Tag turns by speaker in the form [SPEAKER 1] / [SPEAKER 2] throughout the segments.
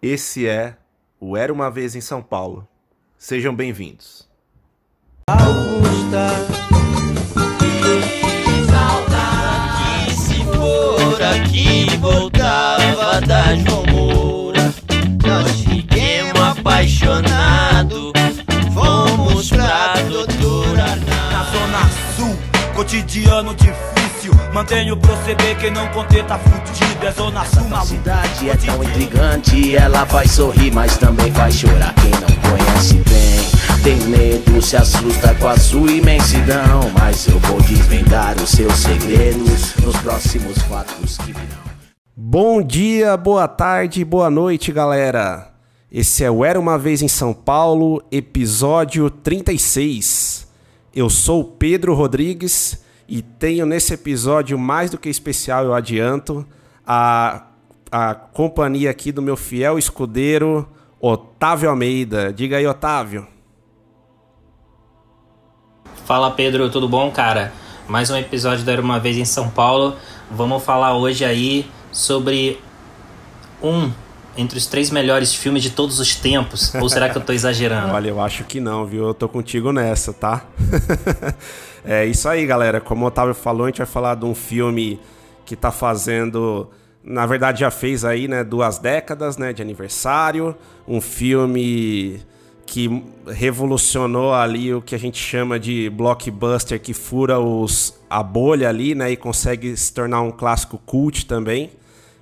[SPEAKER 1] Esse é o Era uma Vez em São Paulo. Sejam bem-vindos.
[SPEAKER 2] Augusta, que saudade se for aqui voltava da João Moura. Nós fiquemos apaixonados, fomos pra doutora Arnaldo.
[SPEAKER 3] Na zona sul, cotidiano difícil. Mantenho o proceder, quem não conter tá fudido. É zona sul,
[SPEAKER 4] A
[SPEAKER 3] maluco.
[SPEAKER 4] cidade é tão intrigante, ela faz sorrir, mas também faz chorar. Quem não conhece bem, tem medo, se assusta com a sua imensidão. Mas eu vou desvendar os seus segredos nos próximos fatos que virão.
[SPEAKER 1] Bom dia, boa tarde, boa noite, galera. Esse é o Era uma Vez em São Paulo, episódio 36. Eu sou o Pedro Rodrigues e tenho nesse episódio mais do que especial, eu adianto, a, a companhia aqui do meu fiel escudeiro, Otávio Almeida. Diga aí, Otávio.
[SPEAKER 5] Fala Pedro, tudo bom, cara? Mais um episódio da Era uma Vez em São Paulo. Vamos falar hoje aí sobre um entre os três melhores filmes de todos os tempos. Ou será que eu tô exagerando?
[SPEAKER 1] Olha, eu acho que não, viu? Eu tô contigo nessa, tá? é isso aí, galera. Como o Otávio falou, a gente vai falar de um filme que tá fazendo. Na verdade, já fez aí, né? Duas décadas, né? De aniversário. Um filme que revolucionou ali o que a gente chama de blockbuster, que fura os, a bolha ali, né? E consegue se tornar um clássico cult também.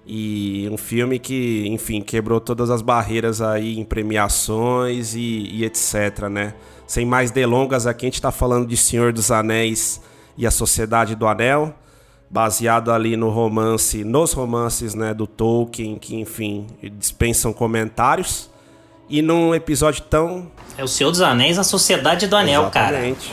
[SPEAKER 1] E um filme que, enfim, quebrou todas as barreiras aí em premiações e, e etc, né? Sem mais delongas, aqui a gente tá falando de Senhor dos Anéis e a Sociedade do Anel, baseado ali no romance, nos romances, né, do Tolkien, que, enfim, dispensam comentários. E num episódio tão
[SPEAKER 5] É o Senhor dos Anéis, a Sociedade do Anel, cara.
[SPEAKER 1] Exatamente.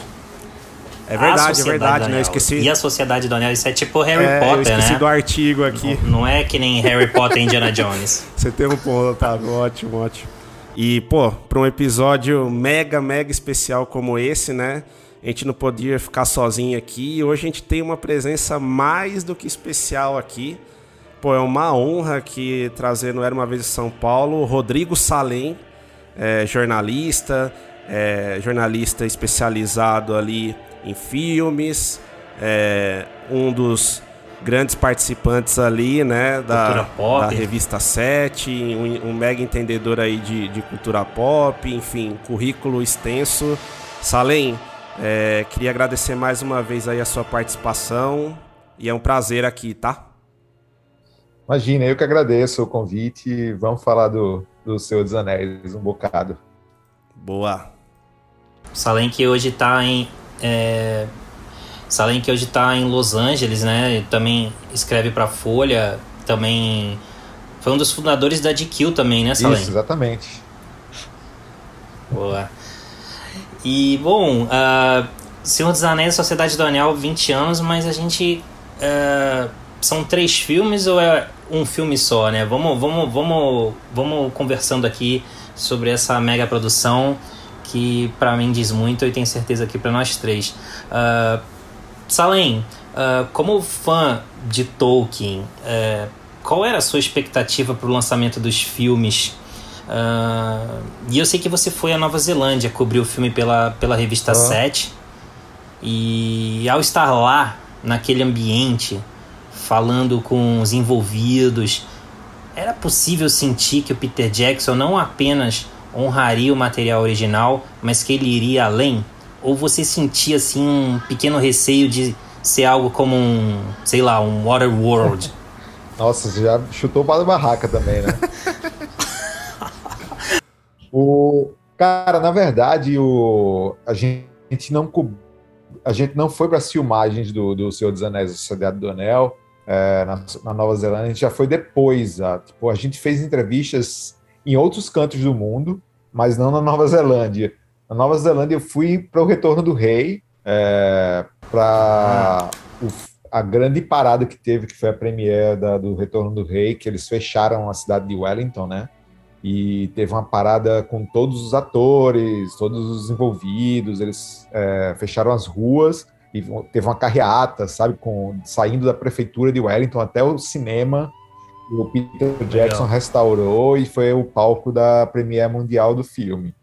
[SPEAKER 1] É
[SPEAKER 5] A
[SPEAKER 1] verdade, é verdade, né? Eu esqueci.
[SPEAKER 5] E a Sociedade do Anel, isso é tipo Harry
[SPEAKER 1] É, eu
[SPEAKER 5] Potter,
[SPEAKER 1] esqueci
[SPEAKER 5] né?
[SPEAKER 1] do artigo aqui.
[SPEAKER 5] Não é que nem Harry Potter e Indiana Jones.
[SPEAKER 1] Você tem um ponto, Otávio. Ótimo, ótimo. E, pô, pra um episódio mega, mega especial como esse, né? A gente não podia ficar sozinho aqui. E hoje a gente tem uma presença mais do que especial aqui. Pô, é uma honra aqui trazer no Era Uma Vez em São Paulo o Rodrigo Salem, é, jornalista, é, jornalista especializado ali em filmes, é, um dos grandes participantes ali, né, da, da revista 7, um, um mega entendedor aí de, de cultura pop, enfim, currículo extenso. Salem, é, queria agradecer mais uma vez aí a sua participação e é um prazer aqui, tá?
[SPEAKER 6] Imagina, eu que agradeço o convite. Vamos falar do, do Senhor dos Anéis um bocado.
[SPEAKER 1] Boa.
[SPEAKER 5] Salem que hoje tá em. É... Salem que hoje tá em Los Angeles, né? Também escreve pra Folha. Também. Foi um dos fundadores da GQ também, né, Salem?
[SPEAKER 6] Isso, exatamente.
[SPEAKER 5] Boa. E, bom, uh, Senhor dos Anéis Sociedade do Anel, 20 anos, mas a gente. ah, são três filmes ou é um filme só, né? Vamos, vamos, vamos, vamos conversando aqui sobre essa mega produção que pra mim diz muito e tenho certeza que pra nós três. Ah, Salem, ah, como fã de Tolkien, eh, qual era a sua expectativa pro lançamento dos filmes? Ah, e eu sei que você foi à Nova Zelândia cobrir o filme pela, pela revista
[SPEAKER 6] Ah.
[SPEAKER 5] 7. E ao estar lá, naquele ambiente, falando com os envolvidos, era possível sentir que o Peter Jackson não apenas honraria o material original, mas que ele iria além? Ou você sentia assim um pequeno receio de ser algo como um, sei lá, um Waterworld?
[SPEAKER 6] Nossa, você já chutou para a barraca também, né? o cara, na verdade, o a gente não a gente não foi para as filmagens do, do Senhor dos Anéis, da Sociedade do Anel, é, na, na Nova Zelândia, a gente já foi depois. A, tipo, a gente fez entrevistas em outros cantos do mundo, mas não na Nova Zelândia. Na Nova Zelândia eu fui para o Retorno do Rei, é, para a grande parada que teve, que foi a premiere da- do Retorno do Rei, que eles fecharam a cidade de Wellington, né? E teve uma parada com todos os atores, todos os envolvidos, eles é, fecharam as ruas e teve uma carreata, sabe, com, saindo da prefeitura de Wellington até o cinema. o Peter Jackson Legal. restaurou e foi o palco da premiere mundial do filme.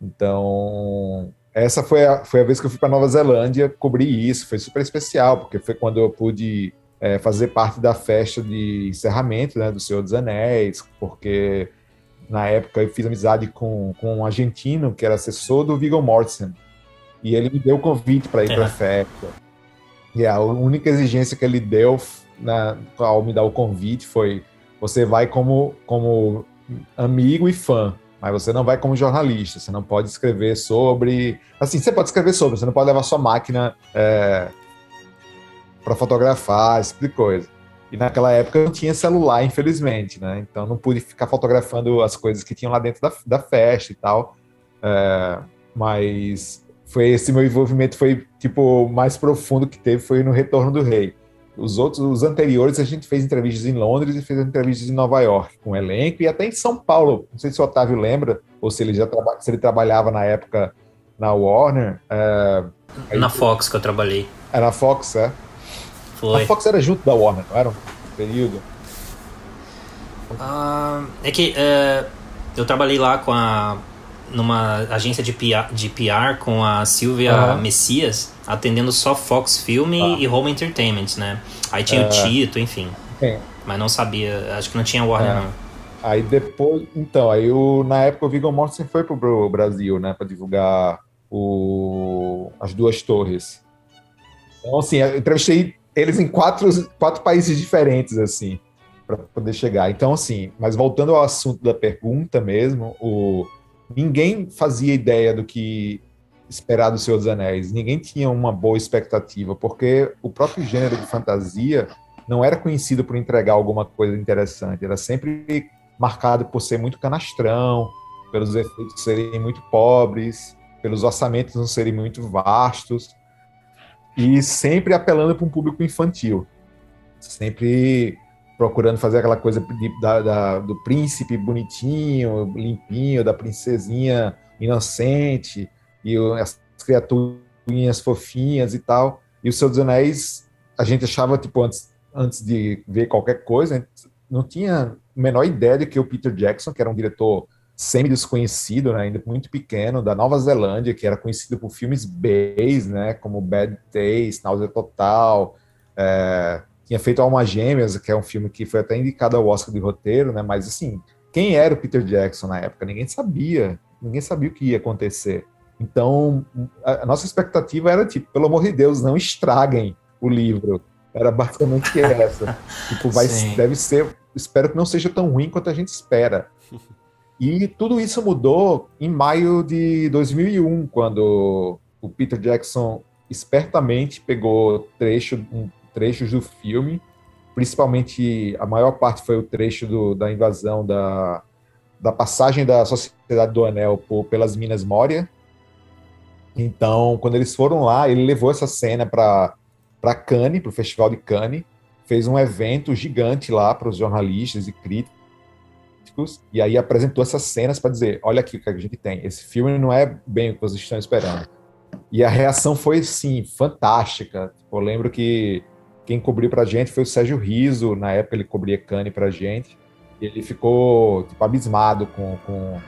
[SPEAKER 6] Então, essa foi a, foi a vez que eu fui para Nova Zelândia cobrir isso. Foi super especial, porque foi quando eu pude é, fazer parte da festa de encerramento né, do Senhor dos Anéis, porque na época eu fiz amizade com, com um argentino que era assessor do Viggo Mortensen. E ele me deu o convite para ir é. para a festa. E a única exigência que ele deu na, ao me dar o convite foi: você vai como, como amigo e fã mas você não vai como jornalista, você não pode escrever sobre. Assim, você pode escrever sobre, você não pode levar sua máquina é, para fotografar, esse tipo de coisa. E naquela época não tinha celular, infelizmente, né? Então não pude ficar fotografando as coisas que tinham lá dentro da, da festa e tal. É, mas foi esse meu envolvimento foi tipo mais profundo que teve foi no Retorno do Rei. Os outros, os anteriores, a gente fez entrevistas em Londres e fez entrevistas em Nova York com o elenco e até em São Paulo. Não sei se o Otávio lembra ou se ele já se ele trabalhava na época na Warner. É,
[SPEAKER 5] na Fox que eu trabalhei.
[SPEAKER 6] Era na Fox, é?
[SPEAKER 5] Foi.
[SPEAKER 6] A Fox era junto da Warner, não era um período?
[SPEAKER 5] Uh, é que uh, eu trabalhei lá com a numa agência de PR, de PR com a Silvia uhum. Messias, atendendo só Fox Film ah. e Home Entertainment, né? Aí tinha o é. Tito, enfim. É. Mas não sabia, acho que não tinha Warner, é. não.
[SPEAKER 6] Aí depois, então, aí o, na época o Viggo Mortensen foi pro Brasil, né, para divulgar o, as duas torres. Então, assim, eu entrevistei eles em quatro, quatro países diferentes, assim, para poder chegar. Então, assim, mas voltando ao assunto da pergunta mesmo, o, ninguém fazia ideia do que esperar do Senhor dos Anéis, ninguém tinha uma boa expectativa, porque o próprio gênero de fantasia não era conhecido por entregar alguma coisa interessante, era sempre marcado por ser muito canastrão, pelos efeitos serem muito pobres, pelos orçamentos não serem muito vastos, e sempre apelando para um público infantil, sempre procurando fazer aquela coisa de, da, da, do príncipe bonitinho, limpinho, da princesinha inocente, e as criaturinhas fofinhas e tal. E o Senhor dos Anéis, a gente achava, tipo, antes, antes de ver qualquer coisa, não tinha a menor ideia de que o Peter Jackson, que era um diretor semi-desconhecido, né, ainda muito pequeno, da Nova Zelândia, que era conhecido por filmes B's, né, como Bad Taste, Náusea Total, é, tinha feito Alma Gêmeas, que é um filme que foi até indicado ao Oscar de roteiro, né? Mas assim, quem era o Peter Jackson na época? Ninguém sabia. Ninguém sabia o que ia acontecer. Então, a nossa expectativa era tipo, pelo amor de Deus, não estraguem o livro. Era basicamente essa. tipo, vai, deve ser. Espero que não seja tão ruim quanto a gente espera. E tudo isso mudou em maio de 2001, quando o Peter Jackson espertamente pegou trecho, um trechos do filme, principalmente a maior parte foi o trecho do, da invasão da, da passagem da Sociedade do Anel por, pelas Minas Moria. Então, quando eles foram lá, ele levou essa cena para para Cannes, para o Festival de Cannes, fez um evento gigante lá para os jornalistas e críticos, e aí apresentou essas cenas para dizer: olha aqui o que a gente tem, esse filme não é bem o que vocês estão esperando. E a reação foi, sim, fantástica. Eu lembro que quem cobriu pra gente foi o Sérgio Riso, na época ele cobria Cane pra gente. Ele ficou tipo, abismado com, com,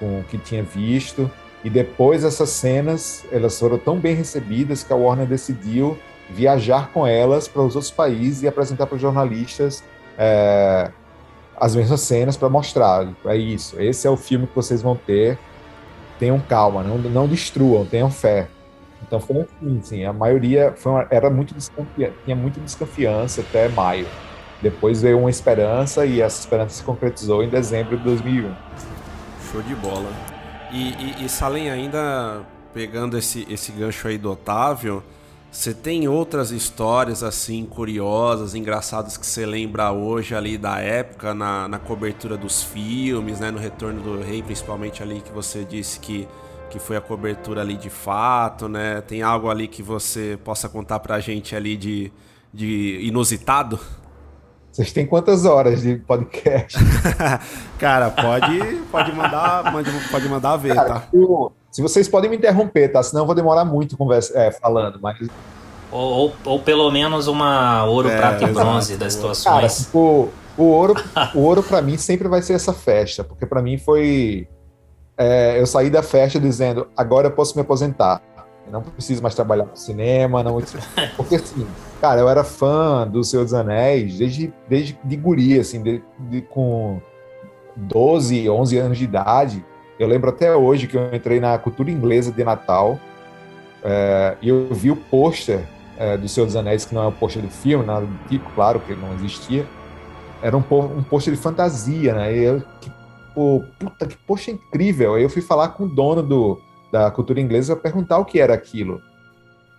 [SPEAKER 6] com o que tinha visto. E depois essas cenas, elas foram tão bem recebidas que a Warner decidiu viajar com elas para os outros países e apresentar para os jornalistas é, as mesmas cenas para mostrar. É isso, esse é o filme que vocês vão ter. Tenham calma, não, não destruam, tenham fé. Então foi assim, sim, a maioria uma, era muito tinha muita desconfiança até maio. Depois veio uma esperança e essa esperança se concretizou em dezembro de 2001.
[SPEAKER 1] Show de bola. E, e, e Salem, ainda pegando esse, esse gancho aí do Otávio, você tem outras histórias assim curiosas, engraçadas que você lembra hoje ali da época na, na cobertura dos filmes, né, no Retorno do Rei, principalmente ali que você disse que que foi a cobertura ali de fato, né? Tem algo ali que você possa contar pra gente ali de, de inusitado?
[SPEAKER 6] Vocês têm quantas horas de podcast?
[SPEAKER 1] Cara, pode, pode mandar, pode, pode mandar ver, Cara, tá?
[SPEAKER 6] Eu, se vocês podem me interromper, tá? Senão eu vou demorar muito conversa, é, falando, mas
[SPEAKER 5] ou, ou, ou, pelo menos uma ouro, é, prata e bronze das situações.
[SPEAKER 6] Cara, tipo, O ouro, o ouro para mim sempre vai ser essa festa, porque para mim foi é, eu saí da festa dizendo agora eu posso me aposentar. Eu não preciso mais trabalhar no cinema, não. Porque assim, cara, eu era fã do Senhor dos Anéis desde, desde de guri, assim, de, de, com 12, 11 anos de idade. Eu lembro até hoje que eu entrei na cultura inglesa de Natal é, e eu vi o pôster é, do Senhor dos Anéis, que não é o pôster do filme, nada do tipo, claro, que não existia. Era um, um pôster de fantasia, né? E eu, que, pô, puta, que pôster incrível. Aí eu fui falar com o dono do, da cultura inglesa para perguntar o que era aquilo.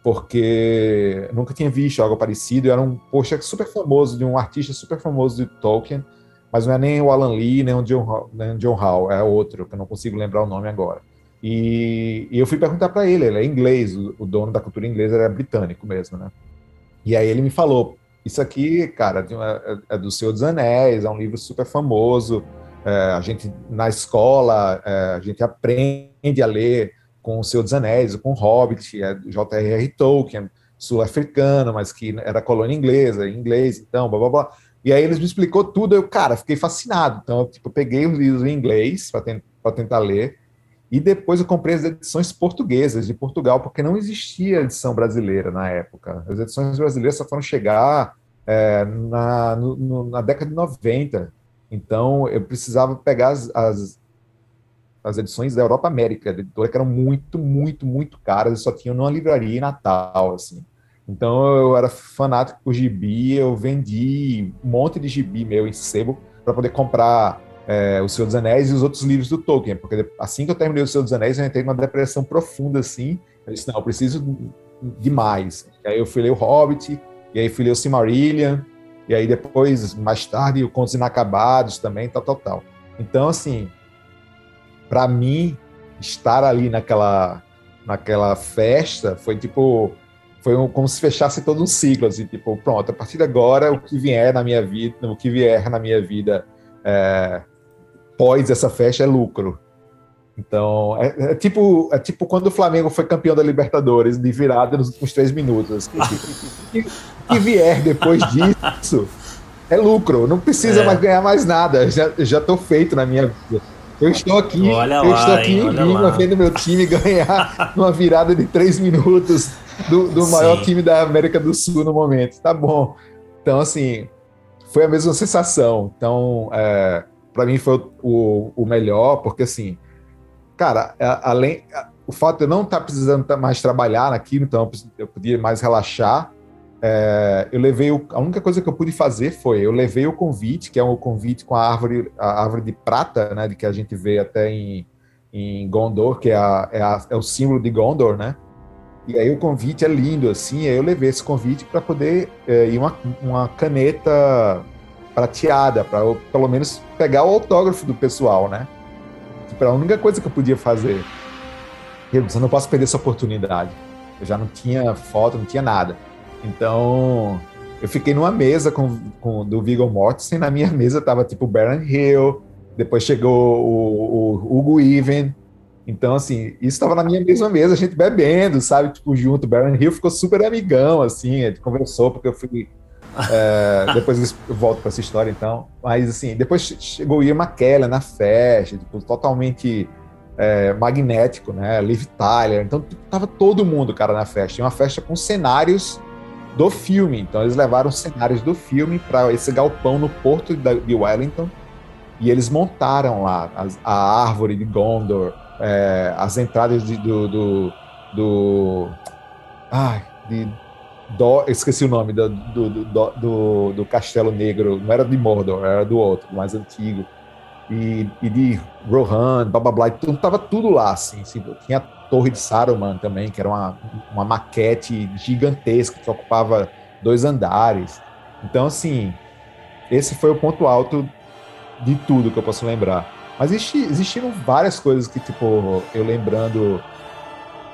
[SPEAKER 6] Porque nunca tinha visto algo parecido. Era um pôster super famoso, de um artista super famoso de Tolkien, mas não é nem o Alan Lee, nem o John, nem o John Hall, é outro, que eu não consigo lembrar o nome agora. E, e eu fui perguntar para ele, ele é inglês, o, o, dono da cultura inglesa era britânico mesmo, né? E aí ele me falou, isso aqui, cara, é, é do Senhor dos Anéis, é um livro super famoso, é, a gente, na escola, é, a gente aprende a ler com o Senhor dos Anéis, com o Hobbit, é J.R.R. Tolkien, sul-africano, mas que era colônia inglesa, inglês, então, blá, blá, blá. E aí eles me explicou tudo, eu, cara, fiquei fascinado. Então, eu, tipo, peguei os livros em inglês para tentar ler, e depois eu comprei as edições portuguesas de Portugal, porque não existia edição brasileira na época. As edições brasileiras só foram chegar é, na, no, na década de 90. Então eu precisava pegar as, as, as edições da Europa América, da editora, que eram muito, muito, muito caras e só tinham numa livraria em Natal. Assim. Então eu era fanático por gibi, eu vendi um monte de gibi meu em sebo para poder comprar é, O Senhor dos Anéis e os outros livros do Tolkien, porque assim que eu terminei O Senhor dos Anéis, eu entrei numa depressão profunda, assim, eu disse, não, eu preciso de mais. E aí eu fui ler O Hobbit, e aí fui ler o Silmarillion, e aí depois, mais tarde, o Contos Inacabados também, tal, tal, tal. Então, assim, para mim, estar ali naquela, naquela festa foi tipo foi um, como se fechasse todo um ciclo assim tipo pronto a partir de agora o que vier na minha vida o que vier na minha vida é, pós essa festa é lucro. Então, é, é, tipo, é tipo quando o Flamengo foi campeão da Libertadores, de virada nos últimos três minutos. que, que vier depois disso é lucro. Não precisa é. mais ganhar mais nada. Já, já tô feito na minha vida. Eu estou aqui, olha eu lá, estou aqui hein, em Lima vendo meu time ganhar uma virada de três minutos do, do maior time da América do Sul no momento. Tá bom. Então, assim, foi a mesma sensação. Então, é, para mim foi o, o melhor, porque assim, cara, além o fato de eu não estar tá precisando mais trabalhar naquilo, então eu podia mais relaxar. É, eu levei o, a única coisa que eu pude fazer foi eu levei o convite, que é um convite com a árvore, a árvore de prata, né, de que a gente vê até em, em Gondor, que é, a, é, a, é o símbolo de Gondor, né? E aí o convite é lindo, assim. Aí eu levei esse convite para poder é, ir uma, uma caneta prateada, para pelo menos pegar o autógrafo do pessoal, né? Tipo, a única coisa que eu podia fazer. Eu disse, eu não posso perder essa oportunidade. Eu já não tinha foto, não tinha nada. Então, eu fiquei numa mesa com, com do Viggo Mortensen, na minha mesa tava tipo Baron Hill, depois chegou o, o Hugo Even. Então, assim, isso estava na minha mesma mesa, a gente bebendo, sabe? Tipo, junto. Baron Hill ficou super amigão, assim, a gente conversou, porque eu fui é, depois eu volto para essa história, então. Mas, assim, depois chegou o Ian McKellen na festa, tipo, totalmente é, magnético, né? Liv Tyler. Então, tava todo mundo, cara, na festa. Tinha uma festa com cenários do filme. Então, eles levaram cenários do filme para esse galpão no porto de Wellington. E eles montaram lá a, a árvore de Gondor, é, as entradas de, do, do, do. Ai, de do, esqueci o nome do, do, do, do, do Castelo Negro, não era de Mordor, era do outro, mais antigo. E, e de Rohan, blá blá blá, então tava tudo lá, assim, assim, Tinha Torre de Saruman também, que era uma, uma maquete gigantesca que ocupava dois andares. Então, assim, esse foi o ponto alto de tudo que eu posso lembrar. Mas existi, existiram várias coisas que, tipo, eu lembrando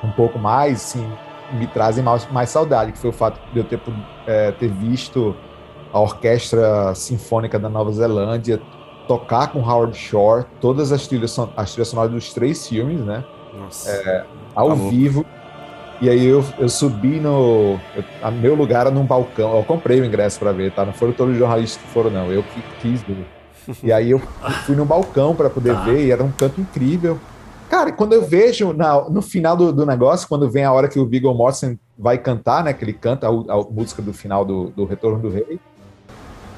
[SPEAKER 6] um pouco mais, assim, me trazem mais, mais saudade, que foi o fato de eu ter, é, ter visto a Orquestra Sinfônica da Nova Zelândia tocar com Howard Shore todas as trilhas, as trilhas sonoras dos três filmes, né? É, ao tá vivo. E aí eu, eu subi no. Eu, a meu lugar era num balcão. Eu comprei o ingresso para ver, tá? Não foram todos os jornalistas que foram, não. Eu que quis ver. E aí eu fui no balcão para poder tá. ver, e era um canto incrível. Cara, quando eu vejo na, no final do, do, negócio, quando vem a hora que o Viggo Mortensen vai cantar, né? Que ele canta a, a música do final do, do Retorno do Rei.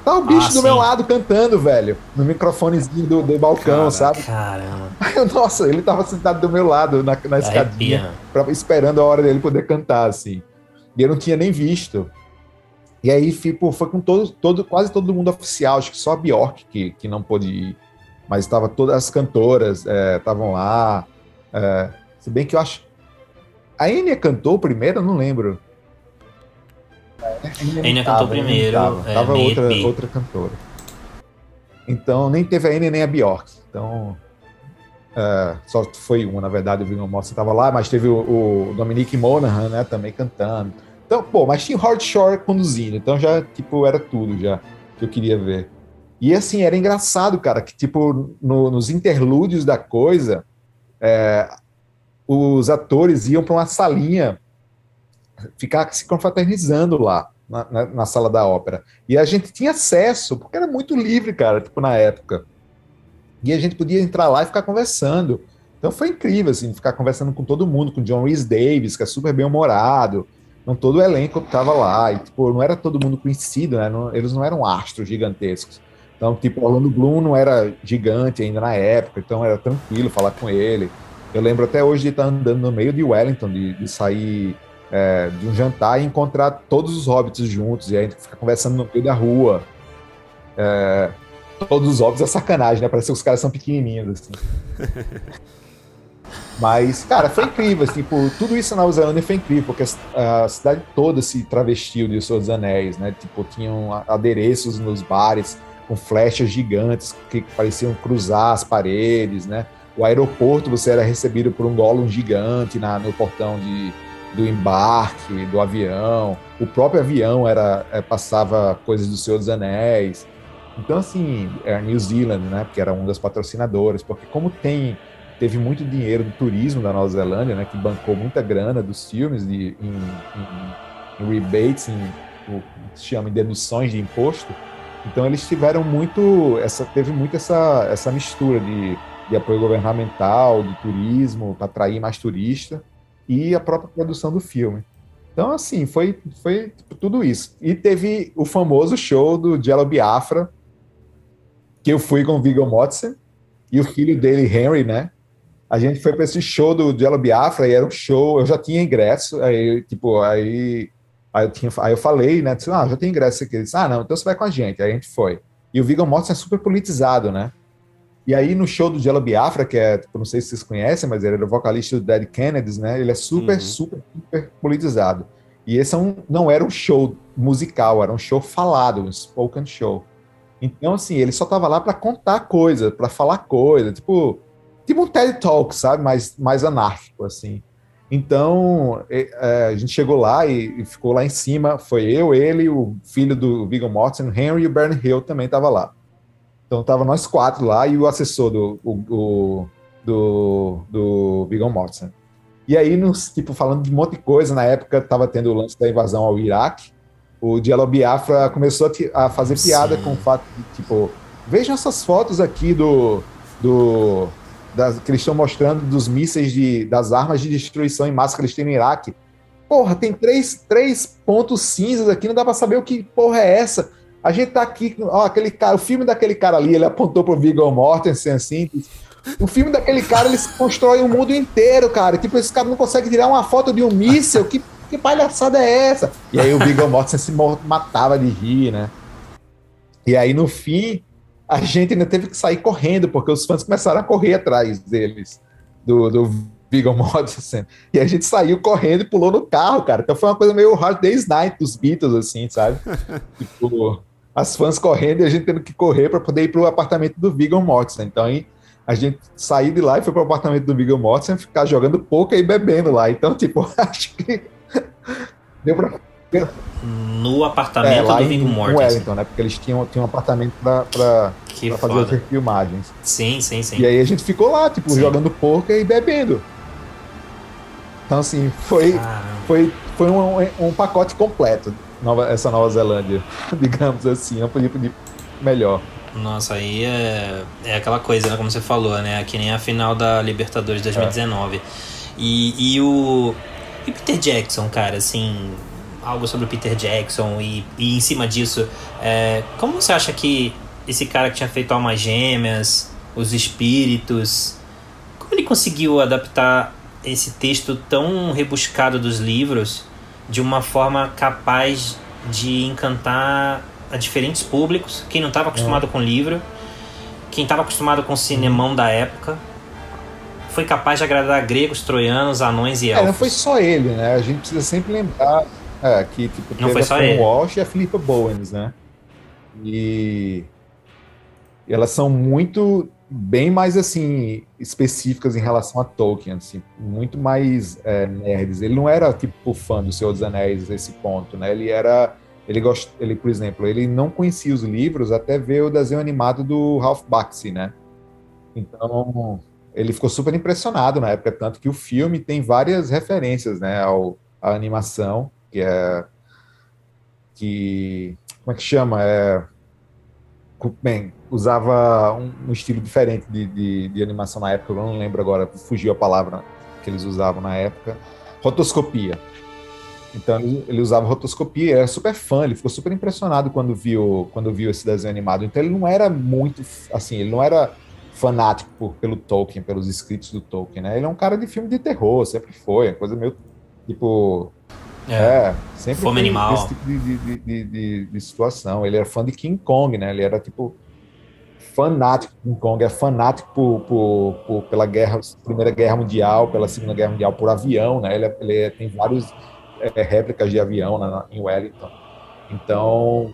[SPEAKER 6] Tá o bicho ah, do sim. meu lado cantando, velho. No microfonezinho do, do balcão,
[SPEAKER 5] Cara,
[SPEAKER 6] sabe?
[SPEAKER 5] Caramba.
[SPEAKER 6] Nossa, ele tava sentado do meu lado na, na escadinha, pra, esperando a hora dele poder cantar, assim. E eu não tinha nem visto. E aí, tipo, foi com todo, todo, quase todo mundo oficial, acho que só a Bjork que, que não pôde ir. Mas estava todas as cantoras estavam é, lá. É, se bem que eu acho. A Enya cantou primeiro, eu não lembro.
[SPEAKER 5] A Enya cantou primeiro.
[SPEAKER 6] Tava, é, tava outra, outra cantora. Então, nem teve a Enya nem a Bjork. Então, é, só foi uma, na verdade, o Viggo Mortensen estava lá, mas teve o, o Dominic Monaghan, né, também cantando. Então, pô, mas tinha o Hard Shore conduzindo, então já, tipo, era tudo já que eu queria ver. E, assim, era engraçado, cara, que, tipo, no, nos interlúdios da coisa, é, os atores iam para uma salinha ficar se confraternizando lá na, na, na, sala da ópera. E a gente tinha acesso, porque era muito livre, cara, tipo, na época. E a gente podia entrar lá e ficar conversando. Então foi incrível, assim, ficar conversando com todo mundo, com John Rhys Davis, que é super bem-humorado. Não todo o elenco tava lá. E, tipo, não era todo mundo conhecido, né? Não, eles não eram astros gigantescos. Então, tipo, Orlando Bloom não era gigante ainda na época, então era tranquilo falar com ele. Eu lembro até hoje de estar andando no meio de Wellington, de, de sair é, de um jantar e encontrar todos os hobbits juntos, e aí a gente fica conversando no meio da rua. É, todos os hobbits é sacanagem, né? Parece que os caras são pequenininhos, assim. Mas, cara, foi incrível, assim, por, tudo isso na Nova Zelândia foi incrível, porque a, a, cidade toda se travestiu de Seus Anéis, né? Tipo, tinham adereços nos bares com flechas gigantes que pareciam cruzar as paredes, né? O aeroporto, você era recebido por um Gollum gigante na, no portão de, do embarque do avião. O próprio avião era é, passava coisas do Senhor dos Anéis. Então, assim, a New Zealand, né? Porque era um das patrocinadoras. Porque como tem teve muito dinheiro do turismo da Nova Zelândia, né? Que bancou muita grana dos filmes de, em, em, em rebates, em, o que se chama, em deduções de imposto. Então eles tiveram muito, essa, teve muito essa, essa mistura de, de apoio governamental, de turismo, para atrair mais turista e a própria produção do filme. Então, assim, foi, foi tipo, tudo isso. E teve o famoso show do Jello Biafra, que eu fui com o Viggo Mortensen e o filho dele, Henry, né? A gente foi para esse show do Jello Biafra e era um show, eu já tinha ingresso, aí, tipo, aí, aí, eu, tinha, aí eu falei, né? Disse, ah, já tem ingresso aqui. Ele disse, ah, não, então você vai com a gente. Aí a gente foi. E o Viggo Mortensen é super politizado, né? E aí no show do Jello Biafra, que é, tipo, não sei se vocês conhecem, mas ele era o vocalista do Dead Kennedys, né? Ele é super, uhum. super, super politizado. E esse é um, não era um show musical, era um show falado, um spoken show. Então, assim, ele só tava lá para contar coisa, para falar coisa, tipo, tipo um TED Talk, sabe? Mais, mais anárquico, assim. Então, é, a gente chegou lá e, e, ficou lá em cima, foi eu, ele, o filho do Viggo Mortensen, Henry e o Bernie Hill também tava lá. Então tava nós quatro lá e o assessor do, o, do, do Viggo Mortensen. E aí, nos, tipo, falando de um monte de coisa, na época tava tendo o lance da invasão ao Iraque, o Diallo Biafra começou a, a fazer piada Sim. com o fato de, tipo, vejam essas fotos aqui do, do das, que eles estão mostrando dos mísseis de, das armas de destruição em massa que eles têm no Iraque. Porra, tem três, três pontos cinzas aqui, não dá para saber o que porra é essa. A gente tá aqui, ó, aquele cara, o filme daquele cara ali, ele apontou pro Viggo Mortensen, assim. O filme daquele cara, eles constroem o mundo inteiro, cara. Tipo, esse cara não consegue tirar uma foto de um míssel. Que, que palhaçada é essa? E aí o Viggo Mortensen se matava de rir, né? E aí, no fim, a gente ainda teve que sair correndo, porque os fãs começaram a correr atrás deles, do, do Viggo Mortensen. E a gente saiu correndo e pulou no carro, cara. Então foi uma coisa meio Hard Day's Night dos Beatles, assim, sabe? tipo, as fãs correndo e a gente tendo que correr para poder ir para o apartamento do Viggo Mortensen. Então aí a gente saiu de lá e foi para o apartamento do Viggo Mortensen ficar jogando poker e bebendo lá. Então, tipo, acho que deu para
[SPEAKER 5] no apartamento é, do Viggo Mortensen.
[SPEAKER 6] Wellington, né? Porque eles tinham, tinham um apartamento para fazer as filmagens.
[SPEAKER 5] Sim, sim, sim.
[SPEAKER 6] E aí a gente ficou lá, tipo, sim. jogando poker e bebendo. Então, assim, foi. Caramba foi, foi um, um pacote completo, nova, essa Nova Zelândia, digamos assim, não podia pedir melhor.
[SPEAKER 5] Nossa, aí é, é aquela coisa, né, como você falou, né? Que nem a final da Libertadores 2019. É. E, e o. E Peter Jackson, cara, assim. Algo sobre o Peter Jackson e, e em cima disso, é, como você acha que esse cara que tinha feito Almas Gêmeas, Os Espíritos, como ele conseguiu adaptar esse texto tão rebuscado dos livros de uma forma capaz de encantar a diferentes públicos, quem não estava acostumado é. com livro, quem estava acostumado com o cinemão da época, foi capaz de agradar gregos, troianos, anões e elfos.
[SPEAKER 6] É, não foi só ele, né? A gente precisa sempre lembrar é, que tipo,
[SPEAKER 5] não foi só ele.
[SPEAKER 6] Walsh e a Philippa Bowens, né? E... e elas são muito bem mais assim específicas em relação a Tolkien, assim, muito mais é, nerds. Ele não era tipo fã do Senhor dos Anéis nesse ponto, né? Ele era ele gost... ele, por exemplo, ele não conhecia os livros até ver o desenho animado do Ralph Bakshi, né? Então, ele ficou super impressionado na época, tanto que o filme tem várias referências, né, ao, à animação, que é que como é que chama? É bem, usava um, um estilo diferente de, de, de, animação na época, eu não lembro agora, fugiu a palavra que eles usavam na época. Rotoscopia. Então ele, ele usava rotoscopia, era super fã, ele ficou super impressionado quando viu, quando viu esse desenho animado. Então ele não era muito, assim, ele não era fanático por, pelo Tolkien, pelos escritos do Tolkien, né? Ele é um cara de filme de terror, sempre foi, uma coisa meio, tipo... É, é sempre
[SPEAKER 5] Fome animal. esse
[SPEAKER 6] tipo de, de, de, de, de situação. Ele era fã de King Kong, né? Ele era, tipo, fanático de King Kong, é fanático por, por, por, pela guerra, Primeira Guerra Mundial, pela Segunda Guerra Mundial, por avião, né? Ele, é, ele é, tem vários é, réplicas de avião na, em Wellington. Então,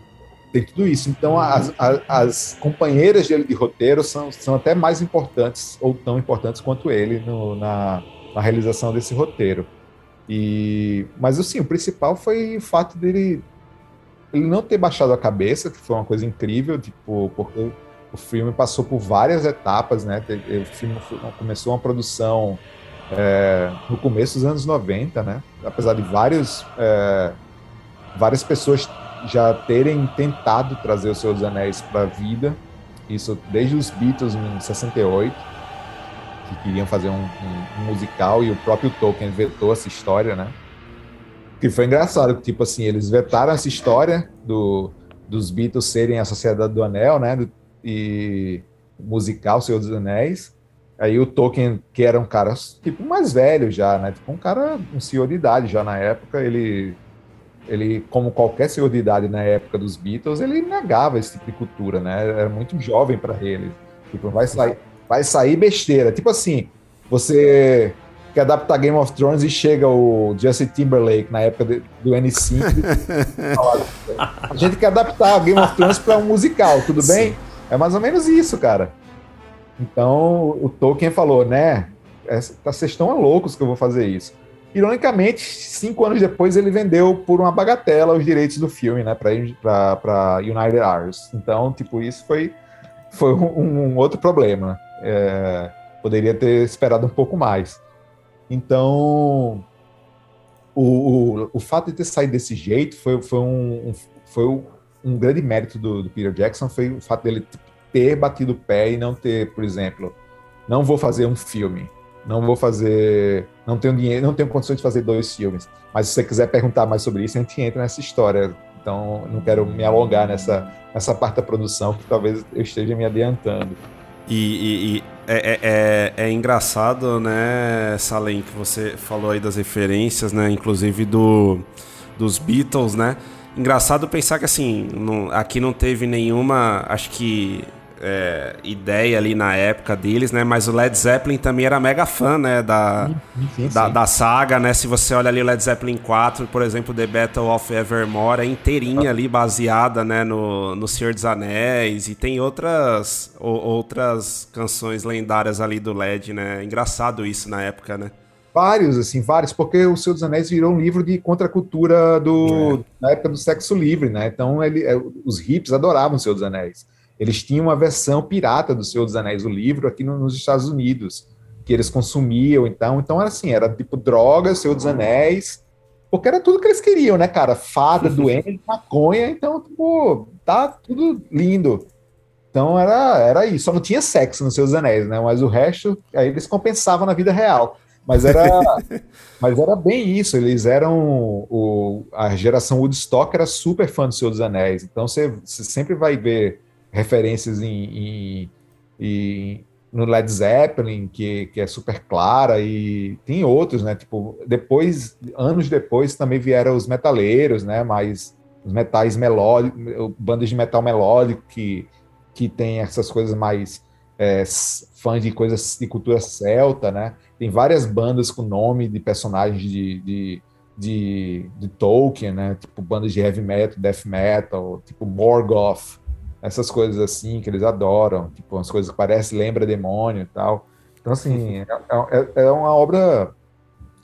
[SPEAKER 6] tem tudo isso. Então, as, as, as, companheiras dele de roteiro são, são até mais importantes, ou tão importantes quanto ele, no, na, na realização desse roteiro. E, mas, assim, o principal foi o fato dele ele não ter baixado a cabeça, que foi uma coisa incrível, tipo, porque o filme passou por várias etapas, né? O filme começou uma produção é, no começo dos anos 90, né? Apesar de vários, é, várias pessoas já terem tentado trazer o Senhor dos Anéis para a vida, isso desde os Beatles em 68, que queriam fazer um, um, um, musical e o próprio Tolkien vetou essa história, né? Que foi engraçado, tipo assim, eles vetaram essa história do, dos Beatles serem a Sociedade do Anel, né? E musical Senhor dos Anéis. Aí o Tolkien, que era um cara tipo mais velho já, né? Tipo um cara, um senhor de idade já na época, ele ele, como qualquer senhor de idade na época dos Beatles, ele negava esse tipo de cultura, né? Era muito jovem para ele. Tipo, vai sair, vai sair besteira. Tipo assim, você quer adaptar Game of Thrones e chega o Justin Timberlake na época de, do N5. a gente quer adaptar Game of Thrones para um musical, tudo bem? É mais ou menos isso, cara. Então o Tolkien falou, né? É, tá, vocês estão loucos que eu vou fazer isso. Ironicamente, cinco anos depois ele vendeu por uma bagatela os direitos do filme, né, para United Artists. Então, tipo, isso foi, foi um, um outro problema. É, poderia ter esperado um pouco mais. Então, o, o, o, fato de ter saído desse jeito foi, foi, um, um foi um grande mérito do, do, Peter Jackson, foi o fato dele ter batido o pé e não ter, por exemplo, não vou fazer um filme não vou fazer, não tenho dinheiro, não tenho condições de fazer dois filmes. Mas se você quiser perguntar mais sobre isso, a gente entra nessa história. Então, não quero me alongar nessa, nessa parte da produção, que talvez eu esteja me adiantando.
[SPEAKER 1] E, e, e é, é, é, é, engraçado, né, Salem, que você falou aí das referências, né, inclusive do, dos Beatles, né? Engraçado pensar que, assim, não, aqui não teve nenhuma, acho que é, ideia ali na época deles, né? Mas o Led Zeppelin também era mega fã, né? Da, sim, sim, da, da, saga, né? Se você olha ali o Led Zeppelin 4, por exemplo, The Battle of Evermore, é inteirinha ali, baseada, né? No, no Senhor dos Anéis. E tem outras, o, outras canções lendárias ali do Led, né? Engraçado isso na época, né?
[SPEAKER 6] Vários, assim, vários, porque o Senhor dos Anéis virou um livro de contracultura do, é. na época do sexo livre, né? Então ele, é, os hips adoravam o Senhor dos Anéis. Eles tinham uma versão pirata do Senhor dos Anéis, o livro, aqui no, nos Estados Unidos, que eles consumiam, então, então era assim, era tipo droga, Senhor dos Anéis, Porque era tudo que eles queriam, né, cara? Fada, doente, maconha, então, tipo, tá tudo lindo. Então era, era isso. Só não tinha sexo nos seus anéis, né? Mas o resto, aí eles compensavam na vida real. Mas era, mas era bem isso. Eles eram. O, a geração Woodstock era super fã do Senhor dos Anéis. Então você, sempre vai ver referências em, em, em, no Led Zeppelin, que, que é super clara, e tem outros, né? Tipo, depois, anos depois, também vieram os metaleiros, né? Mas os metais melódicos, bandas de metal melódico que que tem essas coisas mais é, fãs de coisas de cultura celta, né? Tem várias bandas com nome de personagens de, de, de, de Tolkien, né? Tipo bandas de heavy metal, death metal, tipo Morgoth, essas coisas assim que eles adoram, tipo umas coisas que parecem lembra demônio e tal. Então assim é, é, é uma obra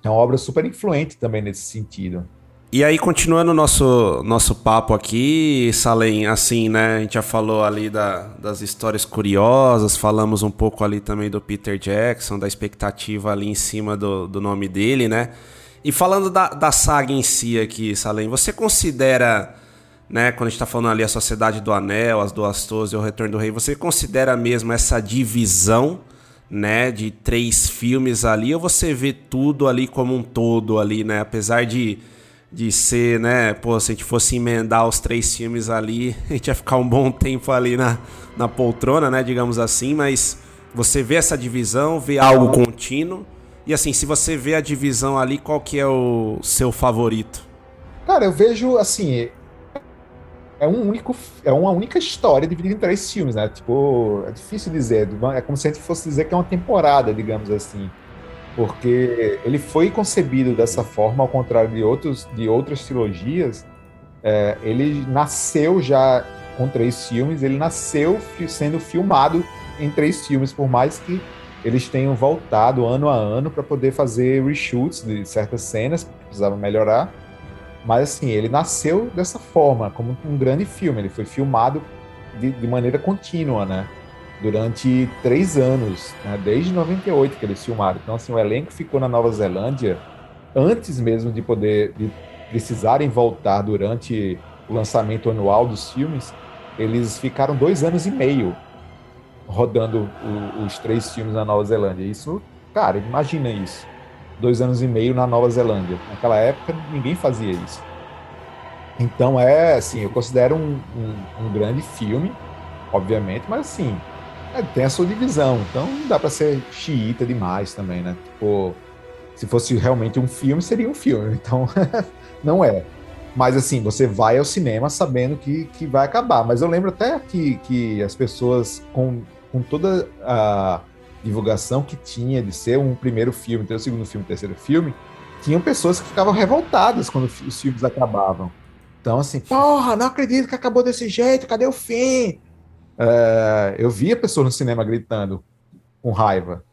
[SPEAKER 6] é uma obra super influente também nesse sentido.
[SPEAKER 1] E aí, continuando o nosso, nosso papo aqui, Salem, assim, né? A gente já falou ali da, das histórias curiosas, falamos um pouco ali também do Peter Jackson, da expectativa ali em cima do, do nome dele, né? E falando da, da saga em si aqui, Salem, você considera, né, quando a gente tá falando ali a Sociedade do Anel, as Duas Torres e o Retorno do Rei, você considera mesmo essa divisão, né, de três filmes ali, ou você vê tudo ali como um todo ali, né? Apesar de de ser, né? Pô, se a gente fosse emendar os três filmes ali, a gente ia ficar um bom tempo ali na, na poltrona, né? Digamos assim, mas você vê essa divisão, vê algo contínuo. E assim, se você vê a divisão ali, qual que é o seu favorito?
[SPEAKER 6] Cara, eu vejo assim. É um único, é uma única história dividida em três filmes, né? Tipo, é difícil dizer. É como se a gente fosse dizer que é uma temporada, digamos assim porque ele foi concebido dessa forma, ao contrário de, outros, de outras trilogias. É, ele nasceu já com três filmes, ele nasceu sendo filmado em três filmes, por mais que eles tenham voltado ano a ano para poder fazer reshoots de certas cenas que precisavam melhorar. Mas assim, ele nasceu dessa forma, como um grande filme. Ele foi filmado de, de maneira contínua, né? Durante três anos, né, desde 98 que eles filmaram. Então, assim, o elenco ficou na Nova Zelândia antes mesmo de poder de precisarem voltar durante o lançamento anual dos filmes. Eles ficaram dois anos e meio rodando o, os três filmes na Nova Zelândia. Isso, cara, imagina isso. Dois anos e meio na Nova Zelândia. Naquela época, ninguém fazia isso. Então, é assim, eu considero um, um, um grande filme, obviamente, mas assim, é, tem a sua divisão, então não dá para ser xiita demais também, né? Tipo, se fosse realmente um filme, seria um filme, então não é. Mas assim, você vai ao cinema sabendo que, que vai acabar. Mas eu lembro até que, que as pessoas, com, com toda a divulgação que tinha de ser um primeiro filme, ter o segundo filme, terceiro filme, tinham pessoas que ficavam revoltadas quando os filmes acabavam. Então, assim, porra, não acredito que acabou desse jeito, cadê o fim? É, eu via pessoas no cinema gritando com raiva.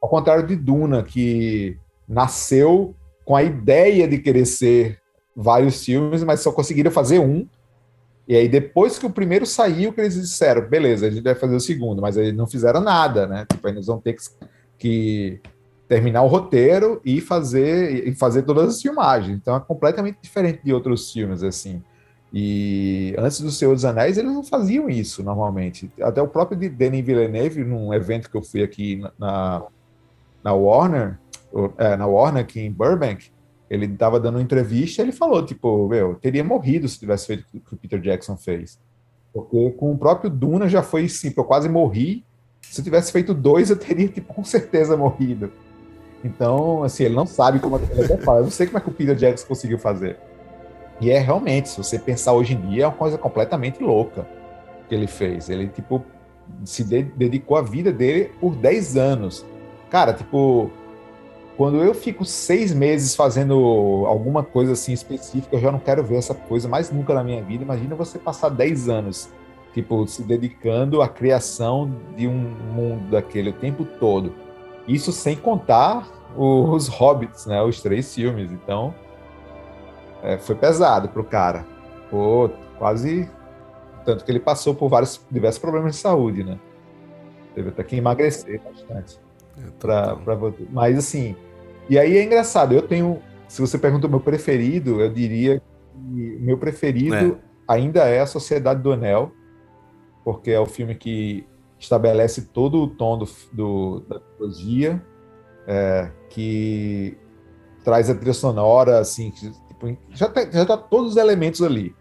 [SPEAKER 6] Ao contrário de Duna, que nasceu com a ideia de querer ser vários filmes, mas só conseguiram fazer um. E aí, depois que o primeiro saiu, que eles disseram, beleza, a gente vai fazer o segundo, mas eles não fizeram nada, né? Tipo, eles vão ter que, que terminar o roteiro e fazer, e fazer todas as filmagens. Então é completamente diferente de outros filmes, assim. E antes do Senhor dos Anéis, eles não faziam isso normalmente. Até o próprio Denis Villeneuve, num evento que eu fui aqui na, na Warner, é, na Warner aqui em Burbank, ele estava dando uma entrevista ele falou, tipo, meu, teria morrido se tivesse feito o que o Peter Jackson fez. Porque com o próprio Duna já foi assim, eu quase morri. Se eu tivesse feito dois, eu teria, tipo, com certeza morrido. Então, assim, ele não sabe como é que ele fala. Eu não sei como é que o Peter Jackson conseguiu fazer. E é realmente, se você pensar hoje em dia, é uma coisa completamente louca que ele fez. Ele, tipo, se de dedicou a vida dele por 10 anos. Cara, tipo, quando eu fico seis meses fazendo alguma coisa assim específica, eu já não quero ver essa coisa mais nunca na minha vida. Imagina você passar 10 anos, tipo, se dedicando à criação de um mundo daquele o tempo todo. Isso sem contar os Hobbits, né? Os três filmes. Então, é, foi pesado pro cara. Pô, quase. Tanto que ele passou por vários diversos problemas de saúde, né? Teve até que emagrecer bastante. É, pra, pra, mas assim. E aí é engraçado, eu tenho se você pergunta o meu preferido, eu diria que o meu preferido
[SPEAKER 1] É.
[SPEAKER 6] ainda é A Sociedade do Anel, porque é o filme que estabelece todo o tom do, do- da trilogia, é, que traz a trilha sonora, assim, que, tipo, já, tá, já tá todos os elementos ali.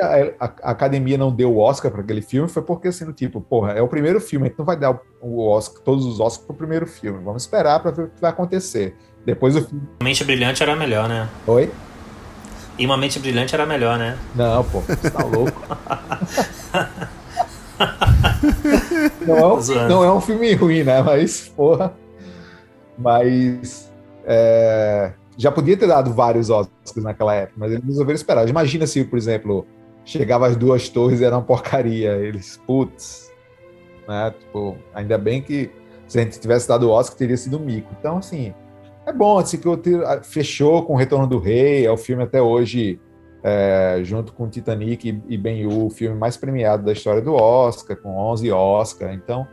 [SPEAKER 6] A, a- a academia não deu o Oscar para aquele filme foi porque, assim, tipo, porra, é o primeiro filme, a gente não vai dar o, Oscar, todos os Oscars pro primeiro filme, vamos esperar para ver o que vai acontecer. Depois o filme.
[SPEAKER 5] Mente Brilhante era melhor, né?
[SPEAKER 6] Oi?
[SPEAKER 5] E Uma Mente Brilhante era melhor, né?
[SPEAKER 6] Não, pô, você tá louco. não, é um, não é um filme ruim, né? Mas, porra. Mas. é, já podia ter dado vários Oscars naquela época, mas eles resolveram esperar. Imagina se, por exemplo, chegava as duas torres e era uma porcaria. Eles, putz. Né? Tipo, ainda bem que se a gente tivesse dado o Oscar, teria sido um mico. Então, assim, é bom, assim, que te- fechou com o Retorno do Rei, é o filme até hoje é, junto com Titanic e- e Ben-Hur, o filme mais premiado da história do Oscar, com 11 Oscar. Então,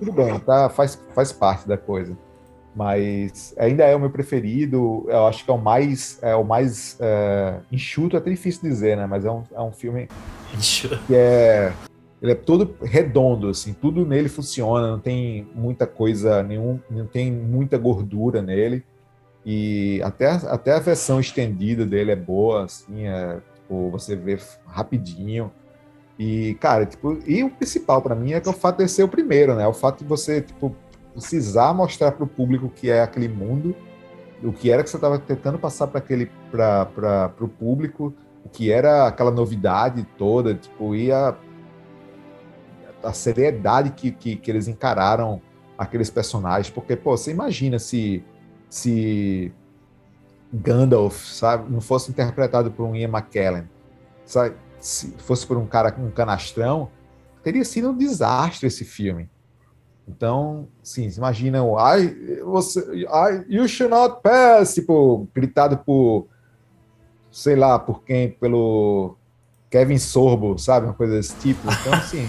[SPEAKER 6] tudo bem, tá? Faz, faz parte da coisa. Mas ainda é o meu preferido. Eu acho que é o mais, é o mais é, enxuto, é até difícil dizer, né? Mas é um, é um filme que é ele é todo redondo assim, tudo nele funciona, não tem muita coisa, nenhum, não tem muita gordura nele. E até, até a versão estendida dele é boa, assim, é, tipo, você vê rapidinho. E, cara, tipo, e o principal para mim é que o fato de ser o primeiro, né? O fato de você, tipo, precisar mostrar para o público que é aquele mundo, o que era que você estava tentando passar para aquele para o público, o que era aquela novidade toda, tipo, e a, a seriedade que, que, que eles encararam aqueles personagens, porque, pô, você imagina se se Gandalf, sabe, não fosse interpretado por um Ian McKellen, sabe, se fosse por um cara com um canastrão, teria sido um desastre esse filme. Então, sim, imagina o I, você, I, you should not pass, tipo, gritado por, sei lá, por quem, pelo Kevin Sorbo, sabe, uma coisa desse tipo. Então, assim,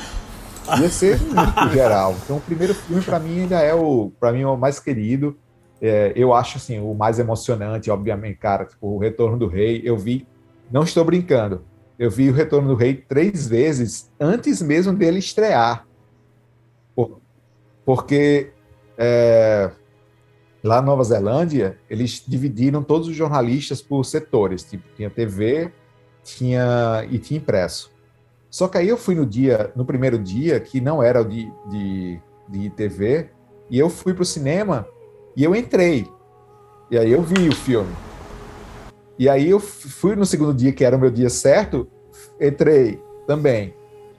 [SPEAKER 6] ia ser muito geral. Então, o primeiro filme para mim ainda é o, para mim é o mais querido. É, eu acho assim o mais emocionante, obviamente, cara, tipo, o Retorno do Rei. Eu vi, não estou brincando, eu vi o Retorno do Rei três vezes antes mesmo dele estrear. Por- porque é, lá na Nova Zelândia, eles dividiram todos os jornalistas por setores. Tipo, tinha TV tinha, e tinha impresso. Só que aí eu fui no dia, no primeiro dia, que não era o de, de, de TV, e eu fui pro cinema e eu entrei. E aí eu vi o filme. E aí eu fui no segundo dia, que era o meu dia certo, entrei também.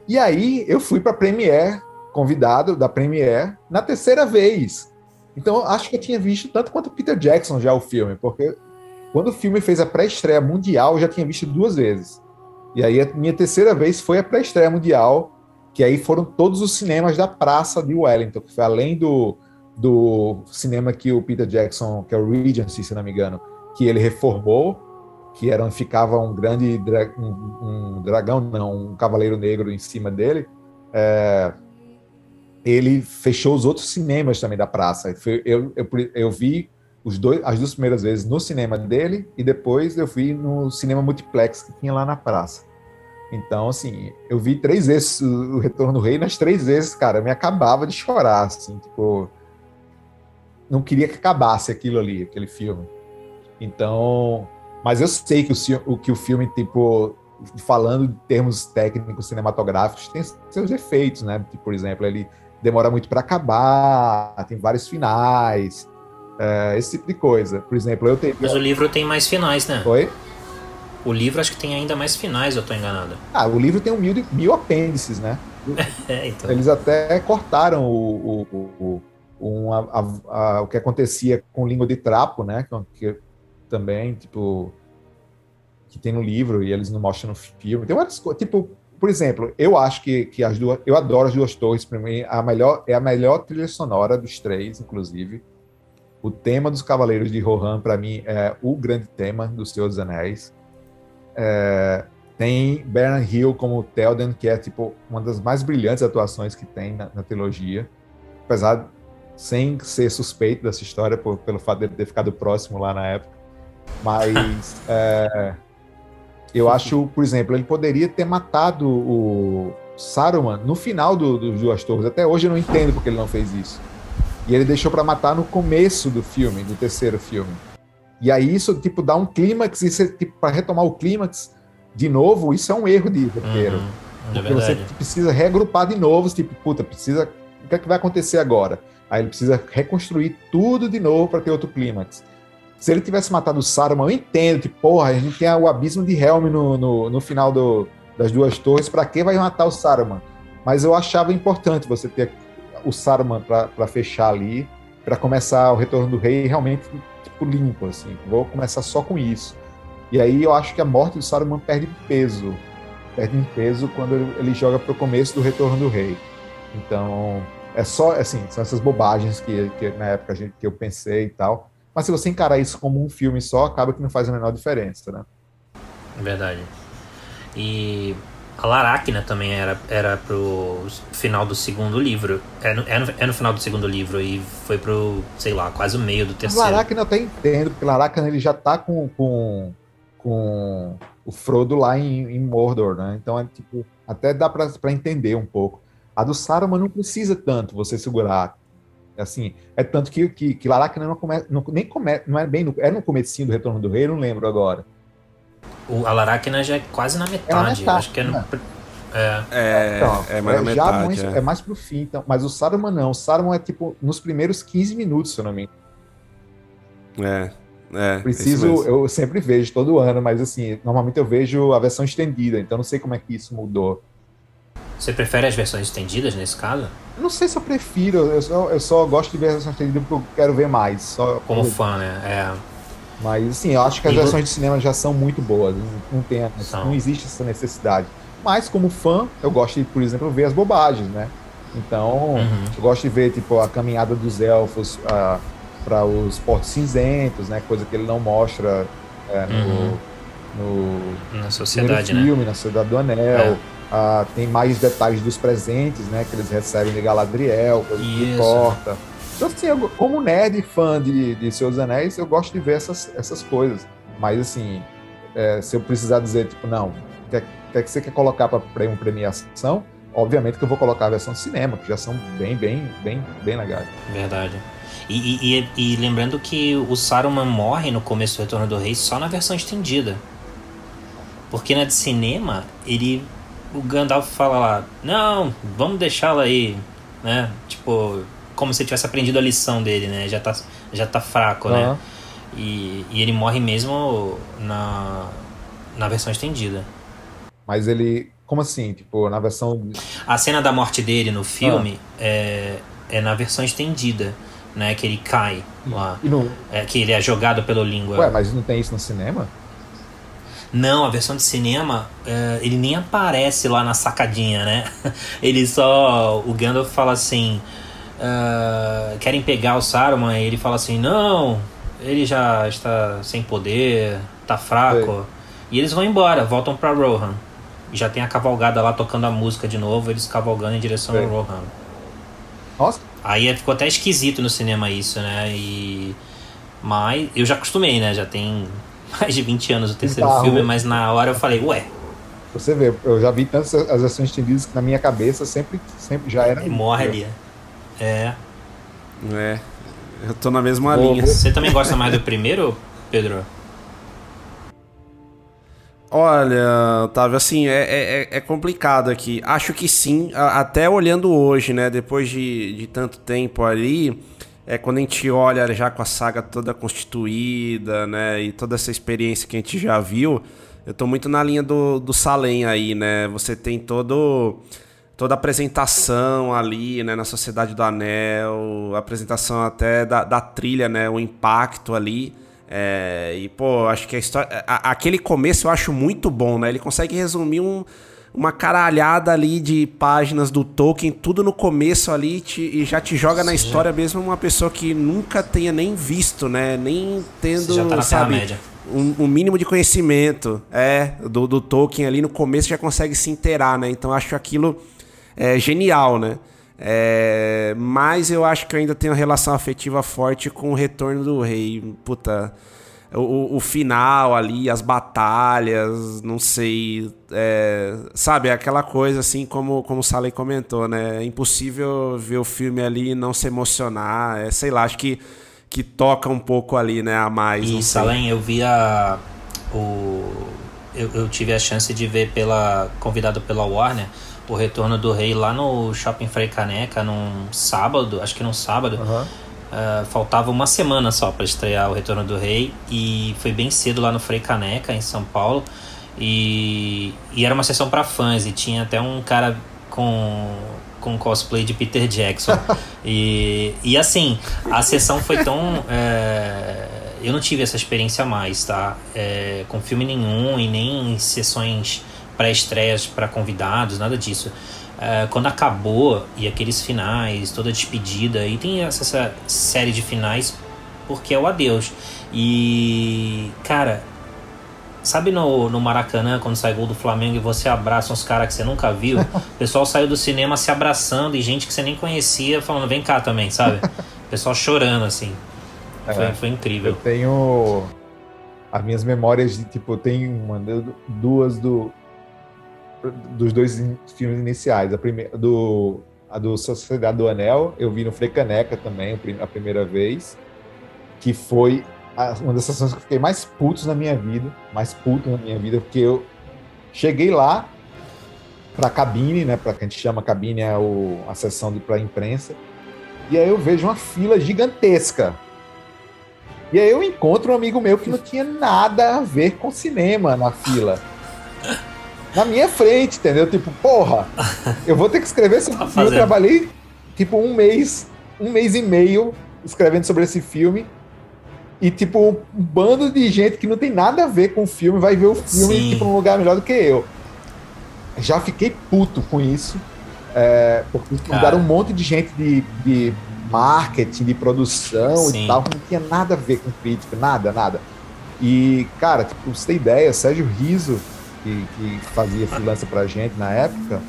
[SPEAKER 6] E aí eu fui para Premiere, convidado da Premiere, na terceira vez. Então acho que eu tinha visto tanto quanto Peter Jackson já o filme, porque quando o filme fez a pré-estreia mundial, eu já tinha visto duas vezes. E aí a minha terceira vez foi a pré-estreia mundial, que aí foram todos os cinemas da praça de Wellington, que foi além do, do cinema que o Peter Jackson, que é o Regency, se não me engano, que ele reformou, que era onde ficava um grande dra um, um dragão, não, um cavaleiro negro em cima dele. É, ele fechou os outros cinemas também da praça. Eu, eu, eu vi os dois, as duas primeiras vezes no cinema dele e depois eu vi no cinema multiplex que tinha lá na praça. Então, assim, eu vi três vezes o Retorno do Rei, nas três vezes, cara, eu me acabava de chorar, assim, tipo, não queria que acabasse aquilo ali, aquele filme. Então, mas eu sei que o, que o filme, tipo, falando em termos técnicos cinematográficos, tem seus efeitos, né? Por exemplo, ele demora muito para acabar, tem vários finais, é, esse tipo de coisa. Por exemplo, eu teria.
[SPEAKER 5] Mas o livro tem mais finais, né?
[SPEAKER 6] Oi?
[SPEAKER 5] O livro acho que tem ainda mais finais, eu tô enganado.
[SPEAKER 6] Ah, o livro tem um mil, mil apêndices, né?
[SPEAKER 5] É, então.
[SPEAKER 6] Eles até cortaram o, o, o, um, a- a- a- o que acontecia com língua de trapo, né? Que, que também, tipo, que tem no livro e eles não mostram no filme. Tem várias coisas. Tipo, por exemplo, eu acho que, que as duas. Eu adoro as duas torres, para mim, a melhor, é a melhor trilha sonora dos três, inclusive. O tema dos Cavaleiros de Rohan, para mim, é o grande tema do Senhor dos Anéis. É, tem Bernard Hill como Telden, que é tipo uma das mais brilhantes atuações que tem na, na trilogia. Apesar sem ser suspeito dessa história por, pelo fato de ele ter ficado próximo lá na época. Mas é, eu acho, por exemplo, ele poderia ter matado o Saruman no final do, do Duas Torres. Até hoje eu não entendo porque ele não fez isso. E ele deixou para matar no começo do filme, do terceiro filme. E aí isso, tipo, dá um clímax, e você, tipo, para retomar o clímax de novo, isso é um erro de roteiro.
[SPEAKER 5] Uhum, é
[SPEAKER 6] porque você precisa reagrupar de novo, tipo, puta, precisa. O que é que vai acontecer agora? Aí ele precisa reconstruir tudo de novo para ter outro clímax. Se ele tivesse matado o Saruman, eu entendo que, porra, a gente tem o abismo de Helm no, no, no final do, das duas torres, para que vai matar o Saruman? Mas eu achava importante você ter o Saruman para fechar ali, para começar o Retorno do Rei realmente tipo limpo, assim. Vou começar só com isso. E aí eu acho que a morte do Saruman perde peso, perde peso quando ele, joga para o começo do Retorno do Rei. Então é só assim, são essas bobagens que, que na época a gente, que eu pensei e tal. Mas se você encarar isso como um filme só, acaba que não faz a menor diferença, né?
[SPEAKER 5] Verdade. E a Laracna também era, era pro final do segundo livro. É no, é, no, é no final do segundo livro e foi pro, sei lá, quase o meio do terceiro.
[SPEAKER 6] Laracna eu até entendo, porque Laracna ele já tá com, com, com o Frodo lá em, em Mordor, né? Então é tipo, até dá pra, pra entender um pouco. A do Saruman não precisa tanto você segurar. Assim, é tanto que, que, que Laracna não come, não, nem come, não é bem no, é no comecinho do Retorno do Rei, não lembro agora.
[SPEAKER 5] O Alaracna já é quase na metade. É na metade acho que é no. Né?
[SPEAKER 1] É, é, então, é mais é, metade.
[SPEAKER 6] Mais, é. é. mais pro fim, então. Mas o Saruman não. O Saruman é tipo nos primeiros 15 minutos, se eu não me
[SPEAKER 1] engano. É. É,
[SPEAKER 6] Preciso, eu sempre vejo todo ano, mas assim, normalmente eu vejo a versão estendida, então não sei como é que isso mudou.
[SPEAKER 5] Você prefere as versões estendidas nesse caso?
[SPEAKER 6] Não sei se eu prefiro, eu só, eu só gosto de ver a versão estendida porque eu quero ver mais. Só
[SPEAKER 5] Como fã, né? É.
[SPEAKER 6] Mas, assim, eu acho que as versões de cinema já são muito boas. Não, tem, não existe essa necessidade. Mas, como fã, eu gosto de, por exemplo, ver as bobagens, né? Então, uhum. eu gosto de ver, tipo, a caminhada dos elfos uh, para os portos cinzentos, né? Coisa que ele não mostra é, no, uhum. no,
[SPEAKER 5] na sociedade,
[SPEAKER 6] no filme,
[SPEAKER 5] né?
[SPEAKER 6] na Sociedade do Anel. É. Uh, tem mais detalhes dos presentes, né? Que eles recebem de Galadriel, coisa que importa. Então, assim, eu, como nerd fã de, de Senhor dos Anéis, eu gosto de ver essas, essas coisas. Mas, assim, é, se eu precisar dizer, tipo, não, quer, quer que você quer colocar para uma premiação, obviamente que eu vou colocar a versão de cinema, que já são bem, bem, bem, bem legais.
[SPEAKER 5] Verdade. E, e, e, lembrando que o Saruman morre no começo do Retorno do Rei só na versão estendida. Porque na de cinema, ele. O Gandalf fala lá, não, vamos deixá-la aí, né? Tipo, como se tivesse aprendido a lição dele, né? Já tá, já tá fraco, uhum. né? E, e ele morre mesmo na, na versão estendida.
[SPEAKER 6] Mas ele. Como assim? Tipo, na versão.
[SPEAKER 5] A cena da morte dele no filme é, é na versão estendida, né? Que ele cai lá. No... É, que ele é jogado pelo língua.
[SPEAKER 6] Ué, mas não tem isso no cinema?
[SPEAKER 5] Não, a versão de cinema, é, ele nem aparece lá na sacadinha, né? Ele só. O Gandalf fala assim uh, querem pegar o Saruman e ele fala assim: não, ele já está sem poder, tá fraco. E eles vão embora, voltam para Rohan. E já tem a cavalgada lá tocando a música de novo, eles cavalgando em direção ao Rohan.
[SPEAKER 6] Nossa.
[SPEAKER 5] Aí ficou até esquisito no cinema isso, né? E. Mas eu já acostumei, né? Já tem mais de 20 anos o terceiro tá, filme, mas na hora eu falei, ué.
[SPEAKER 6] Você vê, eu já vi tantas as versões estendidas que na minha cabeça sempre, sempre já era.
[SPEAKER 5] E morre ali. É.
[SPEAKER 1] É. Eu tô na mesma linha.
[SPEAKER 5] Você também gosta mais do primeiro, Pedro?
[SPEAKER 1] Olha, Otávio, assim, é, é, é, complicado aqui. Acho que sim, até olhando hoje, né? Depois de, de tanto tempo ali, é quando a gente olha já com a saga toda constituída, né? E toda essa experiência que a gente já viu, eu tô muito na linha do, do Salem aí, né? Você tem todo toda a apresentação ali, né, na Sociedade do Anel, apresentação até da, da trilha, né, o impacto ali. É, e, pô, acho que a história. A, aquele começo eu acho muito bom, né? Ele consegue resumir um, uma caralhada ali de páginas do Tolkien, tudo no começo ali, te, e já te joga na história mesmo uma pessoa que nunca tenha nem visto, né? Nem tendo, já tá na sabe, média. Um, um, mínimo de conhecimento é, do, do Tolkien ali no começo já consegue se inteirar, né? Então acho aquilo é, genial, né? É, mas eu acho que eu ainda tenho uma relação afetiva forte com o Retorno do Rei. Puta, o, o final ali, as batalhas, não sei. É, sabe, aquela coisa assim, como, como o Saleh comentou, né? É impossível ver o filme ali e não se emocionar. É, sei lá, acho que, que toca um pouco ali, né? A mais.
[SPEAKER 5] E Salem, eu vi a. O, eu, eu tive a chance de ver pela. convidado pela Warner o Retorno do Rei lá no Shopping Frei Caneca num sábado, acho que num sábado.
[SPEAKER 6] Uhum.
[SPEAKER 5] Uh, faltava uma semana só para estrear o Retorno do Rei e foi bem cedo lá no Frei Caneca, em São Paulo. E, e era uma sessão para fãs e tinha até um cara com, com cosplay de Peter Jackson. e, e assim, a sessão foi tão. É, eu não tive essa experiência mais, tá? É, com filme nenhum e nem sessões pré-estreias para convidados, nada disso. Uh, quando acabou e aqueles finais, toda a despedida, e tem essa, essa, série de finais porque é o adeus. E, cara, sabe no, no Maracanã, quando sai gol do Flamengo e você abraça uns caras que você nunca viu? O pessoal saiu do cinema se abraçando e gente que você nem conhecia falando, vem cá também, sabe? O pessoal chorando, assim. É, foi, foi incrível.
[SPEAKER 6] Eu tenho as minhas memórias de, tipo, tem uma, duas do dos dois filmes iniciais. A primeira do a do Sociedade do Anel, eu vi no Frecaneca também a primeira vez, que foi uma das sessões que eu fiquei mais putos na minha vida, mais puto na minha vida, porque eu cheguei lá para a cabine, né, para que a gente chama cabine é o, a sessão de para imprensa, e aí eu vejo uma fila gigantesca. E aí eu encontro um amigo meu que não tinha nada a ver com cinema na fila na minha frente, entendeu? Tipo, porra, eu vou ter que escrever esse tá filme. Eu trabalhei, tipo, um mês, um mês e meio escrevendo sobre esse filme. E, tipo, um bando de gente que não tem nada a ver com o filme vai ver o filme, Sim. tipo, num lugar melhor do que eu. Já fiquei puto com isso. É, porque mudaram um monte de gente de, de marketing, de produção Sim. e tal, que não tinha nada a ver com crítica, nada, nada. E, cara, tipo, pra você ter ideia, Sérgio Riso que, que fazia freelancer pra gente na época,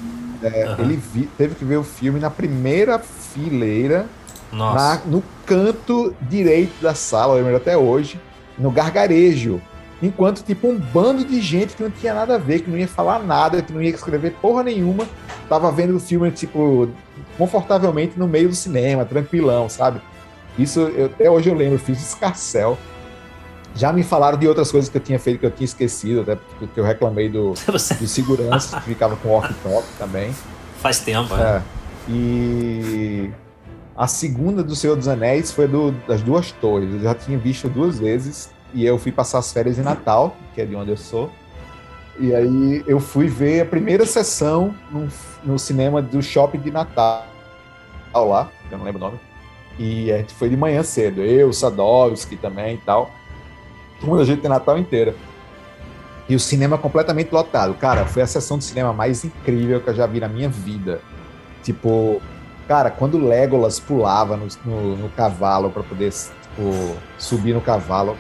[SPEAKER 6] é, uhum. ele vi, teve que ver o filme na primeira fileira, na, no canto direito da sala, eu lembro até hoje, no gargarejo. Enquanto, tipo, um bando de gente que não tinha nada a ver, que não ia falar nada, que não ia escrever porra nenhuma, tava vendo o filme, tipo, confortavelmente no meio do cinema, tranquilão, sabe? Isso, eu, até hoje eu lembro, eu fiz escarcel já me falaram de outras coisas que eu tinha feito que eu tinha esquecido, até porque eu reclamei do, do segurança que ficava com walkie-talkie também.
[SPEAKER 5] Faz tempo,
[SPEAKER 6] é. é. E a segunda do Senhor dos Anéis foi do, das duas torres. Eu já tinha visto duas vezes e eu fui passar as férias em Natal, que é de onde eu sou. E aí eu fui ver a primeira sessão no, no cinema do Shopping de Natal lá, eu não lembro o nome. E a gente foi de manhã cedo, eu, Sadovski também e tal turma da gente de Natal inteira. E o cinema completamente lotado. Cara, foi a sessão de cinema mais incrível que eu já vi na minha vida. Tipo, cara, quando Legolas pulava no, no, no cavalo para poder tipo, subir no cavalo,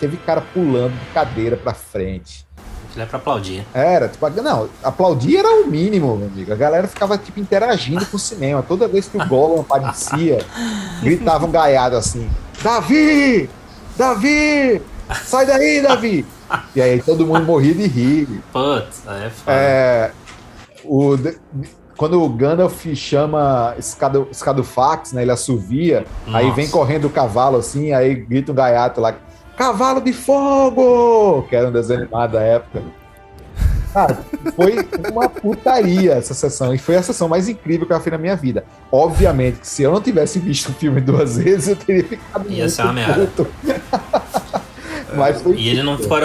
[SPEAKER 6] teve cara pulando de cadeira para frente.
[SPEAKER 5] Ele é pra aplaudir.
[SPEAKER 6] Era, tipo, não, aplaudir era o mínimo, meu amigo. A galera ficava, tipo, interagindo com o cinema. Toda vez que o Gollum aparecia, gritavam gaiado assim: Davi! Davi! Sai daí, Davi! e aí todo mundo morria de rir.
[SPEAKER 5] Putz, é foda.
[SPEAKER 6] É, o, quando o Gandalf chama Escado, Escadofax, né? Ele assovia, Nossa. aí vem correndo o cavalo assim, aí grita um gaiato lá, Cavalo de Fogo! Que era um desenho animado da época. Cara, foi uma putaria essa sessão. E foi a sessão mais incrível que eu fiz na minha vida. Obviamente que se eu não tivesse visto o filme duas vezes, eu teria ficado
[SPEAKER 5] Ia muito ser uma merda.
[SPEAKER 6] Mas foi
[SPEAKER 5] e ele não ficou.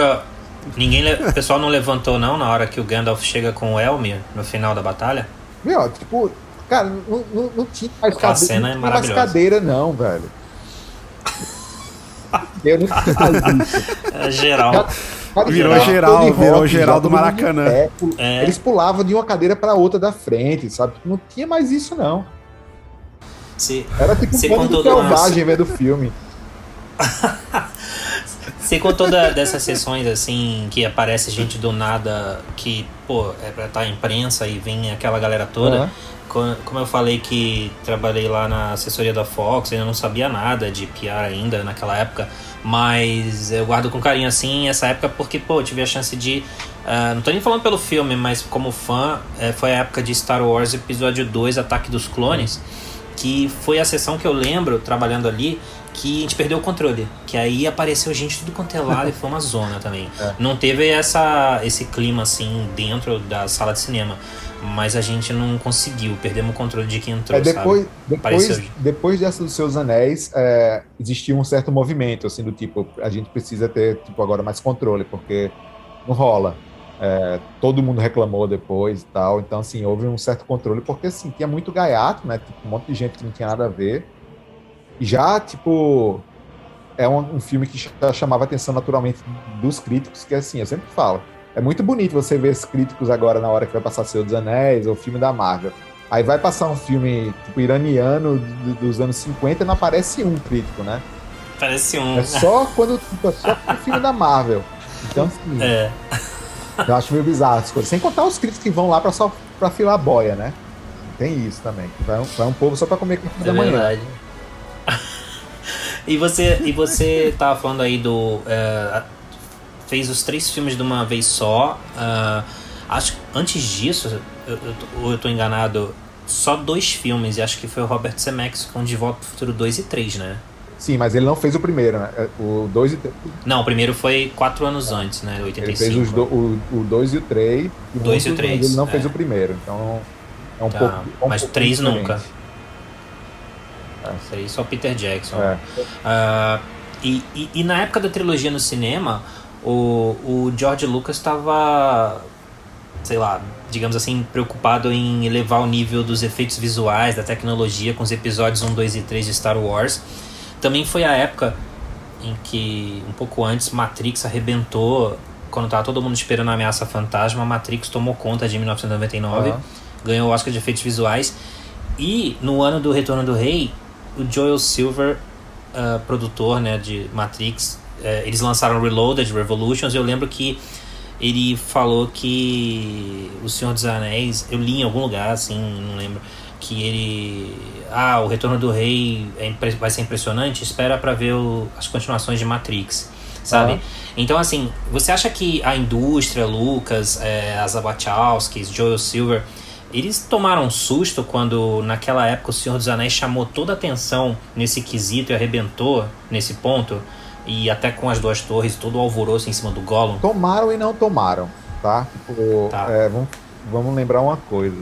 [SPEAKER 5] Ninguém, o pessoal não levantou não na hora que o Gandalf chega com o Elmir no final da batalha?
[SPEAKER 6] Meu, tipo, cara, não, não, não tinha mais
[SPEAKER 5] cadeira. Cena é
[SPEAKER 6] não tinha mais cadeira, não, velho. Eu não
[SPEAKER 5] É geral.
[SPEAKER 1] Cara, virou geral, virou geral do Maracanã.
[SPEAKER 6] é. Eles pulavam de uma cadeira para outra da frente, sabe? Não tinha mais isso, não.
[SPEAKER 5] Se,
[SPEAKER 6] Era tipo um ponto selvagem ver do filme.
[SPEAKER 5] Você contou da, dessas sessões assim que aparece gente do nada que, pô, é pra estar imprensa e vem aquela galera toda.
[SPEAKER 6] Uhum.
[SPEAKER 5] Co- Como eu falei que trabalhei lá na assessoria da Fox, ainda não sabia nada de PR ainda naquela época, mas eu guardo com carinho assim essa época porque, pô, eu tive a chance de. ah, não tô nem falando pelo filme, mas como fã, eh, foi a época de Star Wars Episódio 2 Ataque dos Clones, que foi a sessão que eu lembro, trabalhando ali, que a gente perdeu o controle. Que aí apareceu gente tudo quanto é lado e foi uma zona também.
[SPEAKER 6] É.
[SPEAKER 5] Não teve essa, esse clima assim dentro da sala de cinema. Mas a gente não conseguiu, perdemos o controle de quem entrou,
[SPEAKER 6] É, depois,
[SPEAKER 5] sabe?
[SPEAKER 6] depois, depois dessa dos seus anéis, é, existia um certo movimento, assim, do tipo, a gente precisa ter, tipo, agora mais controle, porque não rola. É, todo mundo reclamou depois e tal, então, assim, houve um certo controle, porque, assim, tinha muito gaiato, né, tipo, um monte de gente que não tinha nada a ver, já, tipo, é um, um filme que já chamava a atenção naturalmente dos críticos, que, assim, eu sempre falo, é muito bonito você ver esses críticos agora na hora que vai passar Senhor dos Anéis ou filme da Marvel. Aí vai passar um filme tipo iraniano do- dos anos 50 e não aparece um crítico, né?
[SPEAKER 5] Parece um.
[SPEAKER 6] É só quando tipo, é só o filme da Marvel. Então, assim,
[SPEAKER 5] É,
[SPEAKER 6] eu acho meio bizarro as coisas. Sem contar os críticos que vão lá pra, só, pra filar boia, né? Tem isso também. Vai um, vai um povo só pra comer café
[SPEAKER 5] é
[SPEAKER 6] da manhã.
[SPEAKER 5] verdade. e você, e você tava falando aí do. é, fez os três filmes de uma vez só. ah, acho que antes disso, eu, eu, eu tô enganado, só dois filmes, e acho que foi o Robert Zemeckis com De Volta pro Futuro 2 e 3, né?
[SPEAKER 6] Sim, mas ele não fez o primeiro, né? É, O 2 e 3.
[SPEAKER 5] Não, o primeiro foi quatro anos antes, né?
[SPEAKER 6] Ele
[SPEAKER 5] 85.
[SPEAKER 6] fez os do, o 2 e o 3.
[SPEAKER 5] Dois e o três,
[SPEAKER 6] Ele não
[SPEAKER 5] é.
[SPEAKER 6] fez o primeiro. Então é um
[SPEAKER 5] Tá,
[SPEAKER 6] pouco. é um
[SPEAKER 5] mas três
[SPEAKER 6] diferente.
[SPEAKER 5] nunca. Isso aí só Peter Jackson.
[SPEAKER 6] É.
[SPEAKER 5] Ah, e, e, e na época da trilogia no cinema, o, o George Lucas estava, sei lá, digamos assim, preocupado em elevar o nível dos efeitos visuais, da tecnologia com os episódios 1, 2 e 3 de Star Wars. Também foi a época em que, um pouco antes, Matrix arrebentou. Quando tava todo mundo esperando a ameaça fantasma, Matrix tomou conta de 1999,
[SPEAKER 6] Aham.
[SPEAKER 5] ganhou o Oscar de efeitos visuais. E no ano do Retorno do Rei, o Joel Silver, ah, produtor né, de Matrix, eh, eles lançaram Reloaded, Revolutions. Eu lembro que ele falou que O Senhor dos Anéis, eu li em algum lugar, assim, não lembro, que ele. Ah, o Retorno do Rei é vai ser impressionante, espera pra ver o- as continuações de Matrix. Sabe? Então, assim, você acha que a indústria, Lucas, eh, as Wachowskis, Joel Silver, eles tomaram um susto quando, naquela época, o Senhor dos Anéis chamou toda a atenção nesse quesito e arrebentou nesse ponto? E até com as duas torres, todo o alvoroço em cima do Gollum.
[SPEAKER 6] Tomaram e não tomaram, tá? Tipo,
[SPEAKER 5] Tá.
[SPEAKER 6] é, vamos, vamos lembrar uma coisa.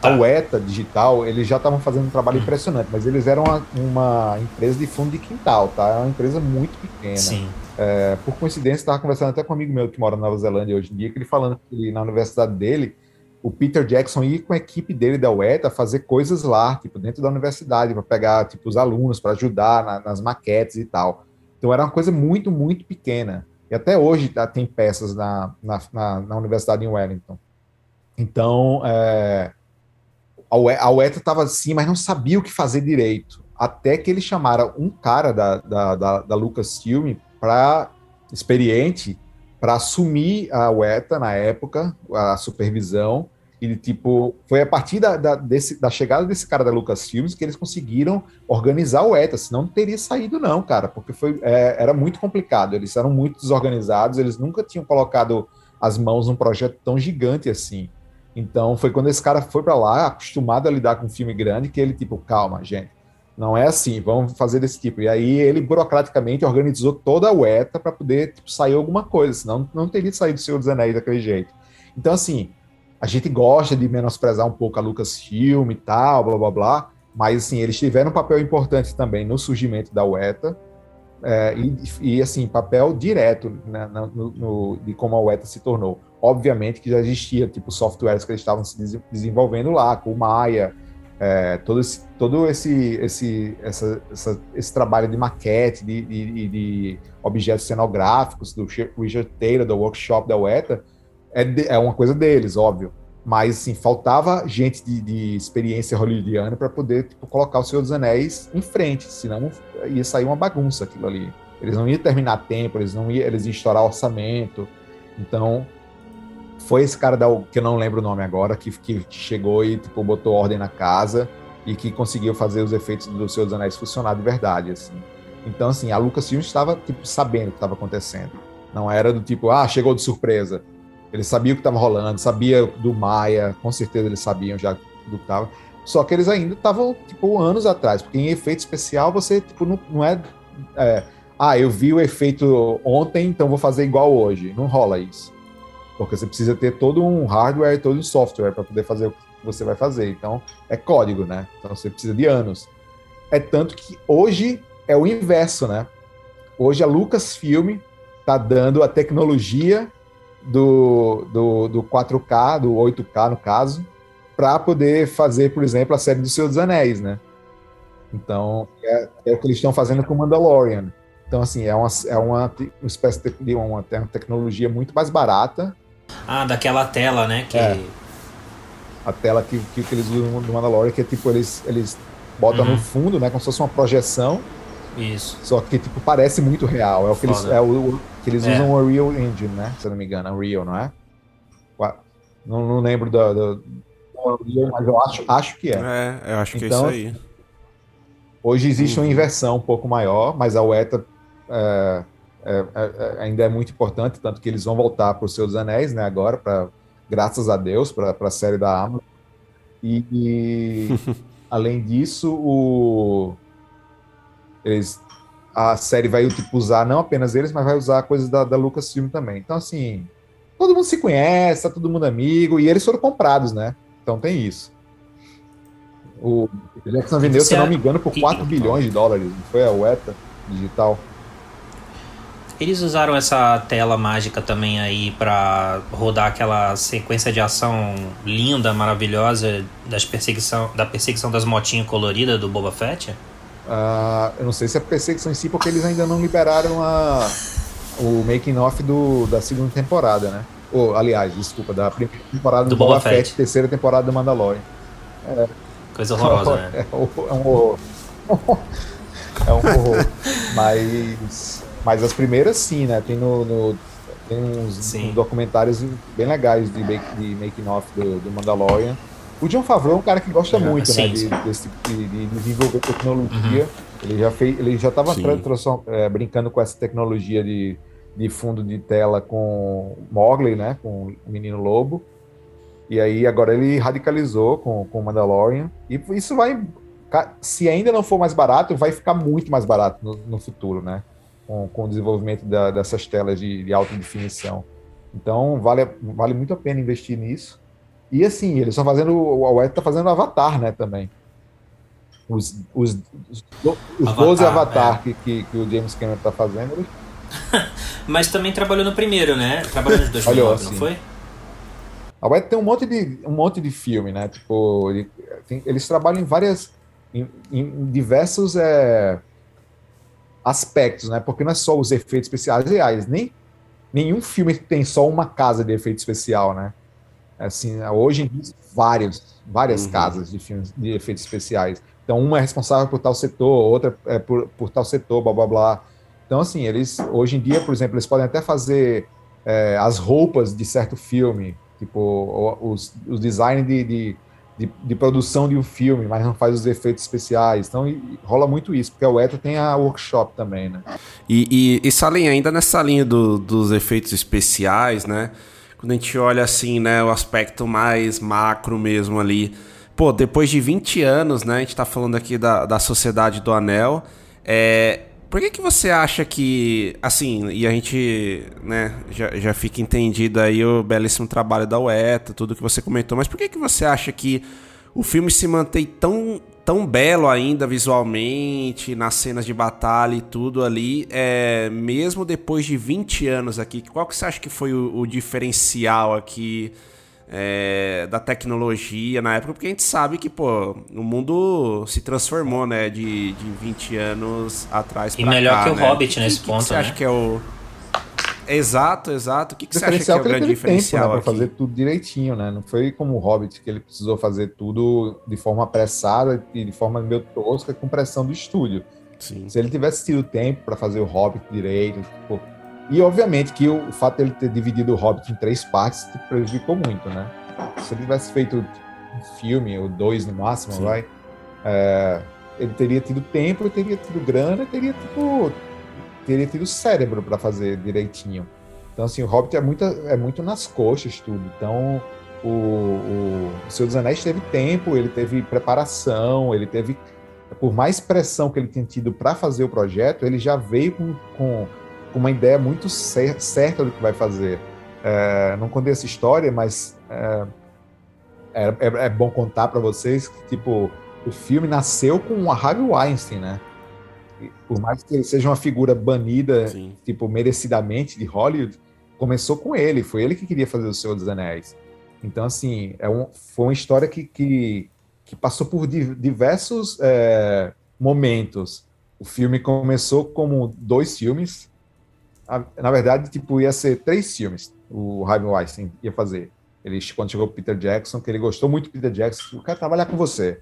[SPEAKER 5] Tá.
[SPEAKER 6] A UETA Digital, eles já estavam fazendo um trabalho
[SPEAKER 5] Hum.
[SPEAKER 6] impressionante, mas eles eram uma, uma empresa de fundo de quintal, tá? É uma empresa muito pequena.
[SPEAKER 5] Sim.
[SPEAKER 6] É, por coincidência, estava conversando até com um amigo meu que mora na Nova Zelândia hoje em dia, que ele falando que na universidade dele, o Peter Jackson ia com a equipe dele da UETA fazer coisas lá, tipo, dentro da universidade, para pegar tipo, os alunos, para ajudar na- nas maquetes e tal. Então era uma coisa muito, muito pequena. E até hoje tá, tem peças na, na, na, na universidade em Wellington. Então, é, a UE- a UETA estava assim, mas não sabia o que fazer direito. Até que eles chamaram um cara da, da, da, da Lucasfilm para experiente para assumir a UETA na época, a supervisão. E, tipo, foi a partir da, da, desse, da chegada desse cara da Lucasfilms que eles conseguiram organizar o ETA, senão não teria saído, não, cara, porque foi, é, era muito complicado. Eles eram muito desorganizados, eles nunca tinham colocado as mãos num projeto tão gigante assim. Então, foi quando esse cara foi para lá, acostumado a lidar com um filme grande, que ele, tipo, calma, gente, não é assim, vamos fazer desse tipo. E aí ele burocraticamente organizou toda a UETA para poder tipo, sair alguma coisa, senão não teria saído o Senhor dos Anéis daquele jeito. Então, assim, a gente gosta de menosprezar um pouco a Lucasfilm e tal, blá blá blá, mas assim, eles tiveram um papel importante também no surgimento da UETA. É, e, e, assim, papel direto né, no, no, de como a UETA se tornou. Obviamente que já existia, tipo, softwares que eles estavam se des desenvolvendo lá, com o Maya, é, todo esse, todo esse, esse, essa, essa, esse trabalho de maquete, de, de, de, objetos cenográficos do Richard Taylor, do workshop da UETA, é, de, é uma coisa deles, óbvio. Mas, assim, faltava gente de, de experiência hollywoodiana para poder tipo, colocar o Senhor dos Anéis em frente, senão ia sair uma bagunça aquilo ali. Eles não iam terminar tempo, eles não iam, eles iam estourar orçamento. Então, foi esse cara da, que eu não lembro o nome agora, que, que chegou e tipo, botou ordem na casa e que conseguiu fazer os efeitos do Senhor dos Anéis funcionar de verdade, assim. Então, assim, a Lucasfilm estava tipo sabendo o que estava acontecendo. Não era do tipo, ah, chegou de surpresa. Eles sabiam o que estava rolando, sabia do Maia, com certeza eles sabiam já do que estava. Só que eles ainda estavam, tipo, anos atrás, porque em efeito especial você, tipo, não, não é, é, ah, eu vi o efeito ontem, então vou fazer igual hoje. Não rola isso. Porque você precisa ter todo um hardware, todo um software para poder fazer o que você vai fazer. Então, é código, né? Então você precisa de anos. É tanto que hoje é o inverso, né? Hoje a Lucasfilm está dando a tecnologia do, do, do 4K, do 8K no caso, para poder fazer, por exemplo, a série do Senhor dos Anéis, né? Então, é, é o que eles estão fazendo com o Mandalorian. Então, assim, é uma, é uma, uma espécie de uma, uma tecnologia muito mais barata.
[SPEAKER 5] Ah, daquela tela, né? Que...
[SPEAKER 6] É. A tela que, que, que, eles usam no Mandalorian, que é tipo, eles, eles botam uhum. no fundo, né? Como se fosse uma projeção.
[SPEAKER 5] Isso.
[SPEAKER 6] Só que, tipo, parece muito real. É o que eles, é o, que eles é. usam o Unreal Engine, né? Se eu não me engano, Unreal, não é? Não, não lembro do, do, Unreal, mas eu acho, acho que é.
[SPEAKER 1] É, eu acho que então, é isso aí.
[SPEAKER 6] Hoje existe uhum. uma inversão um pouco maior, mas a UETA é, é, é, ainda é muito importante, tanto que eles vão voltar para os seus anéis, né, agora, pra, graças a Deus, para a série da Amazon. E, e além disso, o, eles, a série vai tipo, usar não apenas eles, mas vai usar coisas da, da Lucasfilm também. Então, assim, todo mundo se conhece, tá todo mundo amigo, e eles foram comprados, né? Então tem isso. O Jackson vendeu, se não me engano, por 4 bilhões de dólares, não foi a UETA digital.
[SPEAKER 5] Eles usaram essa tela mágica também aí para rodar aquela sequência de ação linda, maravilhosa das perseguição, da perseguição das motinhas coloridas do Boba Fett?
[SPEAKER 6] Uh, eu não sei se é perseguição em si, porque eles ainda não liberaram a, o making off do, da segunda temporada, né? Ou, aliás, desculpa, da primeira temporada do, do Boba, Boba Fett, Fett, terceira temporada do Mandalorian.
[SPEAKER 5] É, Coisa horrorosa, né?
[SPEAKER 6] É, é um horror. é um horror. mas, mas as primeiras sim, né? Tem no, no tem uns, uns, documentários bem legais de, de making off do, do Mandalorian. O John Favreau é um cara que gosta muito, sim, né, de, desse, de, de, desenvolver tecnologia. Uhum. Ele já fez, ele já estava é, brincando com essa tecnologia de, de fundo de tela com Mowgli, né, com o Menino Lobo. E aí agora ele radicalizou com com Mandalorian e isso vai, se ainda não for mais barato, vai ficar muito mais barato no, no futuro, né, com, com o desenvolvimento da, dessas telas de, de alta definição. Então vale vale muito a pena investir nisso. E assim, eles estão fazendo. O Huawei está fazendo Avatar, né, também. Os, os, os, os Avatar, 12 Avatar é. que, que, que, o James Cameron está fazendo. Ele...
[SPEAKER 5] Mas também trabalhou no primeiro, né? Trabalhou nos 2009, assim, não foi?
[SPEAKER 6] A Huawei tem um monte de, um monte de filme, né? Tipo, ele, tem, eles trabalham em várias. em, em diversos é, aspectos, né? Porque não é só os efeitos especiais. Aliás, nem, nenhum filme tem só uma casa de efeito especial, né? Assim, hoje em dia, vários, várias uhum. casas de filmes de efeitos especiais. Então, uma é responsável por tal setor, outra é por, por tal setor, blá blá blá. Então, assim, eles, hoje em dia, por exemplo, eles podem até fazer é, as roupas de certo filme, tipo, os, os design de, de, de, de, produção de um filme, mas não faz os efeitos especiais. Então, e, rola muito isso, porque a UETA tem a workshop também, né?
[SPEAKER 1] E, e, e Salim, ainda nessa linha do, dos efeitos especiais, né? Quando a gente olha assim, né, o aspecto mais macro mesmo ali. Pô, depois de 20 anos, né, a gente tá falando aqui da, da Sociedade do Anel, é, por que que você acha que, assim, e a gente, né, já, já fica entendido aí o belíssimo trabalho da UETA, tudo que você comentou, mas por que que você acha que o filme se mantém tão tão belo ainda visualmente, nas cenas de batalha e tudo ali, é, mesmo depois de 20 anos aqui, qual que você acha que foi o, o diferencial aqui é, da tecnologia na época? Porque a gente sabe que, pô, o mundo se transformou, né, de, de 20 anos atrás
[SPEAKER 5] E melhor cá, que o né? Hobbit nesse que, ponto, que
[SPEAKER 1] você
[SPEAKER 5] né?
[SPEAKER 1] acha que é o... Exato, exato. O que, que você acha que é o grande diferencial
[SPEAKER 6] tempo, né, para fazer tudo direitinho, né? Não foi como o Hobbit, que ele precisou fazer tudo de forma apressada e de forma meio tosca com pressão do estúdio.
[SPEAKER 1] Sim.
[SPEAKER 6] Se ele tivesse tido tempo para fazer o Hobbit direito, tipo, e obviamente que o, o fato dele ter dividido o Hobbit em três partes prejudicou muito, né? Se ele tivesse feito um filme ou dois no máximo,
[SPEAKER 1] Sim.
[SPEAKER 6] vai, é, ele teria tido tempo, ele teria tido grana, teria tipo, teria tido cérebro para fazer direitinho. Então assim, o Hobbit é muito, é muito nas coxas tudo. Então o, o, o Senhor dos Anéis teve tempo, ele teve preparação, ele teve por mais pressão que ele tinha tido para fazer o projeto, ele já veio com, com, com uma ideia muito cer certa do que vai fazer. É, não contei essa história, mas é, é, é- bom contar para vocês que tipo o filme nasceu com o Harvey Weinstein, né? Por mais que ele seja uma figura banida,
[SPEAKER 1] Sim.
[SPEAKER 6] tipo merecidamente de Hollywood, começou com ele. Foi ele que queria fazer o Senhor dos Anéis. Então assim, é um, foi uma história que, que, que passou por di- diversos é, momentos. O filme começou como dois filmes. Na verdade, tipo, ia ser três filmes. O Harvey Weinstein ia fazer. Ele, quando chegou o Peter Jackson, que ele gostou muito do Peter Jackson, eu quero trabalhar com você.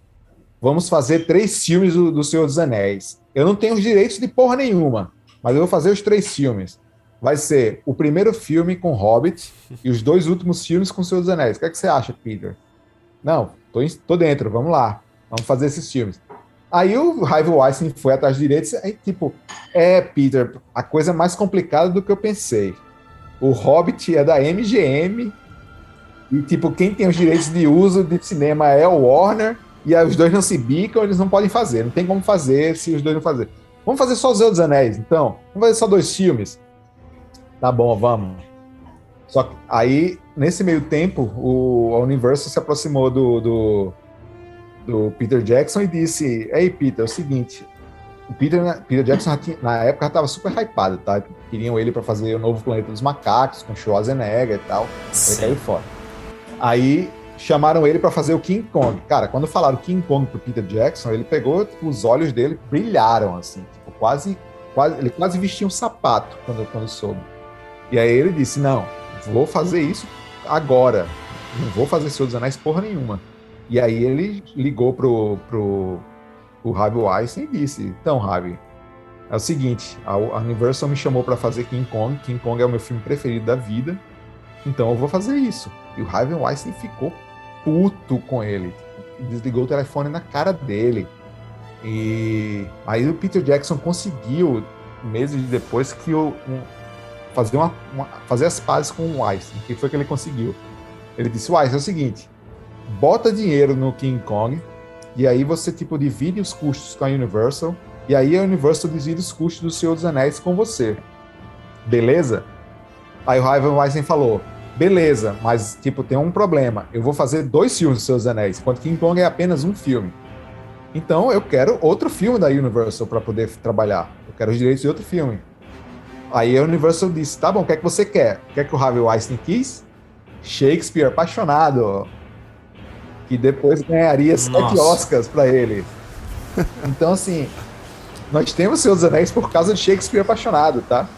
[SPEAKER 6] Vamos fazer três filmes do, do Senhor dos Anéis. Eu não tenho os direitos de porra nenhuma, mas eu vou fazer os três filmes. Vai ser o primeiro filme com Hobbit e os dois últimos filmes com o Senhor dos Anéis. O que, é que você acha, Peter? Não, tô, tô dentro, vamos lá. Vamos fazer esses filmes. Aí o Harvey Weinstein foi atrás dos direitos, aí tipo, é, Peter, a coisa é mais complicada do que eu pensei. O Hobbit é da MGM e, tipo, quem tem os direitos de uso de cinema é o Warner e aí os dois não se bicam, eles não podem fazer. Não tem como fazer se os dois não fazer. Vamos fazer só os Senhor dos Anéis, então. Vamos fazer só dois filmes. Tá bom, vamos. Só que aí, nesse meio tempo, o, a Universal se aproximou do, do, do Peter Jackson e disse: Ei, Peter, é o seguinte. O Peter, né, Peter Jackson, tinha- na época, estava super hypado, tá? Queriam ele para fazer o novo Planeta dos Macacos, com Schwarzenegger e tal. Ele caiu fora. Aí chamaram ele para fazer o King Kong. Cara, quando falaram King Kong pro Peter Jackson, ele pegou, tipo, os olhos dele brilharam, assim, tipo, quase, quase, ele quase vestia um sapato quando, quando soube. E aí ele disse, não, vou fazer isso agora. Não vou fazer Senhor dos Anéis porra nenhuma. E aí ele ligou pro, pro, pro Harvey Weinstein e disse, então, Harvey, é o seguinte, a Universal me chamou para fazer King Kong, King Kong é o meu filme preferido da vida, então eu vou fazer isso. E o Harvey Weinstein ficou puto com ele. Desligou o telefone na cara dele. E aí o Peter Jackson conseguiu, meses depois, que o, um- fazer, uma, uma- fazer as pazes com o Weinstein. O que foi que ele conseguiu? Ele disse, Weinstein, é o seguinte, bota dinheiro no King Kong, e aí você, tipo, divide os custos com a Universal, e aí a Universal divide os custos do Senhor dos Anéis com você. Beleza? Aí o Harvey Weinstein falou, beleza, mas, tipo, tem um problema. Eu vou fazer dois filmes dos Seus Anéis, enquanto King Kong é apenas um filme. Então eu quero outro filme da Universal para poder trabalhar. Eu quero os direitos de outro filme. Aí a Universal disse, tá bom, o que é que você quer? O que é que o Harvey Weinstein quis? Shakespeare Apaixonado. Que depois ganharia sete
[SPEAKER 5] Nossa.
[SPEAKER 6] Oscars para ele. Então, assim, nós temos Seus Anéis por causa de Shakespeare Apaixonado, tá?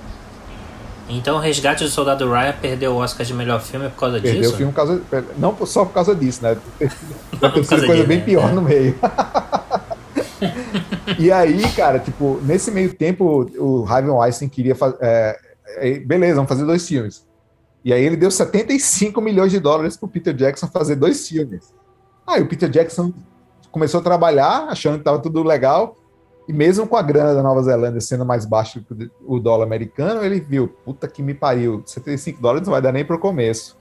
[SPEAKER 5] Então o Resgate do Soldado Ryan perdeu o Oscar de melhor filme por causa
[SPEAKER 6] Perdeu
[SPEAKER 5] disso?
[SPEAKER 6] o filme por causa. Não só por causa disso, né? Deve ter sido coisa bem
[SPEAKER 5] né?
[SPEAKER 6] pior
[SPEAKER 5] É.
[SPEAKER 6] no meio. e aí, cara, tipo, nesse meio tempo, o Harvey Weinstein queria fazer. beleza, vamos fazer dois filmes. E aí ele deu 75 milhões de dólares pro Peter Jackson fazer dois filmes. Aí o Peter Jackson começou a trabalhar, achando que tava tudo legal. E mesmo com a grana da Nova Zelândia sendo mais baixo que o dólar americano, ele viu, puta que me pariu, 75 dólares não vai dar nem pro começo.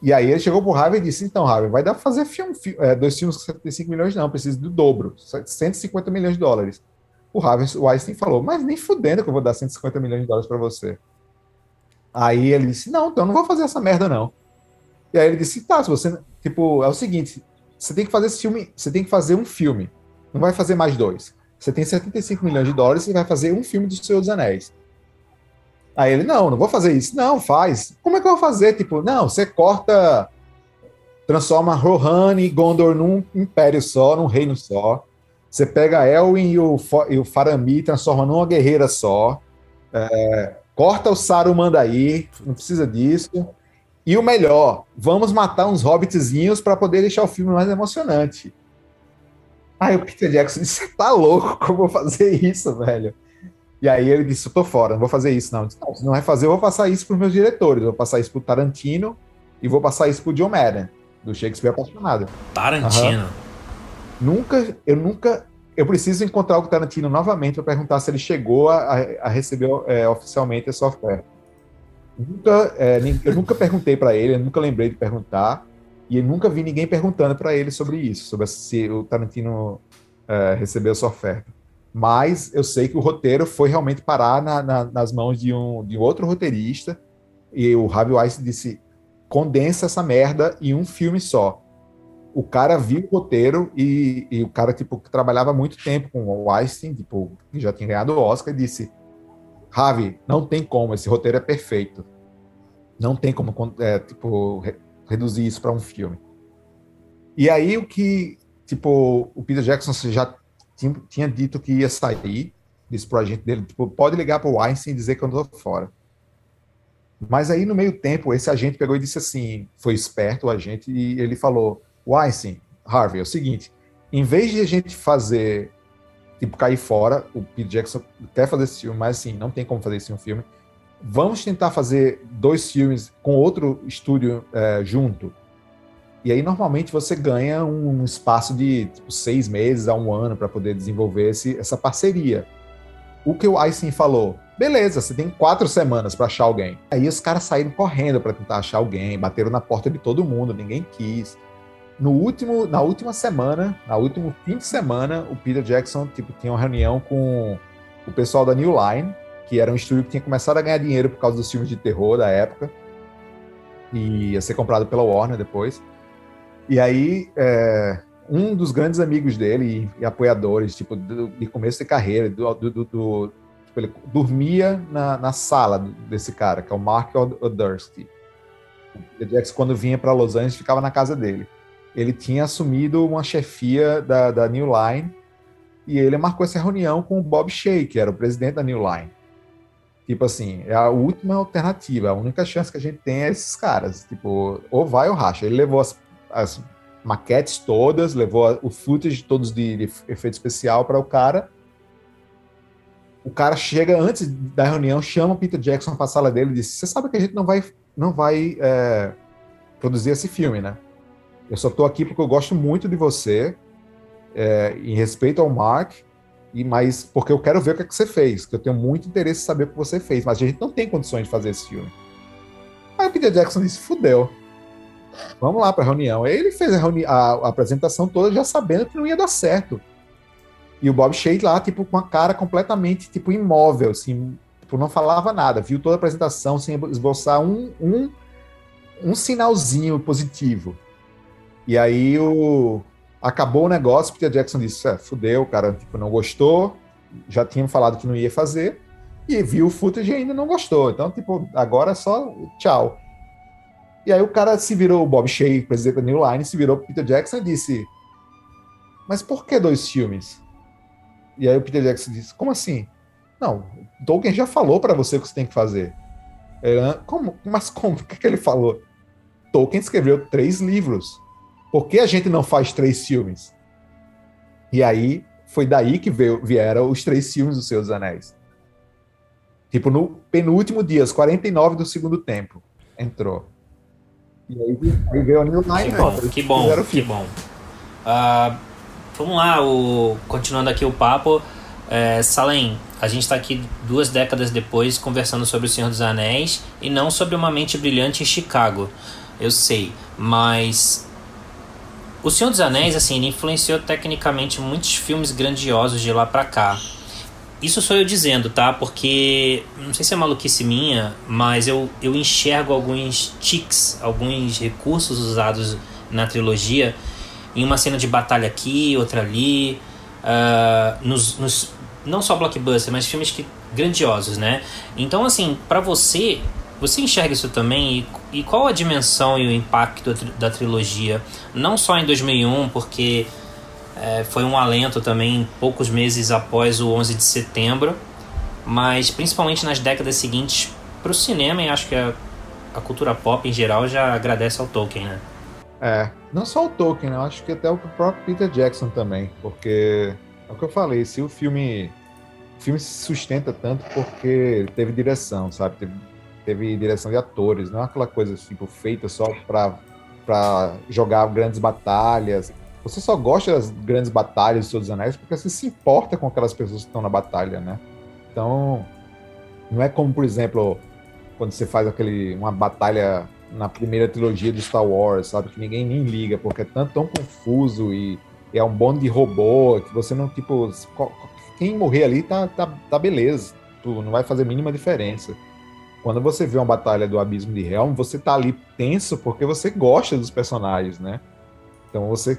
[SPEAKER 6] E aí ele chegou pro Harvey e disse, então, Harvey, vai dar pra fazer filme, fi- é, dois filmes com 75 milhões? Não, preciso do dobro, 150 milhões de dólares. O Harvey Weinstein falou, mas nem fudendo que eu vou dar 150 milhões de dólares para você. Aí ele disse, não, então não vou fazer essa merda, não. E aí ele disse, tá, se você. Tipo, é o seguinte: você tem que fazer esse filme, você tem que fazer um filme. Não vai fazer mais dois. Você tem 75 milhões de dólares e vai fazer um filme do Senhor dos Anéis. Aí ele, não, não vou fazer isso. Não, faz. Como é que eu vou fazer? Tipo, não, você corta. Transforma Rohan e Gondor num império só, num reino só. Você pega Elwin e o, e o Faramir e transforma numa guerreira só. É, corta o Saruman daí, não precisa disso. E o melhor, vamos matar uns hobbitzinhos para poder deixar o filme mais emocionante. Aí o Peter Jackson disse: Você tá louco? Como eu vou fazer isso, velho? E aí ele disse: Eu tô fora, não vou fazer isso, não. disse, não, se não vai fazer, eu vou passar isso pros meus diretores. Eu vou passar isso pro Tarantino e vou passar isso pro John Madden, do Shakespeare Apaixonado.
[SPEAKER 5] Tarantino.
[SPEAKER 6] Nunca, eu nunca. Eu preciso encontrar o Tarantino novamente para perguntar se ele chegou a, a receber é, oficialmente essa oferta. Nunca, é, eu nunca perguntei para ele, eu nunca lembrei de perguntar. E eu nunca vi ninguém perguntando para ele sobre isso, sobre se o Tarantino é, recebeu essa oferta. Mas eu sei que o roteiro foi realmente parar na, na, nas mãos de um, de outro roteirista. E o Harvey Weinstein disse: condensa essa merda em um filme só. O cara viu o roteiro e, e o cara tipo que trabalhava muito tempo com o Weinstein, tipo, que já tinha ganhado o Oscar, e disse: Harvey, não tem como, esse roteiro é perfeito. Não tem como é, tipo reduzir isso para um filme. E aí o que, tipo, o Peter Jackson já tinha, dito que ia sair desse projeto dele, tipo, pode ligar para o Weinstein e dizer que eu não tô fora. Mas aí no meio tempo esse agente pegou e disse assim, foi esperto o agente e ele falou, Weinstein, Harvey, é o seguinte, em vez de a gente fazer tipo cair fora, o Peter Jackson quer fazer esse filme, mas assim, não tem como fazer esse filme vamos tentar fazer dois filmes com outro estúdio é, junto. E aí, normalmente, você ganha um espaço de tipo, seis meses a um ano para poder desenvolver esse, essa parceria. O que o Einstein falou, beleza, você tem quatro semanas para achar alguém. Aí os caras saíram correndo para tentar achar alguém, bateram na porta de todo mundo, ninguém quis. No último, na última semana, na último fim de semana, o Peter Jackson tipo tinha uma reunião com o pessoal da New Line que era um estúdio que tinha começado a ganhar dinheiro por causa dos filmes de terror da época, e ia ser comprado pela Warner depois. E aí, é, um dos grandes amigos dele e, e apoiadores, tipo, do, de começo de carreira, do, do, do tipo, ele dormia na, na, sala desse cara, que é o Mark Odursky. O Jackson, quando vinha para Los Angeles, ficava na casa dele. Ele tinha assumido uma chefia da, da New Line e ele marcou essa reunião com o Bob Shea, que era o presidente da New Line. Tipo assim, é a última alternativa, a única chance que a gente tem é esses caras. Tipo, ou vai ou racha. Ele levou as, as maquetes todas, levou o footage todos de, de efeito especial para o cara. O cara chega antes da reunião, chama o Peter Jackson para a sala dele e diz: Você sabe que a gente não vai, não vai é, produzir esse filme, né? Eu só estou aqui porque eu gosto muito de você, é, em respeito ao Mark, e mas porque eu quero ver o que, é que você fez, que eu tenho muito interesse em saber o que você fez, mas a gente não tem condições de fazer esse filme. Aí o Peter Jackson disse: fudeu. Vamos lá para a reunião. Ele fez a, reuni a, a, apresentação toda já sabendo que não ia dar certo. E o Bob Shea lá, tipo, com a cara completamente, tipo, imóvel, assim, tipo, não falava nada. Viu toda a apresentação sem esboçar um, um, um sinalzinho positivo. E aí o, Acabou o negócio, Peter Jackson disse: é, fudeu, cara tipo, não gostou, já tinha falado que não ia fazer, e viu o footage e ainda não gostou. Então, tipo, agora é só tchau. E aí o cara se virou, o Bob Shea, presidente da New Line, se virou pro Peter Jackson e disse: Mas por que dois filmes? E aí o Peter Jackson disse: Como assim? Não, Tolkien já falou para você o que você tem que fazer. Ele, como? Mas como? O que, que ele falou? Tolkien escreveu três livros. Por que a gente não faz três filmes? E aí foi daí que veio, vieram os três filmes dos Seus Anéis. Tipo, no penúltimo dia, os 49 do segundo tempo, entrou. E aí, aí veio a New Line.
[SPEAKER 5] Que bom, que bom, que bom. Uh, vamos lá, o, continuando aqui o papo. É, Salem, a gente está aqui duas décadas depois conversando sobre O Senhor dos Anéis e não sobre Uma Mente Brilhante em Chicago. Eu sei, mas o Senhor dos Anéis, assim, ele influenciou tecnicamente muitos filmes grandiosos de lá pra cá. Isso sou eu dizendo, tá? Porque, não sei se é maluquice minha, mas eu, eu enxergo alguns tics, alguns recursos usados na trilogia em uma cena de batalha aqui, outra ali, uh, nos, nos, não só blockbuster, mas filmes que, grandiosos, né? Então, assim, para você, você enxerga isso também? E, e qual a dimensão e o impacto da, trilogia? Não só em 2001, porque é, foi um alento também poucos meses após o 11 de setembro, mas principalmente nas décadas seguintes para o cinema e acho que a, a cultura pop em geral já agradece ao Tolkien, né?
[SPEAKER 6] É, não só o Tolkien, né? eu acho que até o próprio Peter Jackson também, porque é o que eu falei, se o filme o filme se sustenta tanto porque teve direção, sabe? Teve, teve direção de atores, não é aquela coisa tipo feita só para jogar grandes batalhas. Você só gosta das grandes batalhas do Senhor dos Anéis porque você se importa com aquelas pessoas que estão na batalha, né? Então, não é como, por exemplo, quando você faz aquele uma batalha na primeira trilogia do Star Wars, sabe? Que ninguém nem liga, porque é tão, confuso e é um bando de robô que você não, tipo, quem morrer ali tá, tá, tá beleza, tu não vai fazer mínima diferença. Quando você vê uma batalha do Abismo de Helm, você tá ali tenso porque você gosta dos personagens, né? Então você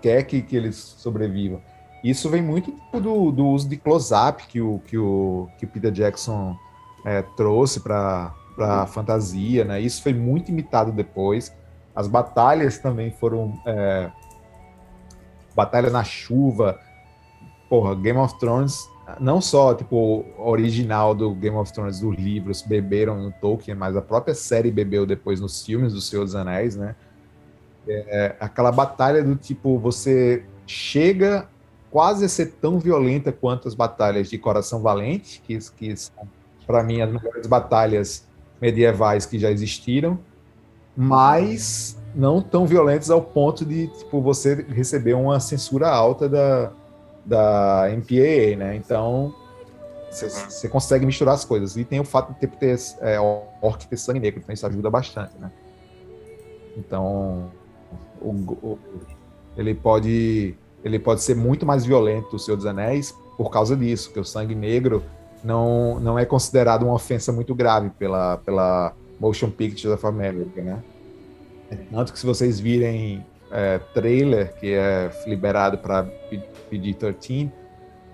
[SPEAKER 6] quer que, que eles sobrevivam. Isso vem muito do, do uso de close-up que o, que, o, que o Peter Jackson é, trouxe para a fantasia, né? Isso foi muito imitado depois. As batalhas também foram é, batalha na chuva. Porra, Game of Thrones, não só tipo original do Game of Thrones dos livros beberam no Tolkien, mas a própria série bebeu depois nos filmes do Senhor dos Anéis, né? É, aquela batalha do tipo você chega quase a ser tão violenta quanto as batalhas de Coração Valente, que, que são para mim as melhores batalhas medievais que já existiram, mas não tão violentos ao ponto de tipo você receber uma censura alta da, da MPAA, né? Então você consegue misturar as coisas e tem o fato de ter, ter é, orc ter sangue negro, então isso ajuda bastante, né? Então o, o, ele pode ele pode ser muito mais violento o Senhor dos Anéis por causa disso, que o sangue negro não, não é considerado uma ofensa muito grave pela, pela Motion Pictures of America, né? Tanto que se vocês virem é, trailer que é liberado para PG-13,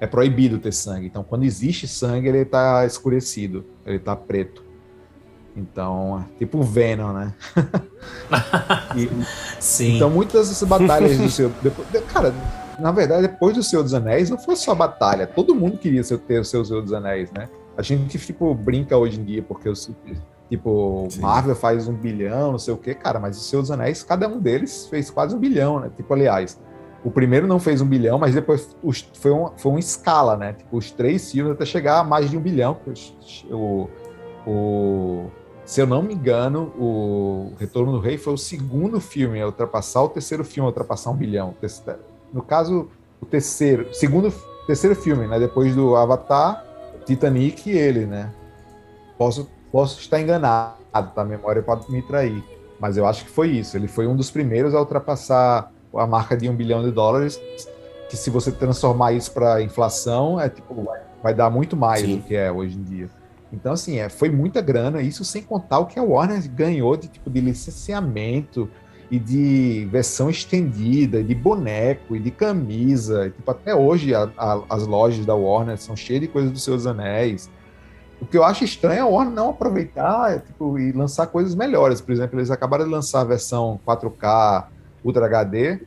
[SPEAKER 6] é proibido ter sangue. Então, quando existe sangue, ele está escurecido, ele está preto. Então, é tipo Venom, né?
[SPEAKER 5] e, Sim.
[SPEAKER 6] Então, muitas dessas batalhas do seu. Depois, cara, na verdade, depois do Senhor dos Anéis, não foi só batalha. Todo mundo queria ter o seu Senhor dos Anéis, né? A gente, tipo, brinca hoje em dia, porque os, tipo, Sim. Marvel faz um bilhão, não sei o quê, cara, mas o Senhor dos Anéis, cada um deles fez quase um bilhão, né? Tipo, aliás, o primeiro não fez um bilhão, mas depois foi, uma, foi uma escala, né? Tipo, os três filmes até chegar a mais de um bilhão. O, o, se eu não me engano, o Retorno do Rei foi o segundo filme a ultrapassar o terceiro filme a ultrapassar um bilhão no caso, o terceiro, segundo, terceiro filme, né? Depois do Avatar, Titanic e ele, né? Posso, posso estar enganado, tá? A memória pode me trair. Mas eu acho que foi isso. Ele foi um dos primeiros a ultrapassar a marca de um bilhão de dólares. Que se você transformar isso para inflação, é tipo, vai, vai, dar muito mais Sim. do que é hoje em dia. Então, assim, é, foi muita grana, isso sem contar o que a Warner ganhou de tipo de licenciamento, e de versão estendida, de boneco, e de camisa. E, tipo, até hoje a, a, as lojas da Warner são cheias de coisas dos seus anéis. O que eu acho estranho é a Warner não aproveitar tipo, e lançar coisas melhores. Por exemplo, eles acabaram de lançar a versão 4K Ultra HD,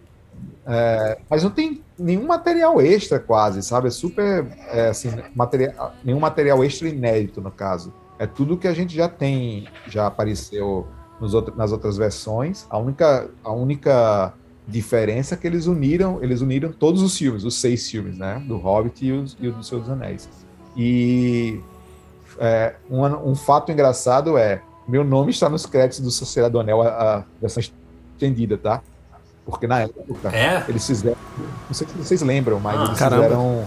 [SPEAKER 6] é, mas não tem nenhum material extra quase, sabe? É super, é, assim, material, nenhum material extra inédito no caso. É tudo que a gente já tem, já apareceu outro, nas outras versões. A única, a única diferença é que eles uniram, eles uniram todos os filmes, os seis filmes, né? Do Hobbit e, os, e o do Senhor dos Anéis. E é, um, um, fato engraçado é, meu nome está nos créditos do Sociedade do Anel, a, a versão estendida, tá? Porque na época
[SPEAKER 5] é?
[SPEAKER 6] eles fizeram, não sei se vocês lembram, mas ah, eles caramba. fizeram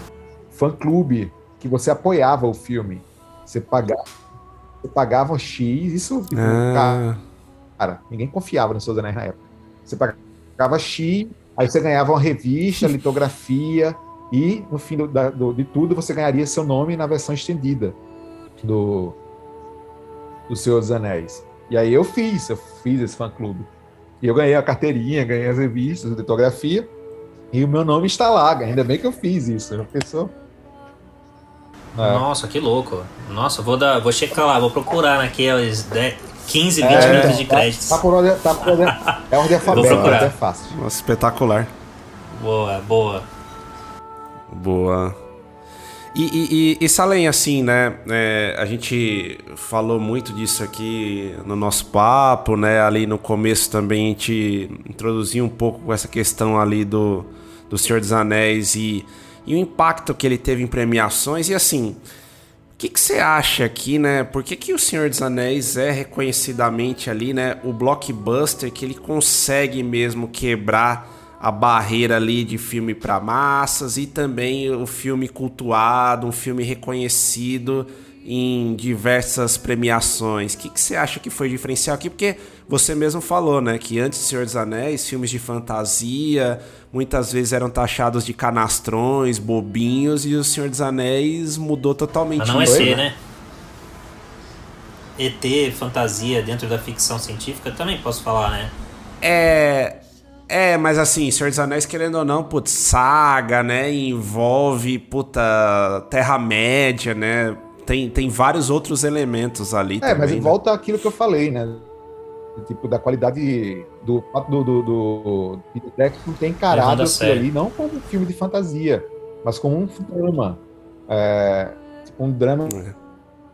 [SPEAKER 6] fã-clube que você apoiava o filme. Você pagava, você pagava X, isso tipo, ah cara. Ninguém confiava no seus anéis na época. Você pagava X, aí você ganhava uma revista, litografia, e no fim do, da, do, de tudo você ganharia seu nome na versão estendida do, do Senhor dos Anéis. E aí eu fiz, eu fiz esse fã-clube. E eu ganhei a carteirinha, ganhei as revistas, a litografia, e o meu nome está lá. Ainda bem que eu fiz isso. Já pensou?
[SPEAKER 5] É. Nossa, que louco. Nossa, vou dar, vou checar lá, vou procurar naqueles 15, 20 é, minutos de créditos.
[SPEAKER 6] Tá, por ordem, tá por ordem, é ordem alfabética, é fácil.
[SPEAKER 1] Nossa, espetacular.
[SPEAKER 5] Boa, boa.
[SPEAKER 1] Boa. E, e, e, Salem, assim, né? É, a gente falou muito disso aqui no nosso papo, né? Ali no começo também a gente introduziu um pouco essa questão ali do, do Senhor dos Anéis e, e o impacto que ele teve em premiações. E assim, o que, que você acha aqui, né? Por que, que o Senhor dos Anéis é reconhecidamente ali, né? O blockbuster que ele consegue mesmo quebrar a barreira ali de filme para massas e também o filme cultuado, um filme reconhecido em diversas premiações. O que, que você acha que foi diferencial aqui? Porque você mesmo falou, né, que antes do Senhor dos Anéis, filmes de fantasia muitas vezes eram taxados de canastrões, bobinhos, e o Senhor dos Anéis mudou totalmente. Mas
[SPEAKER 5] não é ser, né? ET, fantasia dentro da ficção científica, também posso falar, né?
[SPEAKER 1] É, é, mas assim, Senhor dos Anéis, querendo ou não, putz, saga, né? Envolve, puta, Terra-média, né? Tem, tem vários outros elementos ali.
[SPEAKER 6] É, também, mas né? volta àquilo que eu falei, né? Tipo, da qualidade do do, do, do Peter Jackson tem encarado aquilo ali, não como um filme de fantasia, mas como um drama. É, tipo, um drama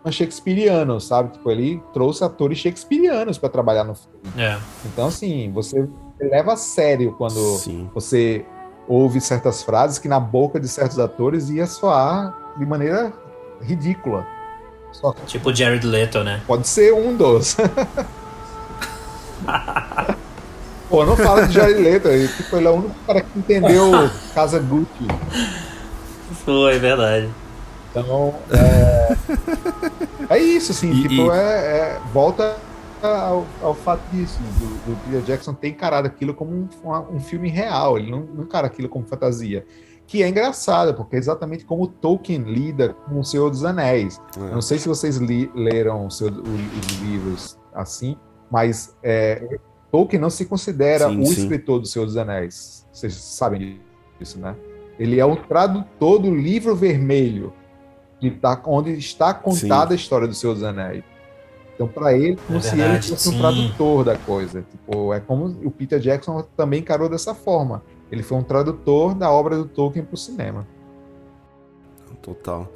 [SPEAKER 6] é. shakespeariano, sabe? Tipo, ele trouxe atores shakespearianos para trabalhar no filme.
[SPEAKER 5] É.
[SPEAKER 6] Então, assim, você leva a sério quando Sim. você ouve certas frases que na boca de certos atores ia soar de maneira ridícula.
[SPEAKER 5] Só que, tipo Jared Leto, né?
[SPEAKER 6] Pode ser um dos. Pô, não fala de Jared Leto, ele, tipo, ele é o único cara que entendeu Casa Gucci.
[SPEAKER 5] Foi, verdade.
[SPEAKER 6] Então, é, é isso, assim, e, tipo, e... É, é, volta ao, ao fato disso, do, do, Peter Jackson ter encarado aquilo como um, um filme real, ele não, não encara aquilo como fantasia. Que é engraçado, porque é exatamente como Tolkien lida com o Senhor dos Anéis. É. Não sei se vocês li, leram seu, os livros assim, mas é, Tolkien não se considera sim, o sim. escritor do Senhor dos Anéis. Vocês sabem disso, né? Ele é o tradutor do livro vermelho, que tá, onde está contada sim. a história do Senhor dos Anéis. Então, para ele, como é se verdade, ele fosse sim. um tradutor da coisa. Tipo, é como o Peter Jackson também encarou dessa forma. Ele foi um tradutor da obra do Tolkien para o cinema.
[SPEAKER 1] Total.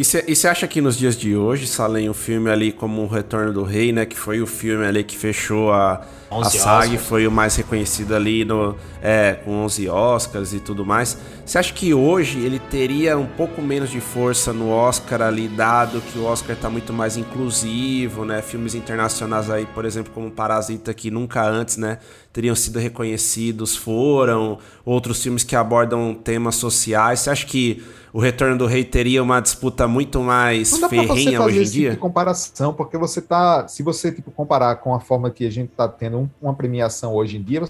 [SPEAKER 1] E você acha que nos dias de hoje, Salem, o filme ali como o Retorno do Rei, né? Que foi o filme ali que fechou a, a saga e foi o mais reconhecido ali no, é, com 11 Oscars e tudo mais. Você acha que hoje ele teria um pouco menos de força no Oscar ali, dado que o Oscar está muito mais inclusivo, né? Filmes internacionais aí, por exemplo, como Parasita, que nunca antes, né? Teriam sido reconhecidos, foram. Outros filmes que abordam temas sociais. Você acha que o Retorno do Rei teria uma disputa muito mais Não dá ferrenha
[SPEAKER 6] você
[SPEAKER 1] hoje em
[SPEAKER 6] esse
[SPEAKER 1] dia?
[SPEAKER 6] Tipo de comparação, porque você tá, se você tipo comparar com a forma que a gente está tendo uma premiação hoje em dia,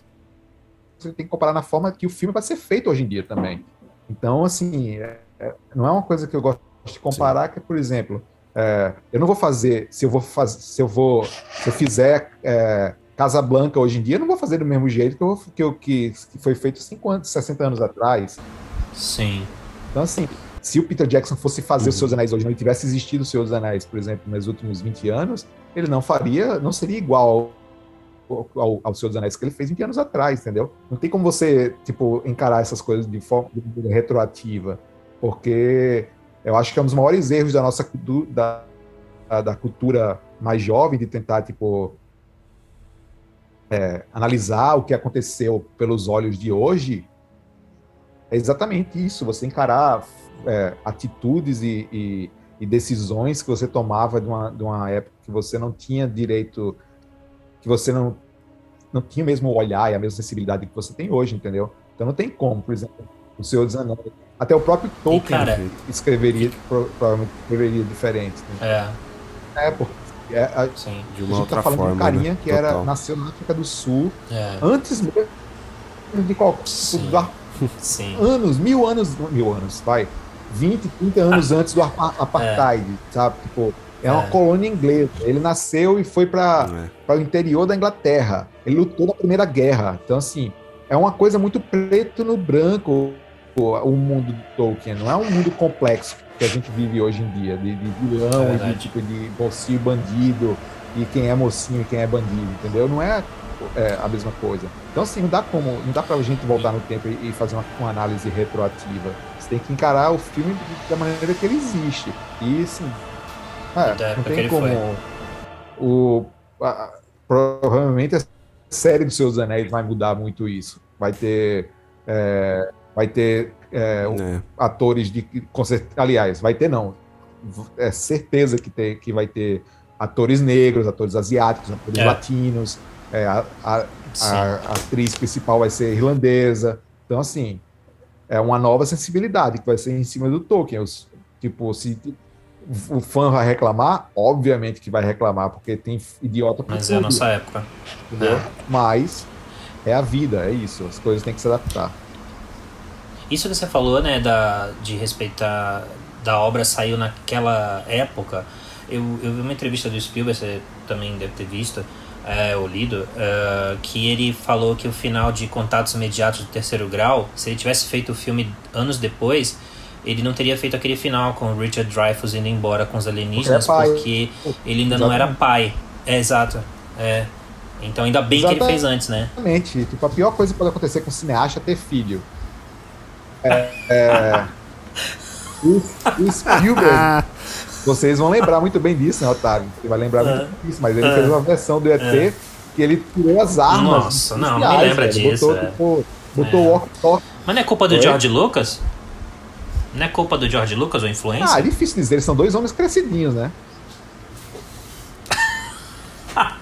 [SPEAKER 6] você tem que comparar na forma que o filme vai ser feito hoje em dia também. Então, assim, é, é, não é uma coisa que eu gosto de comparar, Sim. que, por exemplo, é, eu não vou fazer, se eu vou fazer, se eu vou, se eu fizer é, Casa Blanca hoje em dia, eu não vou fazer do mesmo jeito que, eu, que, eu, que, que foi feito 50, 60 anos atrás.
[SPEAKER 5] Sim.
[SPEAKER 6] Então, assim, se o Peter Jackson fosse fazer uhum. os Seus Anéis hoje, não tivesse existido os Seus Anéis, por exemplo, nos últimos 20 anos, ele não faria, não seria igual ao, ao, ao Senhor dos Anéis que ele fez 20 anos atrás, entendeu? Não tem como você, tipo, encarar essas coisas de forma de retroativa, porque eu acho que é um dos maiores erros da nossa da, da cultura mais jovem de tentar, tipo, é, analisar o que aconteceu pelos olhos de hoje é exatamente isso, você encarar é, atitudes e, e, e, decisões que você tomava de uma, de uma época que você não tinha direito, que você não, não tinha o mesmo olhar e a mesma sensibilidade que você tem hoje, entendeu? Então não tem como, por exemplo, o Senhor dos Anéis. Até o próprio Tolkien cara, escreveria, provavelmente escreveria diferente.
[SPEAKER 5] Né?
[SPEAKER 6] É. É, porque é, a, Sim, de uma a gente tá outra tá falando forma, de um carinha né? que era, nasceu na África do Sul, é. antes mesmo de qualquer
[SPEAKER 5] Sim.
[SPEAKER 6] anos, mil anos, mil anos, vai, 20, 30 anos ah. antes do apartheid, é. sabe? Tipo, é uma é. colônia inglesa. Ele nasceu e foi para é. o interior da Inglaterra. Ele lutou na Primeira Guerra. Então, assim, é uma coisa muito preto no branco o mundo do Tolkien. Não é um mundo complexo que a gente vive hoje em dia, de, de vilão é e de tipo de mocinho bandido, e quem é mocinho e quem é bandido, entendeu? Não é é, a mesma coisa. Então, assim, não dá como, não dá pra gente voltar no tempo e, fazer uma, uma, análise retroativa. tem que encarar o filme da maneira que ele existe. E sim. É, não tem como. O, a, provavelmente a série dos Seus Anéis vai mudar muito isso. Vai ter. É, vai ter é, é. atores de. Aliás, vai ter não. É certeza que, tem, que vai ter atores negros, atores asiáticos, atores é. latinos. É, a, a, a, a, atriz principal vai ser irlandesa. Então, assim, é uma nova sensibilidade que vai ser em cima do Tolkien. Os, tipo, se o fã vai reclamar, obviamente que vai reclamar, porque tem idiota
[SPEAKER 5] Mas tudo, é a nossa época.
[SPEAKER 6] Entendeu? É. Mas é a vida, é isso. As coisas têm que se adaptar.
[SPEAKER 5] Isso que você falou, né, da, de respeitar da obra saiu naquela época. Eu, eu vi uma entrevista do Spielberg, você também deve ter visto, é, ou lido, é, que ele falou que o final de Contatos Imediatos do Terceiro Grau, se ele tivesse feito o filme anos depois, ele não teria feito aquele final com o Richard Dreyfuss indo embora com os alienígenas, porque, porque ele ainda Exatamente. não era pai. É, exato. É. Então ainda bem Exatamente. que ele fez antes, né?
[SPEAKER 6] Exatamente. Tipo, a pior coisa que pode acontecer com o cineasta é ter filho. É, é... o, o Spielberg, vocês vão lembrar muito bem disso, né, Otávio? Você vai lembrar muito bem disso, mas ele fez uma versão do ET que ele tirou as armas.
[SPEAKER 5] Nossa, não, não me lembra disso.
[SPEAKER 6] Botou,
[SPEAKER 5] é.
[SPEAKER 6] tipo, botou o walk
[SPEAKER 5] Mas não é culpa do Foi? George Lucas? Não é culpa do George Lucas ou influência?
[SPEAKER 6] Ah, é difícil dizer, eles são dois homens crescidinhos, né?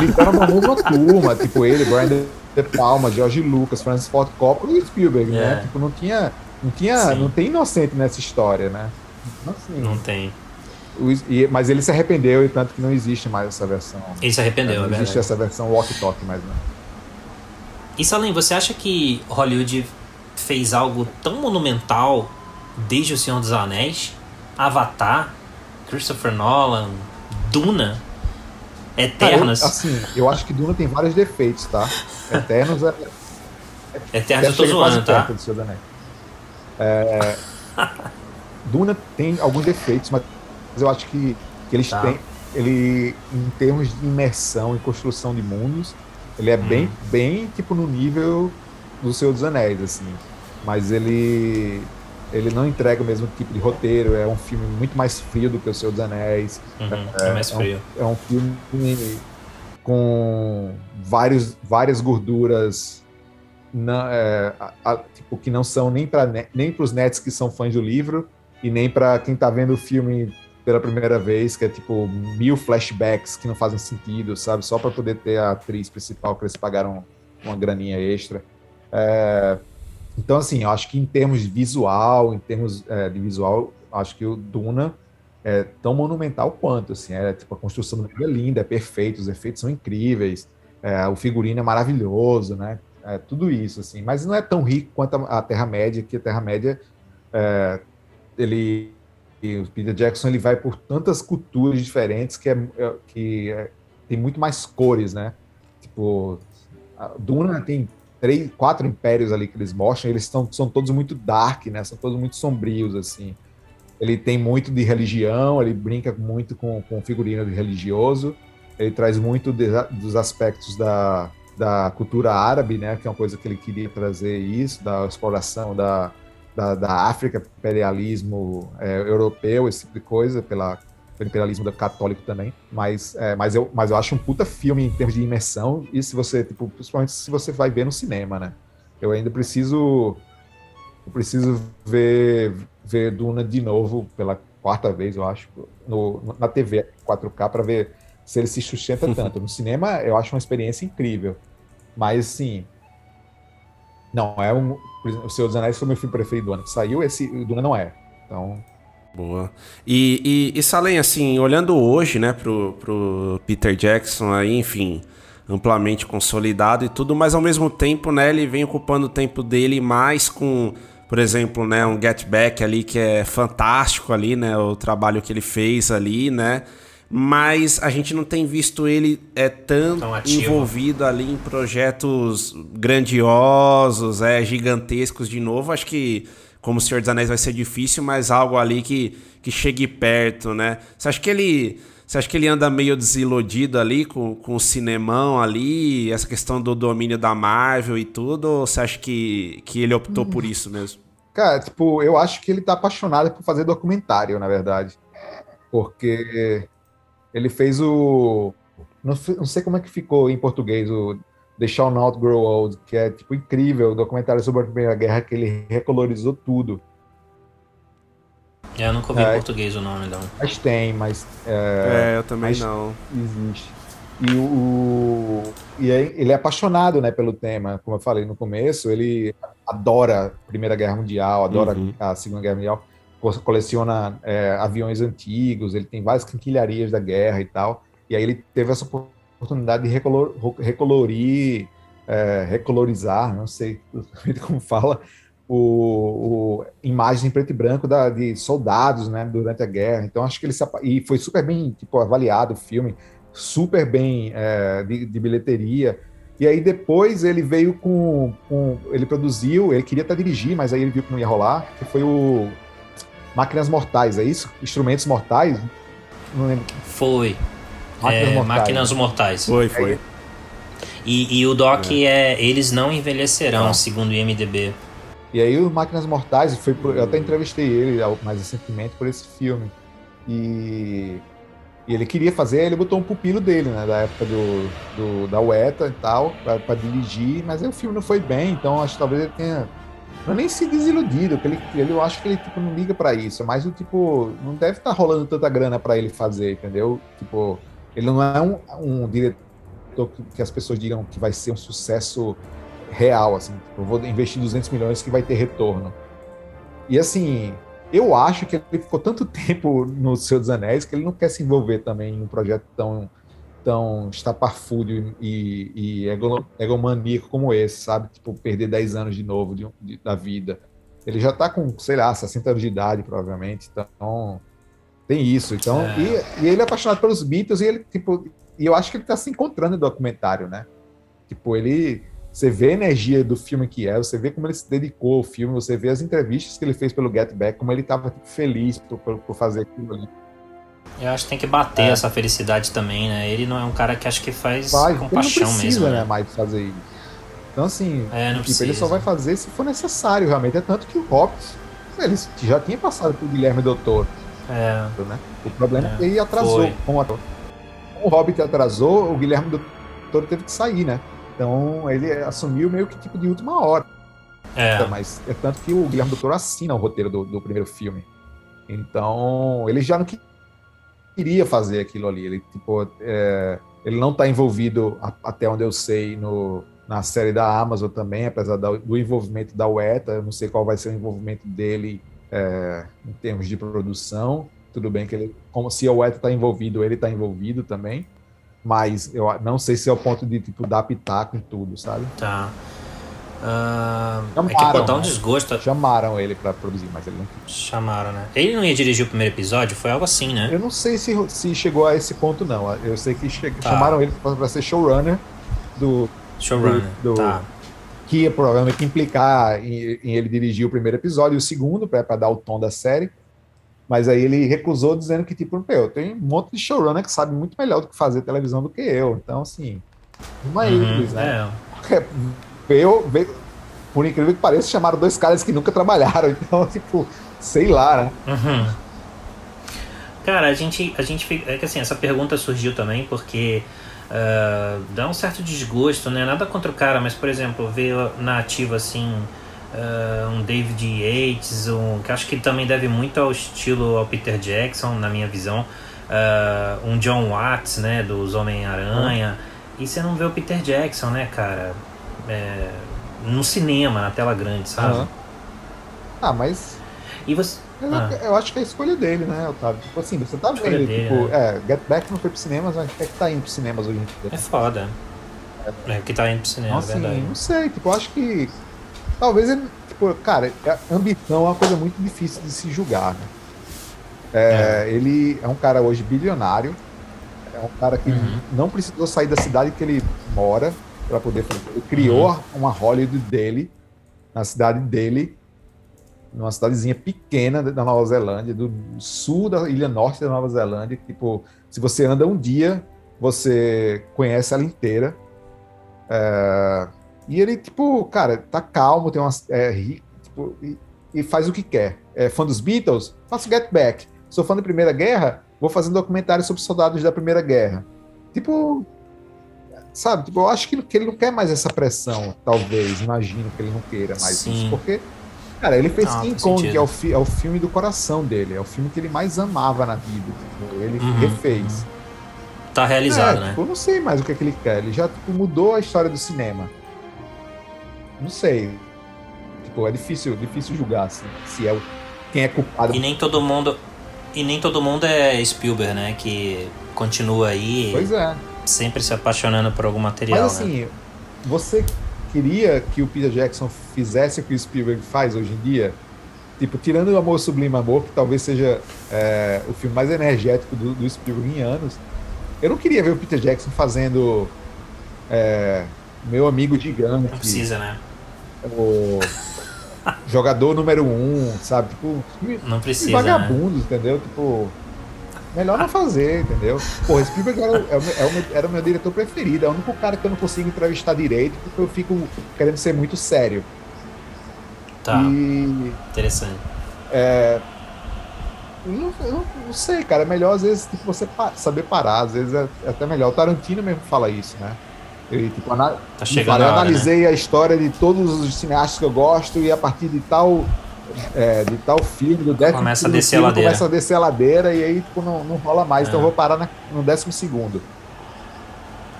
[SPEAKER 6] Eles eram uma mesma turma, tipo ele, Brian De Palma, George Lucas, Francis Ford Coppola e Spielberg, né? é. né? Tipo, não tinha, não tinha, não tem inocente nessa história, né?
[SPEAKER 5] Assim, não tem.
[SPEAKER 6] E, mas ele se arrependeu e tanto que não existe mais essa versão.
[SPEAKER 5] Ele se arrependeu,
[SPEAKER 6] Não
[SPEAKER 5] é
[SPEAKER 6] existe essa versão walk talk mais, né?
[SPEAKER 5] E Salim, você acha que Hollywood fez algo tão monumental desde O Senhor dos Anéis, Avatar, Christopher Nolan, Duna, Eternas.
[SPEAKER 6] Cara, eu, assim, eu acho que Duna tem vários defeitos, tá? Eternos é.
[SPEAKER 5] Eternos eu tô zoando, tá?
[SPEAKER 6] É, Duna tem alguns defeitos, mas eu acho que, que eles tá. têm. Ele, em termos de imersão e construção de mundos, ele é hum. bem, bem tipo no nível do Senhor dos Anéis, assim. Mas ele ele não entrega o mesmo tipo de roteiro, é um filme muito mais frio do que O Senhor dos Anéis.
[SPEAKER 5] Uhum, é, é, mais frio.
[SPEAKER 6] É um, é um, filme com vários, várias gorduras não, é, a, a, tipo, que não são nem para nem os nets que são fãs do livro e nem para quem está vendo o filme pela primeira vez, que é tipo mil flashbacks que não fazem sentido, sabe? Só para poder ter a atriz principal que eles pagaram uma graninha extra. É, então, assim, eu acho que em termos de visual, em termos é, de visual, acho que o Duna é tão monumental quanto, assim, é tipo, a construção do é linda, é perfeito, os efeitos são incríveis, é, o figurino é maravilhoso, né? É, tudo isso, assim, mas não é tão rico quanto a, a Terra-média, que a Terra-média, é, ele, o Peter Jackson, ele vai por tantas culturas diferentes que, é, é que é, tem muito mais cores, né? Tipo, Duna tem três, quatro impérios ali que eles mostram, eles são, são todos muito dark, né? São todos muito sombrios, assim. Ele tem muito de religião, ele brinca muito com, com figurino de religioso, ele traz muito de, dos aspectos da, da cultura árabe, né? Que é uma coisa que ele queria trazer isso, da exploração da, da, da África, imperialismo é, europeu, esse tipo de coisa, pela pelo imperialismo católico também, mas, é, mas, eu, mas eu acho um puta filme em termos de imersão, e se você, tipo, principalmente se você vai ver no cinema, né? Eu ainda preciso eu preciso ver, ver Duna de novo pela quarta vez, eu acho, no, na TV 4K para ver se ele se sustenta tanto. No cinema eu acho uma experiência incrível, mas assim, não é um, o Senhor dos Anéis foi meu filme preferido do ano que saiu, esse Duna não é. Então,
[SPEAKER 1] Boa. E, e, e Salem, assim, olhando hoje, né, pro, pro Peter Jackson aí, enfim, amplamente consolidado e tudo, mas ao mesmo tempo, né, ele vem ocupando o tempo dele mais com, por exemplo, né, um Get Back ali que é fantástico ali, né, o trabalho que ele fez ali, né, mas a gente não tem visto ele é tão, tão envolvido ali em projetos grandiosos, é gigantescos de novo. Acho que como o Senhor dos Anéis vai ser difícil, mas algo ali que, que chegue perto, né? Você acha que ele. Você acha que ele anda meio desiludido ali com, com o cinemão ali, essa questão do domínio da Marvel e tudo, ou você acha que, que ele optou por isso mesmo?
[SPEAKER 6] Cara, tipo, eu acho que ele tá apaixonado por fazer documentário, na verdade. Porque ele fez o. Não, não sei como é que ficou em português, o The Shall Not Grow Old, que é, tipo, incrível, o documentário sobre a Primeira Guerra, que ele recolorizou tudo.
[SPEAKER 5] Eu nunca ouvi
[SPEAKER 6] É.
[SPEAKER 5] em português o nome, não.
[SPEAKER 6] Mas tem, mas. É,
[SPEAKER 1] É, eu também
[SPEAKER 6] mas-
[SPEAKER 1] não.
[SPEAKER 6] Existe. E, o, e ele é apaixonado né, pelo tema, como eu falei no começo, ele adora a Primeira Guerra Mundial, adora
[SPEAKER 1] Uhum.
[SPEAKER 6] a Segunda Guerra Mundial, co- coleciona é, aviões antigos, ele tem várias quinquilharias da guerra e tal, e aí ele teve essa oportunidade de recolor- recolorir, é, recolorizar, não sei como fala, o, o em preto e branco da, de soldados né, durante a guerra. Então acho que ele se e foi super bem tipo, avaliado o filme, super bem é, de, de bilheteria. E aí depois ele veio com, com- ele produziu, ele queria até dirigir, mas aí ele viu que não ia rolar, que foi o Máquinas Mortais, é isso? Instrumentos Mortais? Não lembro.
[SPEAKER 5] Foi.
[SPEAKER 6] Máquinas
[SPEAKER 5] É,
[SPEAKER 6] Mortais.
[SPEAKER 5] Máquinas Mortais.
[SPEAKER 1] Foi, foi.
[SPEAKER 5] E, e o doc é. Eles não envelhecerão,
[SPEAKER 6] Tá.
[SPEAKER 5] segundo o IMDB.
[SPEAKER 6] E aí o Máquinas Mortais, foi por- eu até entrevistei ele mais recentemente por esse filme. E, e ele queria fazer, ele botou um pupilo dele, né, da época do, do- da UETA e tal, pra, pra dirigir, mas aí o filme não foi bem, então acho que talvez ele tenha não é nem se desiludido, porque ele, ele, eu acho que ele tipo, não liga pra isso, mas o tipo, não deve estar rolando tanta grana pra ele fazer, entendeu? Tipo, ele não é um, um diretor que, que as pessoas digam que vai ser um sucesso real, assim, eu vou investir 200 milhões que vai ter retorno. E assim, eu acho que ele ficou tanto tempo no Senhor dos Anéis que ele não quer se envolver também em um projeto tão tão estapafúrdio e, e ego- egomaníaco como esse, sabe? Tipo, perder 10 anos de novo de, de- da vida. Ele já tá com, sei lá, 60 anos de idade, provavelmente, então tem isso. Então,
[SPEAKER 5] É.
[SPEAKER 6] e, e ele é apaixonado pelos Beatles e ele, tipo, e eu acho que ele tá se encontrando no documentário, né? Tipo, ele. Você vê a energia do filme que é, você vê como ele se dedicou ao filme, você vê as entrevistas que ele fez pelo Get Back, como ele tava tipo, feliz por, por, por fazer aquilo ali.
[SPEAKER 5] Eu acho que tem que bater
[SPEAKER 6] É.
[SPEAKER 5] essa felicidade também, né? Ele não é um cara que acho que faz
[SPEAKER 6] Faz,
[SPEAKER 5] com
[SPEAKER 6] ele não
[SPEAKER 5] paixão
[SPEAKER 6] precisa,
[SPEAKER 5] mesmo.
[SPEAKER 6] né,
[SPEAKER 5] Né?
[SPEAKER 6] mais fazer isso. Então, assim,
[SPEAKER 5] É, não
[SPEAKER 6] tipo, ele só vai fazer se for necessário, realmente. É tanto que o Hobbit, ele já tinha passado por Guilherme Doutor,
[SPEAKER 5] É,
[SPEAKER 6] né? O problema é,
[SPEAKER 5] É,
[SPEAKER 6] que ele atrasou com o ator. Como o Hobbit atrasou, o Guilherme Doutor teve que sair, né? Então, ele assumiu meio que tipo de última hora.
[SPEAKER 5] é.
[SPEAKER 6] Mas é tanto que o Guilherme Doutor assina o roteiro do, do primeiro filme. Então, ele já não que- queria fazer aquilo ali. Ele, tipo, é, ele não está envolvido, a- até onde eu sei, no, na série da Amazon também, apesar da- do envolvimento da UETA. Eu não sei qual vai ser o envolvimento dele é, em termos de produção. Tudo bem que ele, como se a UETA está envolvido, ele está envolvido também. Mas eu não sei se é o ponto de, tipo, dar pitaco em tudo, sabe?
[SPEAKER 5] Tá. Ah, é que
[SPEAKER 6] Chamaram,
[SPEAKER 5] dá um desgosto.
[SPEAKER 6] Chamaram ele para produzir, mas ele não
[SPEAKER 5] Chamaram, né? Ele não ia dirigir o primeiro episódio? Foi algo assim, né?
[SPEAKER 6] Eu não sei se, se chegou a esse ponto, não. Eu sei que che-
[SPEAKER 5] Tá.
[SPEAKER 6] chamaram ele para ser showrunner do
[SPEAKER 5] Showrunner.
[SPEAKER 6] do-
[SPEAKER 5] Tá.
[SPEAKER 6] Que ia provavelmente implicar em, em ele dirigir o primeiro episódio e o segundo, para dar o tom da série. Mas aí ele recusou, dizendo que, tipo, meu, tem um monte de showrunner que sabe muito melhor do que fazer televisão do que eu. Então, assim, uma
[SPEAKER 5] Uhum,
[SPEAKER 6] eles, né?
[SPEAKER 5] é.
[SPEAKER 6] Veio, veio, por incrível que pareça, chamaram dois caras que nunca trabalharam. Então, tipo, sei lá, né?
[SPEAKER 5] Uhum. Cara, a gente, a gente fica. É que assim, essa pergunta surgiu também porque ah, dá um certo desgosto, né? Nada contra o cara, mas por exemplo, ver na ativa assim. ah, um David Yates, um, que acho que também deve muito ao estilo ao Peter Jackson, na minha visão. ah, um John Watts, né? Dos Homem-Aranha. E você não vê o Peter Jackson, né, cara? É, no cinema, na tela grande, sabe?
[SPEAKER 6] Aham. Ah, mas
[SPEAKER 5] E você.
[SPEAKER 6] Eu,
[SPEAKER 5] Ah.
[SPEAKER 6] eu acho que é a escolha dele, né, Otávio? Tipo assim, você tá vendo,
[SPEAKER 5] dele,
[SPEAKER 6] tipo,
[SPEAKER 5] né?
[SPEAKER 6] é, Get Back não foi pro cinemas, mas é que tá indo pro cinemas hoje em dia?
[SPEAKER 5] É foda. É que tá indo pro cinema, é
[SPEAKER 6] assim,
[SPEAKER 5] verdade.
[SPEAKER 6] não sei, tipo, eu acho que talvez ele, tipo, cara, a ambição é uma coisa muito difícil de se julgar, né? É, Ele é um cara hoje bilionário, é um cara que
[SPEAKER 5] Uhum.
[SPEAKER 6] não precisou sair da cidade que ele mora para poder fazer. Ele criou
[SPEAKER 5] Uhum.
[SPEAKER 6] uma Hollywood dele, na cidade dele, numa cidadezinha pequena da Nova Zelândia, do sul da ilha norte da Nova Zelândia. Tipo, se você anda um dia, você conhece ela inteira. É, E ele, tipo, cara, tá calmo, tem umas. É, ri- tipo, e e faz o que quer. É fã dos Beatles? Faço Get Back. Sou fã da Primeira Guerra? Vou fazer um documentário sobre soldados da Primeira Guerra. Tipo, sabe? Tipo, eu acho que, que ele não quer mais essa pressão, talvez. Imagino que ele não queira mais
[SPEAKER 5] Sim.
[SPEAKER 6] isso. Porque, cara, ele fez
[SPEAKER 5] Ah,
[SPEAKER 6] King Kong,
[SPEAKER 5] sentido.
[SPEAKER 6] que é o, fi- é o filme do coração dele. É o filme que ele mais amava na vida. tipo, ele
[SPEAKER 5] Uhum,
[SPEAKER 6] refez.
[SPEAKER 5] Tá realizado,
[SPEAKER 6] é,
[SPEAKER 5] né?
[SPEAKER 6] tipo, eu não sei mais o que, é que ele quer. Ele já tipo, mudou a história do cinema. Não sei. Tipo, é difícil, difícil julgar assim, se é o, quem é culpado.
[SPEAKER 5] E nem todo mundo. E nem todo mundo é Spielberg, né? Que continua aí
[SPEAKER 6] Pois é.
[SPEAKER 5] sempre se apaixonando por algum material,
[SPEAKER 6] Mas
[SPEAKER 5] né?
[SPEAKER 6] assim, você queria que o Peter Jackson fizesse o que o Spielberg faz hoje em dia? Tipo, tirando o Amor Sublime Amor, que talvez seja é, o filme mais energético do, do Spielberg em anos, eu não queria ver o Peter Jackson fazendo é, Meu Amigo Gigante,
[SPEAKER 5] Não precisa, né?
[SPEAKER 6] o jogador número um, sabe? Tipo,
[SPEAKER 5] Não precisa. Né?
[SPEAKER 6] vagabundos, entendeu? Tipo, melhor não fazer, entendeu? Pô, Spielberg era, o- é o meu- é era o meu diretor preferido, é o único cara que eu não consigo entrevistar direito, porque eu fico querendo ser muito sério.
[SPEAKER 5] Tá,
[SPEAKER 6] E
[SPEAKER 5] interessante.
[SPEAKER 6] eu não, não- não sei, cara, é melhor às vezes tipo, você pa- saber parar, às vezes é, é até melhor. O Tarantino mesmo fala isso, né? Ele, tipo, ana-
[SPEAKER 5] Tá chegando
[SPEAKER 6] fala,
[SPEAKER 5] a hora, né?
[SPEAKER 6] analisei a história de todos os cineastas que eu gosto e a partir de tal é, de tal filme, do décimo
[SPEAKER 5] Começa a
[SPEAKER 6] segundo
[SPEAKER 5] descer a
[SPEAKER 6] filme,
[SPEAKER 5] ladeira.
[SPEAKER 6] começa a descer a ladeira e aí tipo, não, não rola mais, então
[SPEAKER 5] É.
[SPEAKER 6] eu vou parar na- no décimo segundo.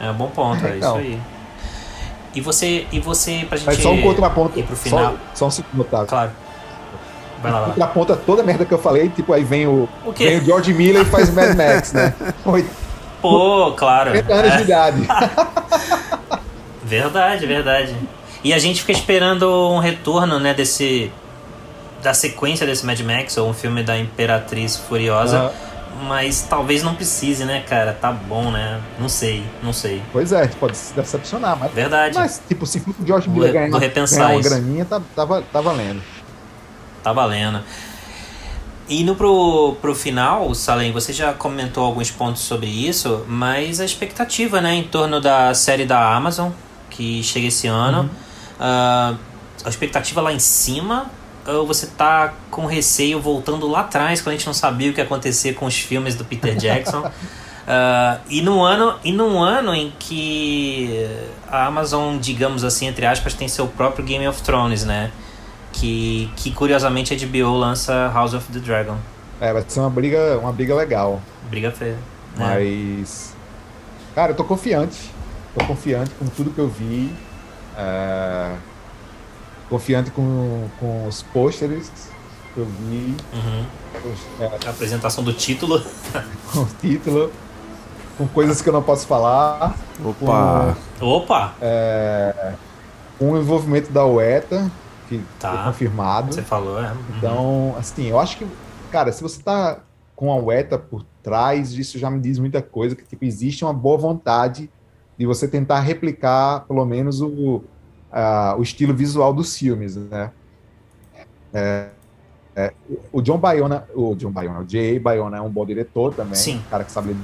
[SPEAKER 5] É um bom ponto, é
[SPEAKER 6] Então.
[SPEAKER 5] isso aí. E você, e você, pra gente
[SPEAKER 6] Mas só um contraponto,
[SPEAKER 5] ir pro final.
[SPEAKER 6] só, só um segundo, Otávio.
[SPEAKER 5] Claro. Vai lá, vai lá.
[SPEAKER 6] Contraponta toda a merda que eu falei, tipo, aí vem o,
[SPEAKER 5] O
[SPEAKER 6] vem o George Miller e faz Mad Max, né? Oito-
[SPEAKER 5] Pô, claro.
[SPEAKER 6] 80 anos
[SPEAKER 5] É.
[SPEAKER 6] de idade.
[SPEAKER 5] Verdade, verdade. E a gente fica esperando um retorno, né, desse da sequência desse Mad Max ou um filme da Imperatriz Furiosa, mas talvez não precise, né, cara? Tá bom, né? Não sei, não sei.
[SPEAKER 6] Pois é, pode se decepcionar, mas,
[SPEAKER 5] Verdade.
[SPEAKER 6] mas tipo, se o George Miller ganhar, ganhar uma
[SPEAKER 5] isso.
[SPEAKER 6] graninha, tá, tá, tá valendo.
[SPEAKER 5] Tá valendo. Indo pro, pro final, Salem, você já comentou alguns pontos sobre isso, mas a expectativa, né, em torno da série da Amazon, que chega esse ano, ah, a expectativa lá em cima, ou você tá com receio voltando lá atrás, quando a gente não sabia o que ia acontecer com os filmes do Peter Jackson? Ah, e, num ano, e num ano em que a Amazon, digamos assim, entre aspas, tem seu próprio Game of Thrones, né? Que, que curiosamente a HBO lança House of the Dragon.
[SPEAKER 6] É, vai ser uma briga, uma briga legal.
[SPEAKER 5] Briga feia. né?
[SPEAKER 6] Mas. Cara, eu tô confiante. Tô confiante com tudo que eu vi. É, Confiante com, com os pôsteres que eu vi.
[SPEAKER 5] Uhum.
[SPEAKER 6] os- é,
[SPEAKER 5] A apresentação do título.
[SPEAKER 6] com o título. Com coisas que eu não posso falar.
[SPEAKER 1] Opa!
[SPEAKER 5] Opa!
[SPEAKER 6] Com o envolvimento da UETA, que
[SPEAKER 5] Tá.
[SPEAKER 6] foi confirmado.
[SPEAKER 5] Você falou, é. Uhum.
[SPEAKER 6] Então, assim, eu acho que, cara, se você tá com a UETA por trás, isso já me diz muita coisa, que tipo, existe uma boa vontade de você tentar replicar, pelo menos, o, a- o estilo visual dos filmes, né? É, é, o John Bayona, o John Bayona, o J.A. Bayona é um bom diretor também,
[SPEAKER 5] Sim.
[SPEAKER 6] um cara que sabe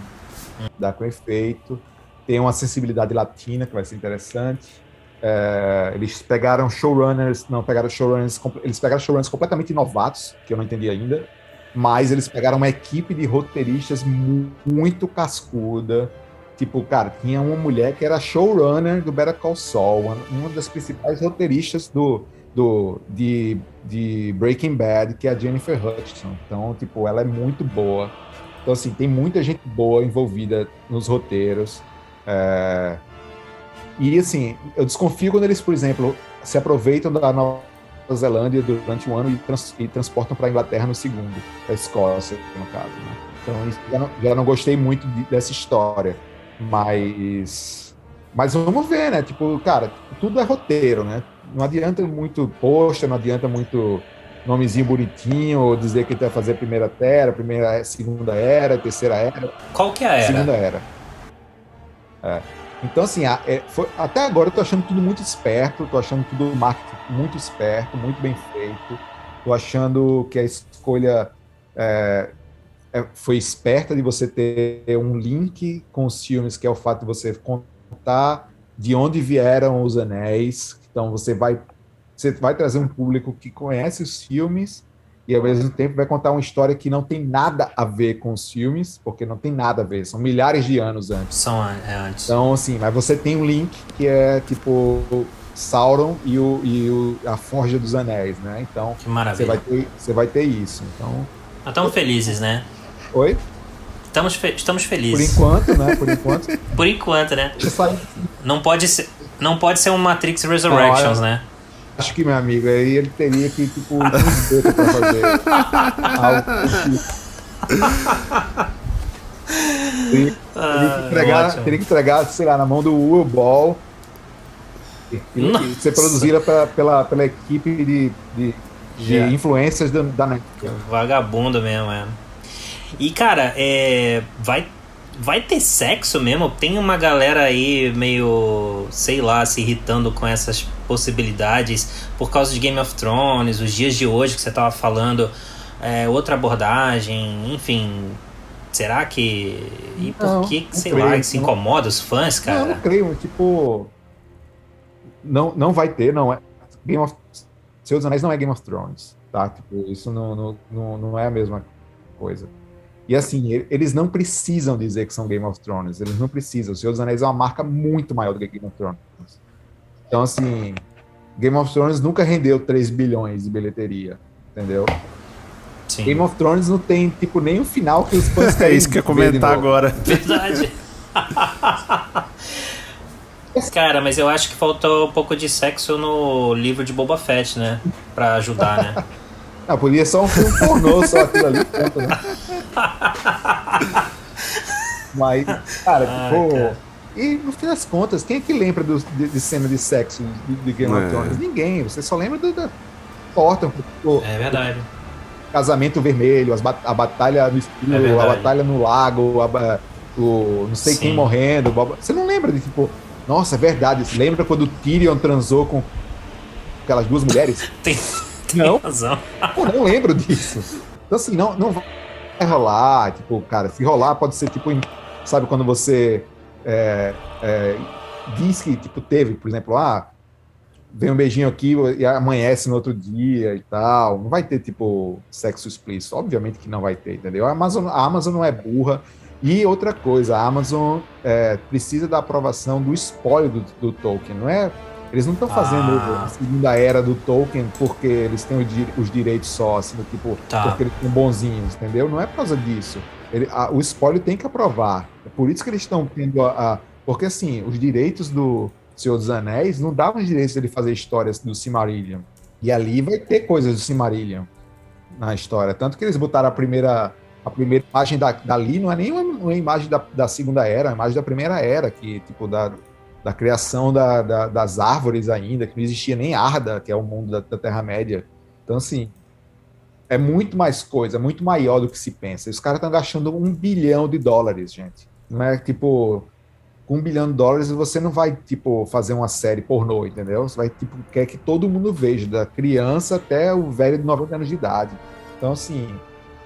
[SPEAKER 6] lidar com efeito, tem uma sensibilidade latina que vai ser interessante. É, eles pegaram showrunners, não, pegaram showrunners, eles pegaram showrunners completamente novatos, que eu não entendi ainda, mas eles pegaram uma equipe de roteiristas mu- muito cascuda. Tipo, cara, tinha uma mulher que era showrunner do Better Call Saul, uma, uma das principais roteiristas do, do, de, de Breaking Bad, que é a Jennifer Hudson. Então, tipo, ela é muito boa. Então, assim, tem muita gente boa envolvida nos roteiros. É, E, assim, eu desconfio quando eles, por exemplo, se aproveitam da Nova Zelândia durante um ano e, trans- e transportam para a Inglaterra no segundo, a Escócia, no caso. Né? Então, já, não, já não gostei muito de- dessa história. Mas. Mas vamos ver, né? Tipo, cara, tudo é roteiro, né? Não adianta muito posta, não adianta muito nomezinho bonitinho, ou dizer que vai fazer primeira era, primeira, segunda era, terceira era.
[SPEAKER 5] Qual que é a era?
[SPEAKER 6] Segunda era. É. Então, assim, a- é, foi- até agora eu tô achando tudo muito esperto, tô achando tudo marketing muito esperto, muito bem feito. Tô achando que a escolha é, foi esperta de você ter um link com os filmes, que é o fato de você contar de onde vieram os anéis. Então, você vai você vai trazer um público que conhece os filmes e ao mesmo tempo vai contar uma história que não tem nada a ver com os filmes, porque não tem nada a ver, são milhares de anos antes.
[SPEAKER 5] São é, antes.
[SPEAKER 6] Então, assim, mas você tem um link que é tipo Sauron e, o, e o, a Forja dos Anéis, né? Então,
[SPEAKER 5] que maravilha.
[SPEAKER 6] Você vai ter, você vai ter isso. Então,
[SPEAKER 5] estamos felizes, né?
[SPEAKER 6] Oi?
[SPEAKER 5] Estamos, fe estamos felizes.
[SPEAKER 6] Por enquanto, né? Por enquanto.
[SPEAKER 5] Por enquanto, né? Não pode ser, não pode ser um Matrix Resurrections, né?
[SPEAKER 6] Acho que, meu amigo, aí ele teria que, tipo, um pra fazer algo teria, que entregar, teria que entregar, sei lá, na mão do Will Ball e, e ser produzida pela, pela, pela equipe de, de, de influências da, da Netflix.
[SPEAKER 5] Vagabundo mesmo, é. E, cara, é, vai vai ter sexo mesmo? Tem uma galera aí meio, sei lá, se irritando com essas possibilidades por causa de Game of Thrones, os dias de hoje que você tava falando, é, outra abordagem, enfim. Será que. E por não, que, sei creio, lá, se incomoda os fãs, cara?
[SPEAKER 6] Não, não creio, tipo. Não, não vai ter, não é. Game of. Senhor dos Anéis não é Game of Thrones, tá? Tipo, isso não, não, não, não é a mesma coisa. E assim, eles não precisam dizer que são Game of Thrones, eles não precisam. O Senhor dos Anéis é uma marca muito maior do que Game of Thrones. Então, assim, Game of Thrones nunca rendeu 3 bilhões de bilheteria, entendeu? Sim. Game of Thrones não tem, tipo, nem o final que os fãs
[SPEAKER 1] querem É isso que eu ia comentar agora.
[SPEAKER 5] Verdade. Cara, mas eu acho que faltou um pouco de sexo no livro de Boba Fett, né? Pra ajudar, né?
[SPEAKER 6] Ah, podia ser um filme pornô só aquilo ali, tanto, né? Mas, cara, ah, tipo. Cara. E no fim das contas, quem é que lembra do, de, de, cena de sexo de, de Game of é. Thrones? Ninguém. Você só lembra do, da porta.
[SPEAKER 5] O, é verdade.
[SPEAKER 6] Casamento vermelho, as, a batalha no escuro, é a batalha no lago, a, o não sei Sim. quem morrendo. Você não lembra de tipo. Nossa, é verdade. Você lembra quando o Tyrion transou com aquelas duas mulheres?
[SPEAKER 5] Tem, tem não. razão.
[SPEAKER 6] Pô, não lembro disso. Então, assim, não, não vai rolar. Tipo, cara, se rolar, pode ser tipo, sabe, quando você é, é, diz que tipo, teve, por exemplo, ah, vem um beijinho aqui e amanhece no outro dia e tal. Não vai ter, tipo, sexo explícito. Obviamente que não vai ter, entendeu? A Amazon, a Amazon não é burra. E outra coisa, a Amazon é, precisa da aprovação do espólio do, do Tolkien. Não é eles não estão fazendo ah. a segunda era do Tolkien porque eles têm os direitos só, assim, tipo, tá. porque eles são bonzinhos, entendeu? Não é por causa disso. Ele, a, o espólio tem que aprovar. É por isso que eles estão tendo a, a, Porque, assim, os direitos do Senhor dos Anéis não davam os direitos dele fazer histórias do Silmarillion. E ali vai ter coisas do Silmarillion na história. Tanto que eles botaram a primeira. A primeira imagem da, dali não é nem uma, uma imagem da, da segunda era, é uma imagem da primeira era, que, tipo, da, da criação da, da, das árvores ainda, que não existia nem Arda, que é o mundo da, da Terra-média. Então, assim, é muito mais coisa, é muito maior do que se pensa. Os caras estão gastando um bilhão de dólares, gente. Não é tipo, com um bilhão de dólares você não vai, tipo, fazer uma série pornô, entendeu? Você vai, tipo, quer que todo mundo veja, da criança até o velho de 90 anos de idade. Então, assim,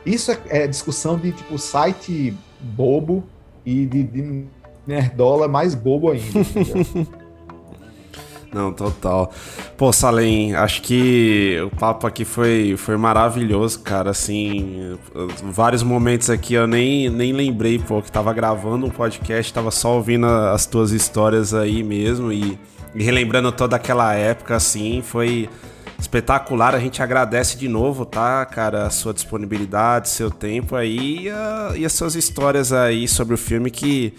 [SPEAKER 6] isso é, é discussão de, tipo, site bobo e de, de nerdola mais bobo ainda.
[SPEAKER 1] Não, total. Pô, Salem, acho que o papo aqui foi, foi maravilhoso, cara. Assim, vários momentos aqui eu nem, nem lembrei, pô, que tava gravando um podcast, tava só ouvindo as tuas histórias aí mesmo e, e relembrando toda aquela época, assim, foi espetacular. A gente agradece de novo, tá, cara, a sua disponibilidade, seu tempo aí e, a, e as suas histórias aí sobre o filme que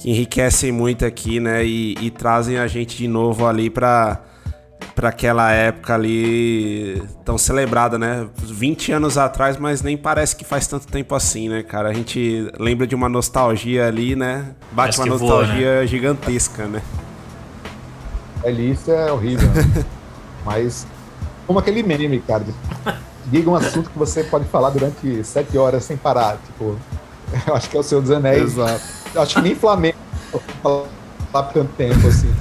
[SPEAKER 1] que enriquecem muito aqui, né? E, e trazem a gente de novo ali para para aquela época ali tão celebrada, né? 20 anos atrás, mas nem parece que faz tanto tempo assim, né, cara? A gente lembra de uma nostalgia ali, né? Bate uma nostalgia voa, né? gigantesca, né?
[SPEAKER 6] Velhice é horrível, né? mas como aquele meme, cara. Diga um assunto que você pode falar durante sete horas sem parar. Tipo, eu acho que é o Senhor dos Anéis. Exato acho que nem Flamengo lá por tanto tempo assim.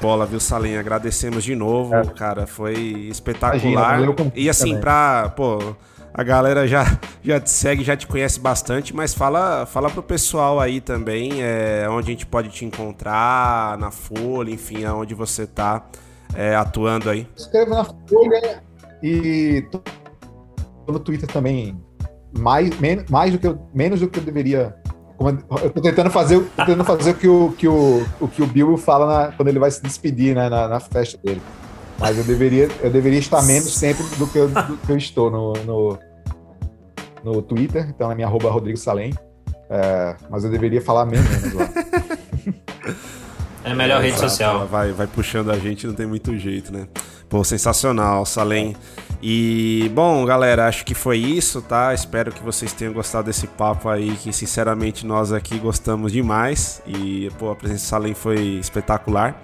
[SPEAKER 1] Bola, viu, Salinha? Agradecemos de novo, é. cara. Foi espetacular. Imagina, e assim, também. pra. Pô, a galera já, já te segue, já te conhece bastante, mas fala, fala pro pessoal aí também é, onde a gente pode te encontrar, na Folha, enfim, aonde você tá. é, atuando aí?
[SPEAKER 6] Escrevo na Folha e tô no Twitter também. Mais, men mais do que eu, menos do que eu deveria. Eu tô tentando fazer, tô tentando fazer o, que o, que o, o que o Bilbo fala na, quando ele vai se despedir né, na, na festa dele. Mas eu deveria, eu deveria estar menos sempre do que eu, do que eu estou no, no, no Twitter, então é minha arroba Rodrigo Salem. É, mas eu deveria falar menos lá.
[SPEAKER 7] É a melhor rede social.
[SPEAKER 1] Vai, vai puxando a gente, não tem muito jeito, né? Pô, sensacional, Salem. E, bom, galera, acho que foi isso, tá? Espero que vocês tenham gostado desse papo aí, que sinceramente nós aqui gostamos demais. E, pô, a presença do Salem foi espetacular.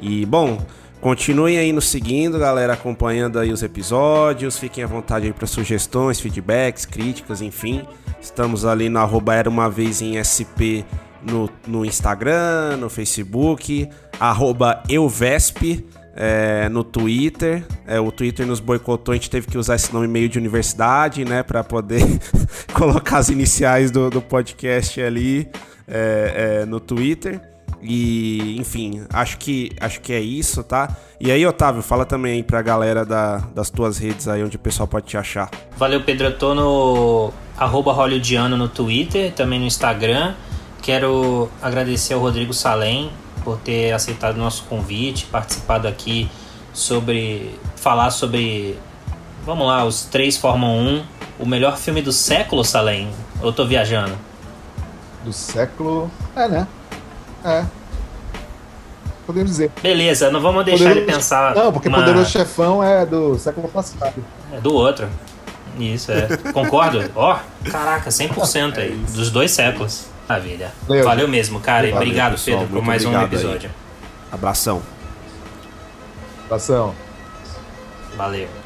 [SPEAKER 1] E, bom, continuem aí nos seguindo, galera, acompanhando aí os episódios. Fiquem à vontade aí para sugestões, feedbacks, críticas, enfim. Estamos ali no arroba Era Uma Vez em SP no, no Instagram, no Facebook, arroba Euvesp é, no Twitter. É, o Twitter nos boicotou, a gente teve que usar esse nome meio de universidade, né? para poder colocar as iniciais do, do podcast ali é, é, no Twitter. E, enfim, acho que, acho que é isso, tá? E aí, Otávio, fala também pra galera da, das tuas redes aí, onde o pessoal pode te achar.
[SPEAKER 7] Valeu, Pedro. Eu tô no arroba Hollywoodiano no Twitter, também no Instagram. Quero agradecer ao Rodrigo Salem por ter aceitado o nosso convite, participado aqui sobre. falar sobre. Vamos lá, os três Fórmula 1. O melhor filme do século, Salem? Eu tô viajando?
[SPEAKER 6] Do século. É, né? É. Podemos dizer.
[SPEAKER 7] Beleza, não vamos deixar Poderoso... ele pensar.
[SPEAKER 6] Não, porque uma... Poderoso Chefão é do século passado.
[SPEAKER 7] É do outro. Isso, é. Concordo? Ó, oh, caraca, 100% aí. É dos dois séculos. Maravilha. Valeu, Valeu mesmo, cara. Valeu, obrigado, pessoal, Pedro, por mais um episódio. Aí.
[SPEAKER 1] Abração.
[SPEAKER 6] Abração.
[SPEAKER 7] Valeu.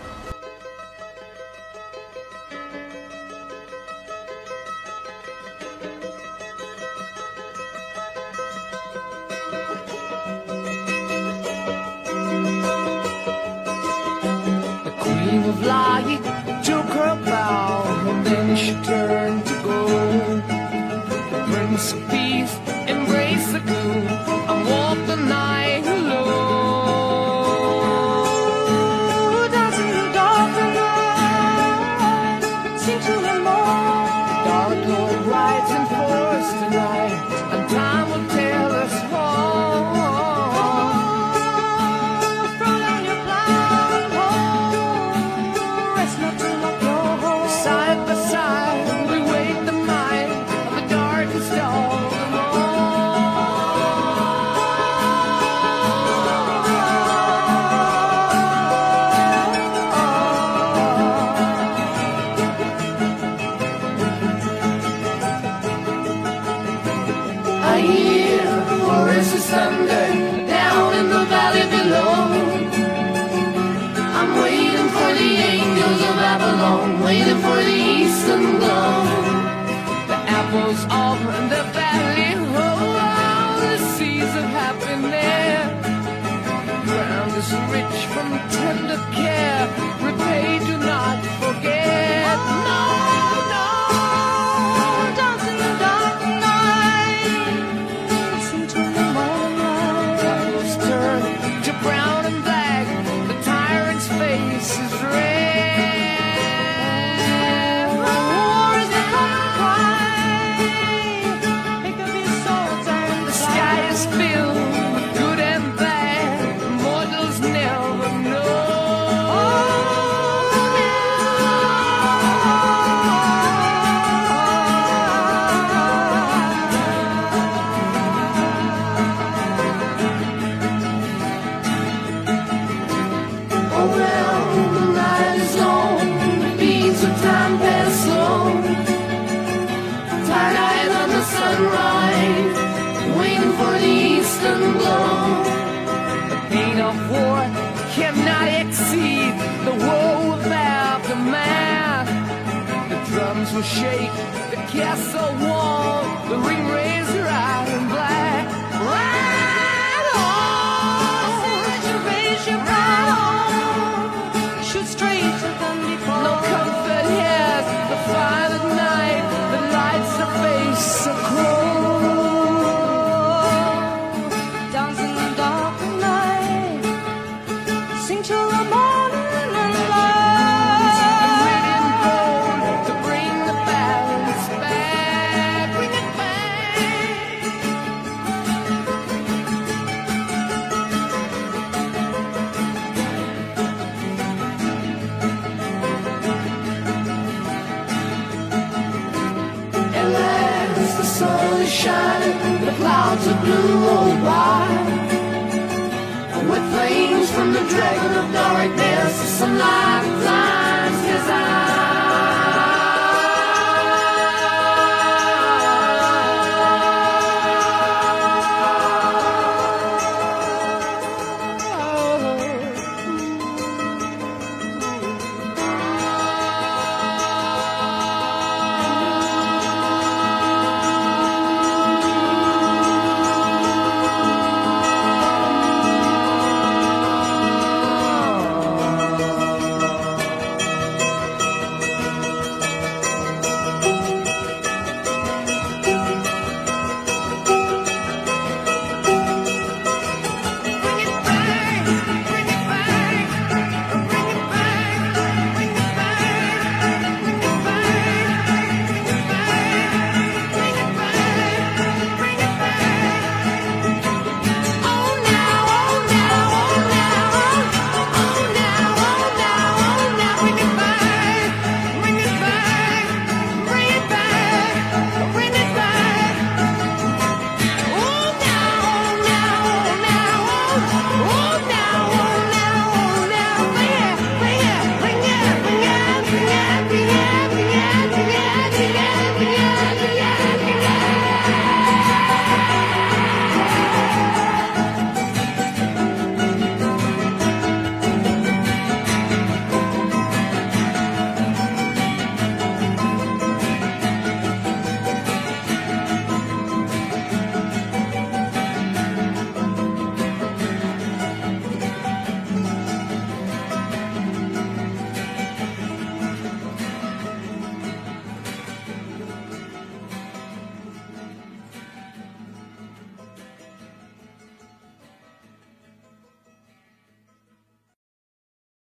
[SPEAKER 7] will shake the castle wall, the ring razor out in black.